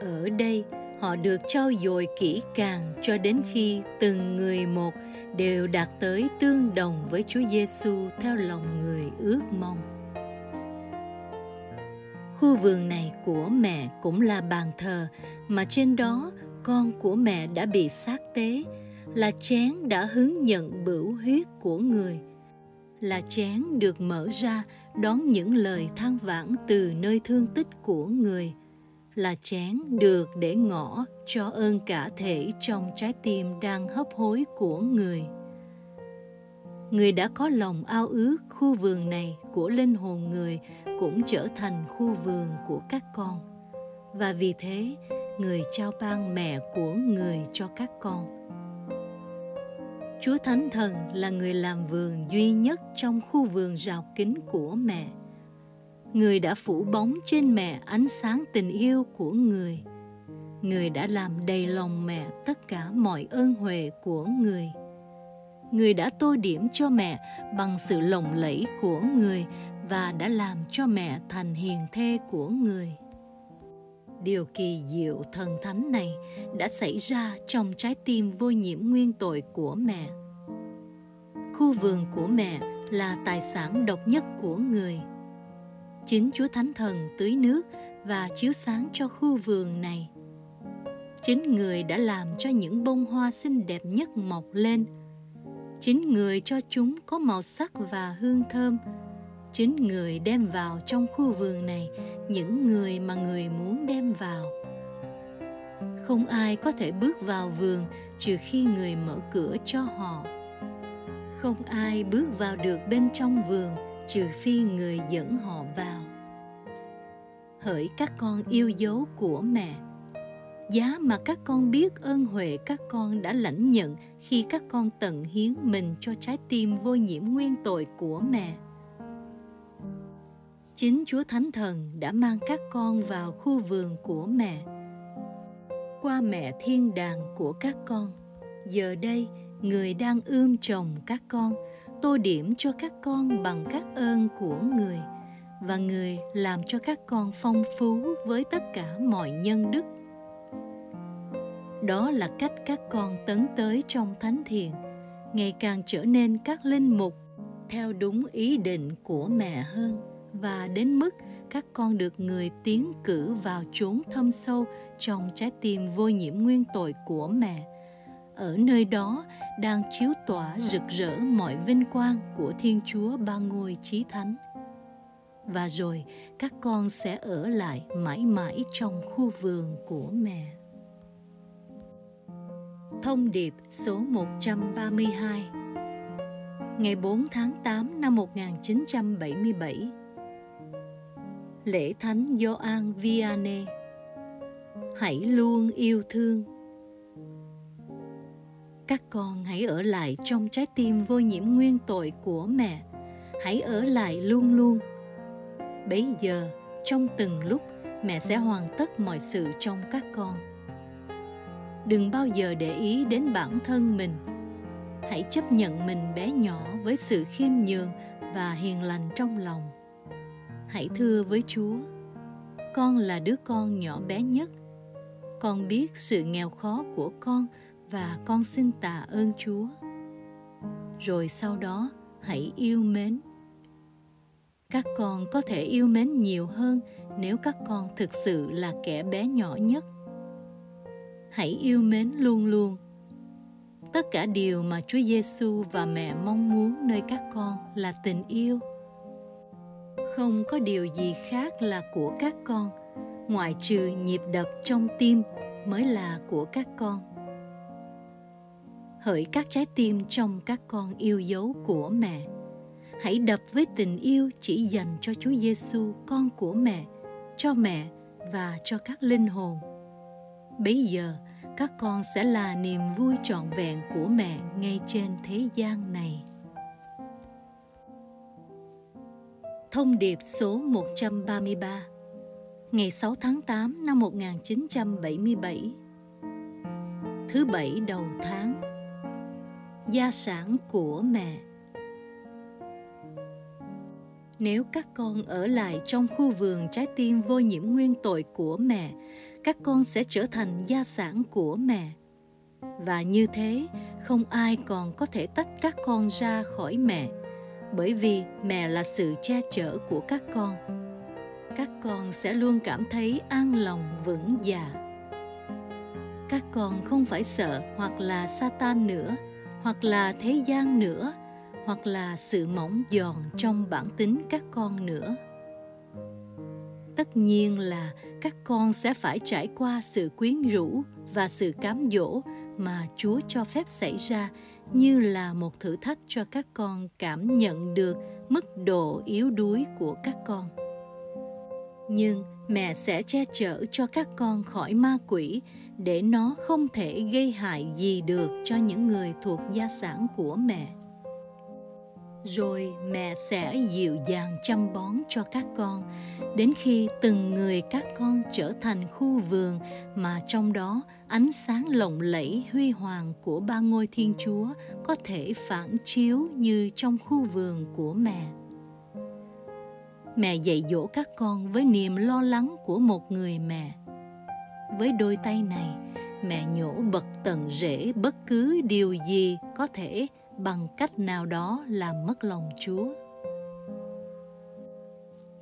ở đây họ được trau dồi kỹ càng cho đến khi từng người một đều đạt tới tương đồng với Chúa Giêsu theo lòng người ước mong. Khu vườn này của mẹ cũng là bàn thờ mà trên đó con của mẹ đã bị sát tế, là chén đã hứng nhận bửu huyết của người, là chén được mở ra đón những lời than vãn từ nơi thương tích của người – là chén được để ngỏ cho ơn cả thể trong trái tim đang hấp hối của người. Người đã có lòng ao ước khu vườn này của linh hồn người cũng trở thành khu vườn của các con. Và vì thế, người trao ban mẹ của người cho các con. Chúa Thánh Thần là người làm vườn duy nhất trong khu vườn rào kính của mẹ. Người đã phủ bóng trên mẹ ánh sáng tình yêu của người. Người đã làm đầy lòng mẹ tất cả mọi ơn huệ của người. Người đã tô điểm cho mẹ bằng sự lộng lẫy của người và đã làm cho mẹ thành hiền thê của người điều kỳ diệu thần thánh này đã xảy ra trong trái tim vô nhiễm nguyên tội của mẹ khu vườn của mẹ là tài sản độc nhất của người chính Chúa Thánh Thần tưới nước và chiếu sáng cho khu vườn này. Chính người đã làm cho những bông hoa xinh đẹp nhất mọc lên. Chính người cho chúng có màu sắc và hương thơm. Chính người đem vào trong khu vườn này, những người mà người muốn đem vào. Không ai có thể bước vào vườn trừ khi người mở cửa cho họ. Không ai bước vào được bên trong vườn trừ phi người dẫn họ vào hỡi các con yêu dấu của mẹ, giá mà các con biết ơn huệ các con đã lãnh nhận khi các con tận hiến mình cho trái tim vô nhiễm nguyên tội của mẹ. Chính Chúa Thánh Thần đã mang các con vào khu vườn của mẹ. Qua mẹ thiên đàng của các con, giờ đây người đang ươm trồng các con, tô điểm cho các con bằng các ơn của người và người làm cho các con phong phú với tất cả mọi nhân đức đó là cách các con tấn tới trong thánh thiền ngày càng trở nên các linh mục theo đúng ý định của mẹ hơn và đến mức các con được người tiến cử vào chốn thâm sâu trong trái tim vô nhiễm nguyên tội của mẹ. Ở nơi đó đang chiếu tỏa rực rỡ mọi vinh quang của thiên chúa ba ngôi chí thánh. Và rồi các con sẽ ở lại mãi mãi trong khu vườn của mẹ. Thông điệp số 132 Ngày 4 tháng 8 năm 1977 Lễ Thánh Gioan Vianney. Hãy luôn yêu thương. Các con hãy ở lại trong trái tim vô nhiễm nguyên tội của mẹ. Hãy ở lại luôn luôn. Bấy giờ, trong từng lúc, mẹ sẽ hoàn tất mọi sự trong các con. Đừng bao giờ để ý đến bản thân mình. Hãy chấp nhận mình bé nhỏ với sự khiêm nhường và hiền lành trong lòng hãy thưa với chúa, con là đứa con nhỏ bé nhất. Con biết sự nghèo khó của con và con xin tạ ơn chúa. Rồi sau đó, hãy yêu mến. Các con có thể yêu mến nhiều hơn nếu các con thực sự là kẻ bé nhỏ nhất. Hãy yêu mến luôn luôn. Tất cả điều mà Chúa Giêsu và mẹ mong muốn nơi các con là tình yêu. Không có điều gì khác là của các con, ngoại trừ nhịp đập trong tim mới là của các con. Hỡi các trái tim trong các con yêu dấu của mẹ hãy đập với tình yêu chỉ dành cho Chúa Giêsu, con của mẹ, cho mẹ và cho các linh hồn. Bây giờ, các con sẽ là niềm vui trọn vẹn của mẹ ngay trên thế gian này. Thông điệp số 133 Ngày 6 tháng 8 năm 1977 Thứ bảy đầu tháng. Gia sản của mẹ. Nếu các con ở lại trong khu vườn trái tim vô nhiễm nguyên tội của mẹ, các con sẽ trở thành gia sản của mẹ. Và như thế, không ai còn có thể tách các con ra khỏi mẹ bởi vì mẹ là sự che chở của các con. Các con sẽ luôn cảm thấy an lòng, vững dạ. Các con không phải sợ hoặc là Satan nữa, hoặc là thế gian nữa, hoặc là sự mỏng giòn trong bản tính các con nữa. Tất nhiên là các con sẽ phải trải qua sự quyến rũ và sự cám dỗ mà chúa cho phép xảy ra như là một thử thách cho các con cảm nhận được mức độ yếu đuối của các con. Nhưng mẹ sẽ che chở cho các con khỏi ma quỷ để nó không thể gây hại gì được cho những người thuộc gia sản của mẹ rồi mẹ sẽ dịu dàng chăm bón cho các con. Đến khi từng người các con trở thành khu vườn mà trong đó ánh sáng lộng lẫy huy hoàng của ba ngôi thiên chúa có thể phản chiếu như trong khu vườn của mẹ. Mẹ dạy dỗ các con với niềm lo lắng của một người mẹ. Với đôi tay này, mẹ nhổ bật tận rễ bất cứ điều gì có thể bằng cách nào đó làm mất lòng Chúa.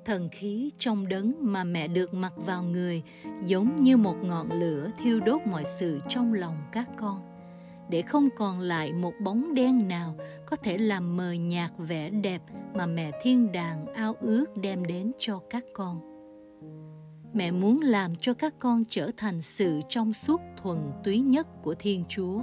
Thần khí trong đấng mà mẹ được mặc vào người, giống như một ngọn lửa thiêu đốt mọi sự trong lòng các con, để không còn lại một bóng đen nào có thể làm mờ nhạt vẻ đẹp mà mẹ thiên đàng ao ước đem đến cho các con. Mẹ muốn làm cho các con trở thành sự trong suốt thuần túy nhất của Thiên Chúa.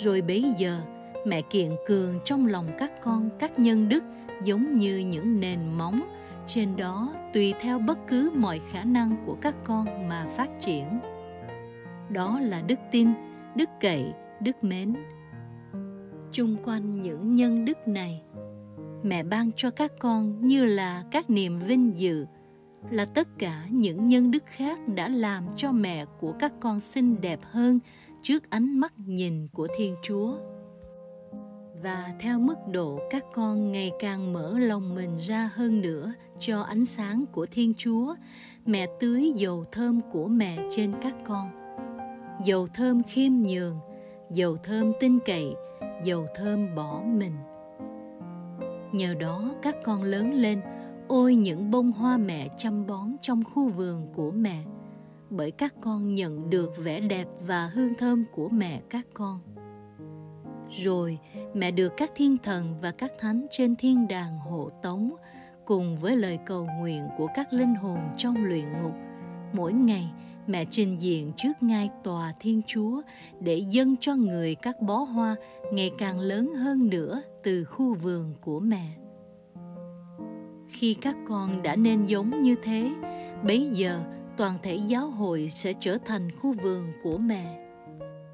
Rồi bấy giờ, mẹ kiện cường trong lòng các con các nhân đức giống như những nền móng. Trên đó tùy theo bất cứ mọi khả năng của các con mà phát triển. Đó là đức tin đức cậy đức mến. Chung quanh những nhân đức này mẹ ban cho các con như là các niềm vinh dự là tất cả những nhân đức khác đã làm cho mẹ của các con xinh đẹp hơn trước ánh mắt nhìn của thiên chúa. Và theo mức độ các con ngày càng mở lòng mình ra hơn nữa cho ánh sáng của thiên chúa, mẹ tưới dầu thơm của mẹ trên các con. Dầu thơm khiêm nhường, dầu thơm tin cậy, dầu thơm bỏ mình. Nhờ đó, các con lớn lên, ôi những bông hoa mẹ chăm bón trong khu vườn của mẹ bởi các con nhận được vẻ đẹp và hương thơm của mẹ các con. Rồi, mẹ được các thiên thần và các thánh trên thiên đàng hộ tống, cùng với lời cầu nguyện của các linh hồn trong luyện ngục. Mỗi ngày, mẹ trình diện trước ngai tòa thiên chúa để dâng cho người các bó hoa ngày càng lớn hơn nữa từ khu vườn của mẹ. Khi các con đã nên giống như thế, bấy giờ toàn thể giáo hội sẽ trở thành khu vườn của mẹ.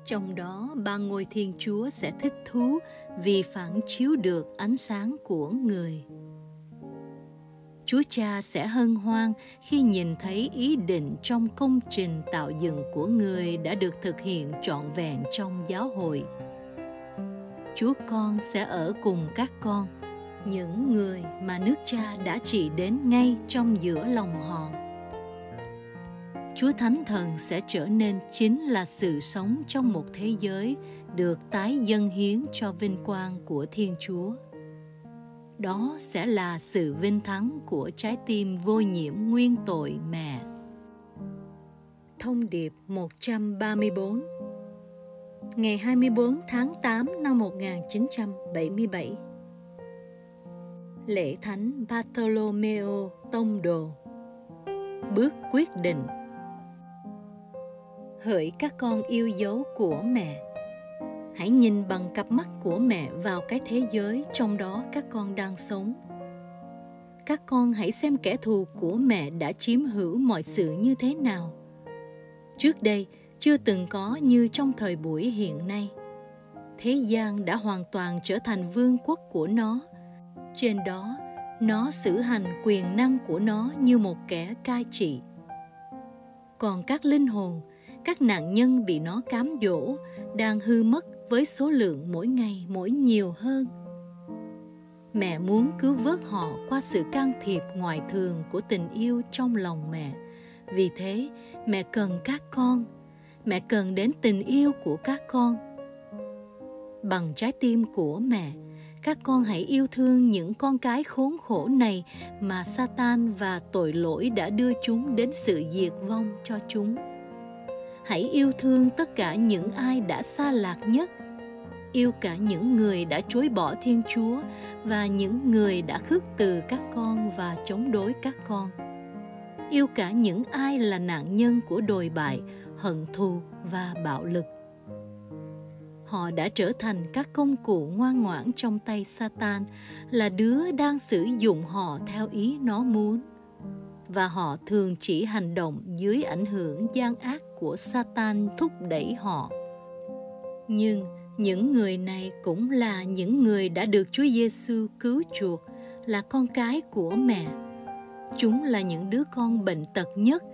Trong đó, ba ngôi thiên chúa sẽ thích thú vì phản chiếu được ánh sáng của người. Chúa cha sẽ hân hoan khi nhìn thấy ý định trong công trình tạo dựng của người đã được thực hiện trọn vẹn trong giáo hội. Chúa con sẽ ở cùng các con, những người mà nước cha đã chỉ đến ngay trong giữa lòng họ. Chúa Thánh Thần sẽ trở nên chính là sự sống trong một thế giới được tái dâng hiến cho vinh quang của Thiên Chúa. Đó sẽ là sự vinh thắng của trái tim vô nhiễm nguyên tội mẹ. Thông điệp 134 Ngày 24 tháng 8 năm 1977 Lễ Thánh Bartolomeo Tông Đồ Bước quyết định hỡi các con yêu dấu của mẹ. Hãy nhìn bằng cặp mắt của mẹ vào cái thế giới trong đó các con đang sống. Các con hãy xem kẻ thù của mẹ đã chiếm hữu mọi sự như thế nào. Trước đây, chưa từng có như trong thời buổi hiện nay. Thế gian đã hoàn toàn trở thành vương quốc của nó. Trên đó, nó xử hành quyền năng của nó như một kẻ cai trị. Còn các linh hồn các nạn nhân bị nó cám dỗ đang hư mất với số lượng mỗi ngày mỗi nhiều hơn. Mẹ muốn cứu vớt họ qua sự can thiệp ngoại thường của tình yêu trong lòng mẹ. Vì thế, mẹ cần các con. Mẹ cần đến tình yêu của các con. Bằng trái tim của mẹ, các con hãy yêu thương những con cái khốn khổ này mà Satan và tội lỗi đã đưa chúng đến sự diệt vong cho chúng hãy yêu thương tất cả những ai đã xa lạc nhất. Yêu cả những người đã chối bỏ thiên chúa và những người đã khước từ các con và chống đối các con. Yêu cả những ai là nạn nhân của đồi bại hận thù và bạo lực. Họ đã trở thành các công cụ ngoan ngoãn trong tay Satan, là đứa đang sử dụng họ theo ý nó muốn và họ thường chỉ hành động dưới ảnh hưởng gian ác của Satan thúc đẩy họ. Nhưng những người này cũng là những người đã được Chúa Giêsu cứu chuộc, là con cái của mẹ. Chúng là những đứa con bệnh tật nhất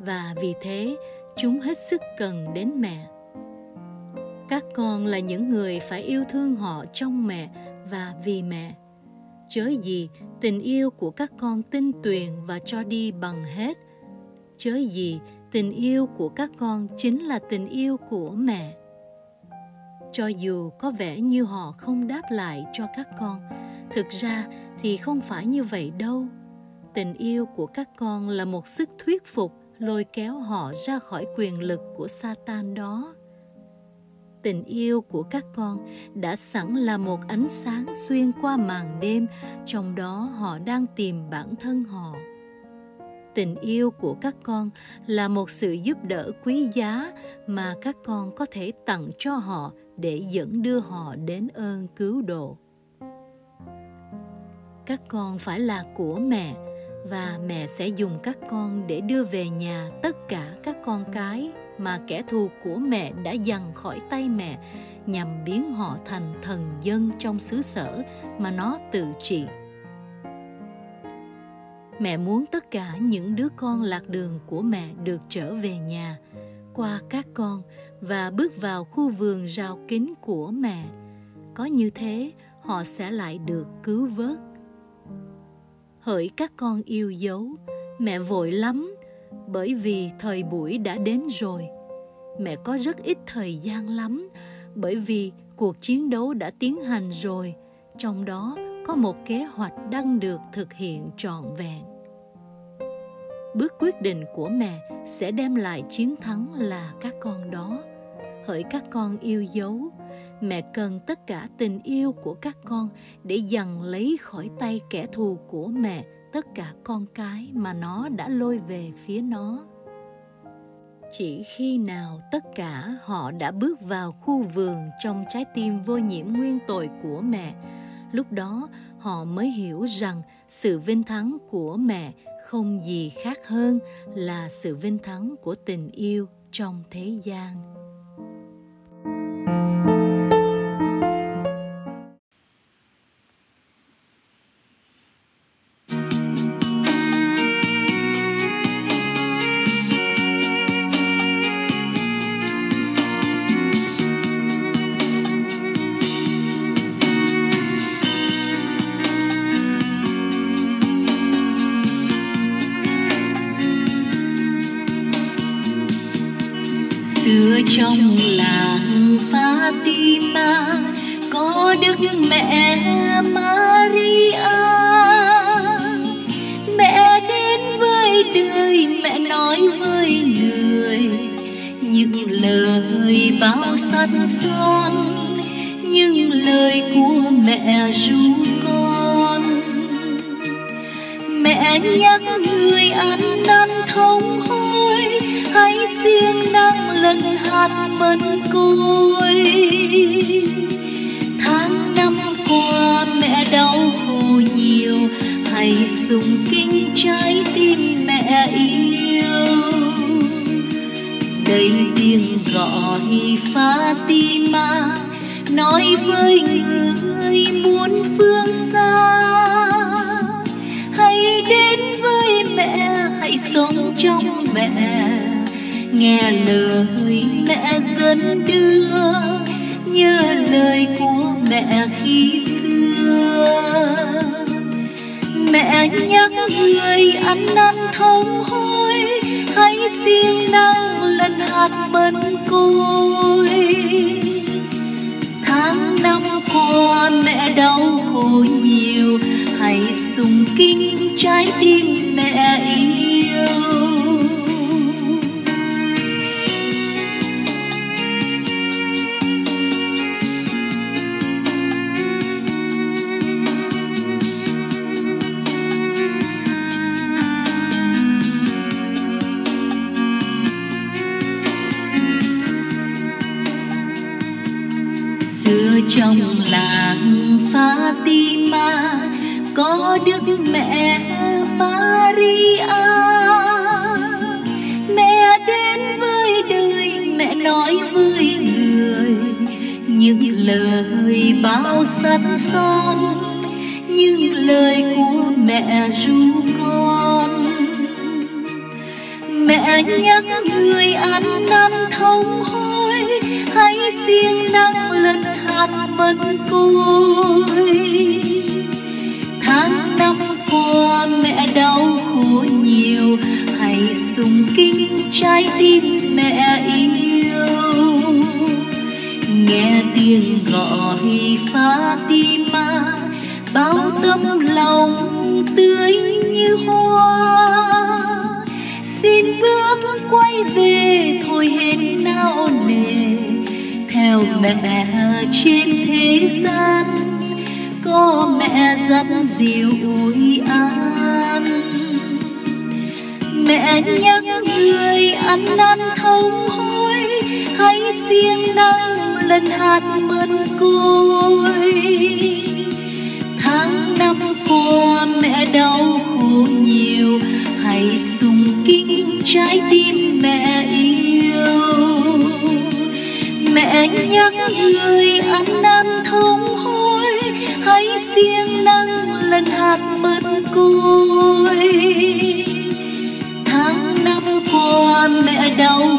và vì thế chúng hết sức cần đến mẹ. Các con là những người phải yêu thương họ trong mẹ và vì mẹ chớ gì tình yêu của các con tinh tuyền và cho đi bằng hết. Chớ gì, tình yêu của các con chính là tình yêu của mẹ. Cho dù có vẻ như họ không đáp lại cho các con, thực ra thì không phải như vậy đâu. Tình yêu của các con là một sức thuyết phục lôi kéo họ ra khỏi quyền lực của Satan đó tình yêu của các con đã sẵn là một ánh sáng xuyên qua màn đêm, trong đó họ đang tìm bản thân họ. Tình yêu của các con là một sự giúp đỡ quý giá mà các con có thể tặng cho họ để dẫn đưa họ đến ơn cứu độ. Các con phải là của mẹ và mẹ sẽ dùng các con để đưa về nhà tất cả các con cái mà kẻ thù của mẹ đã giằng khỏi tay mẹ, nhằm biến họ thành thần dân trong xứ sở mà nó tự trị. Mẹ muốn tất cả những đứa con lạc đường của mẹ được trở về nhà, qua các con và bước vào khu vườn rào kính của mẹ. Có như thế, họ sẽ lại được cứu vớt. Hỡi các con yêu dấu, mẹ vội lắm bởi vì thời buổi đã đến rồi. Mẹ có rất ít thời gian lắm, bởi vì cuộc chiến đấu đã tiến hành rồi. Trong đó, có một kế hoạch đang được thực hiện trọn vẹn. Bước quyết định của mẹ sẽ đem lại chiến thắng là các con đó. Hỡi các con yêu dấu, mẹ cần tất cả tình yêu của các con để dằn lấy khỏi tay kẻ thù của mẹ tất cả con cái mà nó đã lôi về phía nó. Chỉ khi nào tất cả họ đã bước vào khu vườn trong trái tim vô nhiễm nguyên tội của mẹ, lúc đó họ mới hiểu rằng sự vinh thắng của mẹ không gì khác hơn là sự vinh thắng của tình yêu trong thế gian. Đức mẹ Maria. Mẹ đến với đời, mẹ nói với người, những lời bao sắt son, những lời của mẹ ru con. Mẹ nhắc người ăn năn thông hối hãy siêng năng lần hạt mân côi. Dùng kinh trái tim mẹ yêu. Đây tiếng gọi Fatima, nói với người muốn phương xa. Hãy đến với mẹ, hãy sống trong mẹ. Nghe lời mẹ dẫn đưa, nhớ lời của mẹ khi xa mẹ nhắc người ăn năn thông hối. Hãy siêng năng lần hạt mân côi. Tháng năm qua mẹ đau khổ nhiều. Hãy sung kinh trái tim mẹ yêu trong làng Fatima có đức mẹ Maria. Mẹ đến với đời, mẹ nói với người, những lời bao sắt son, những lời của mẹ ru con. Mẹ nhắc người ăn năn thông hối, hãy siêng năng vẫn côi tháng năm qua mẹ đau khổ nhiều, hãy sung kinh trái tim mẹ yêu. Nghe tiếng gọi Fatima, bao tâm lòng tươi như hoa. Xin bước quay về, thôi hết nao nề nghèo mẹ trên thế gian. Có mẹ rất dìu ủi an. Mẹ nhắc người ăn năn thông hối, hãy siêng năng lần hạt mân côi. Tháng năm qua mẹ đau khổ khổ nhiều, hãy sung kính trái tim mẹ yêu mẹ nhắc người ăn năn thống hối, hãy siêng năng lần hạt mật côi. Tháng năm qua mẹ đau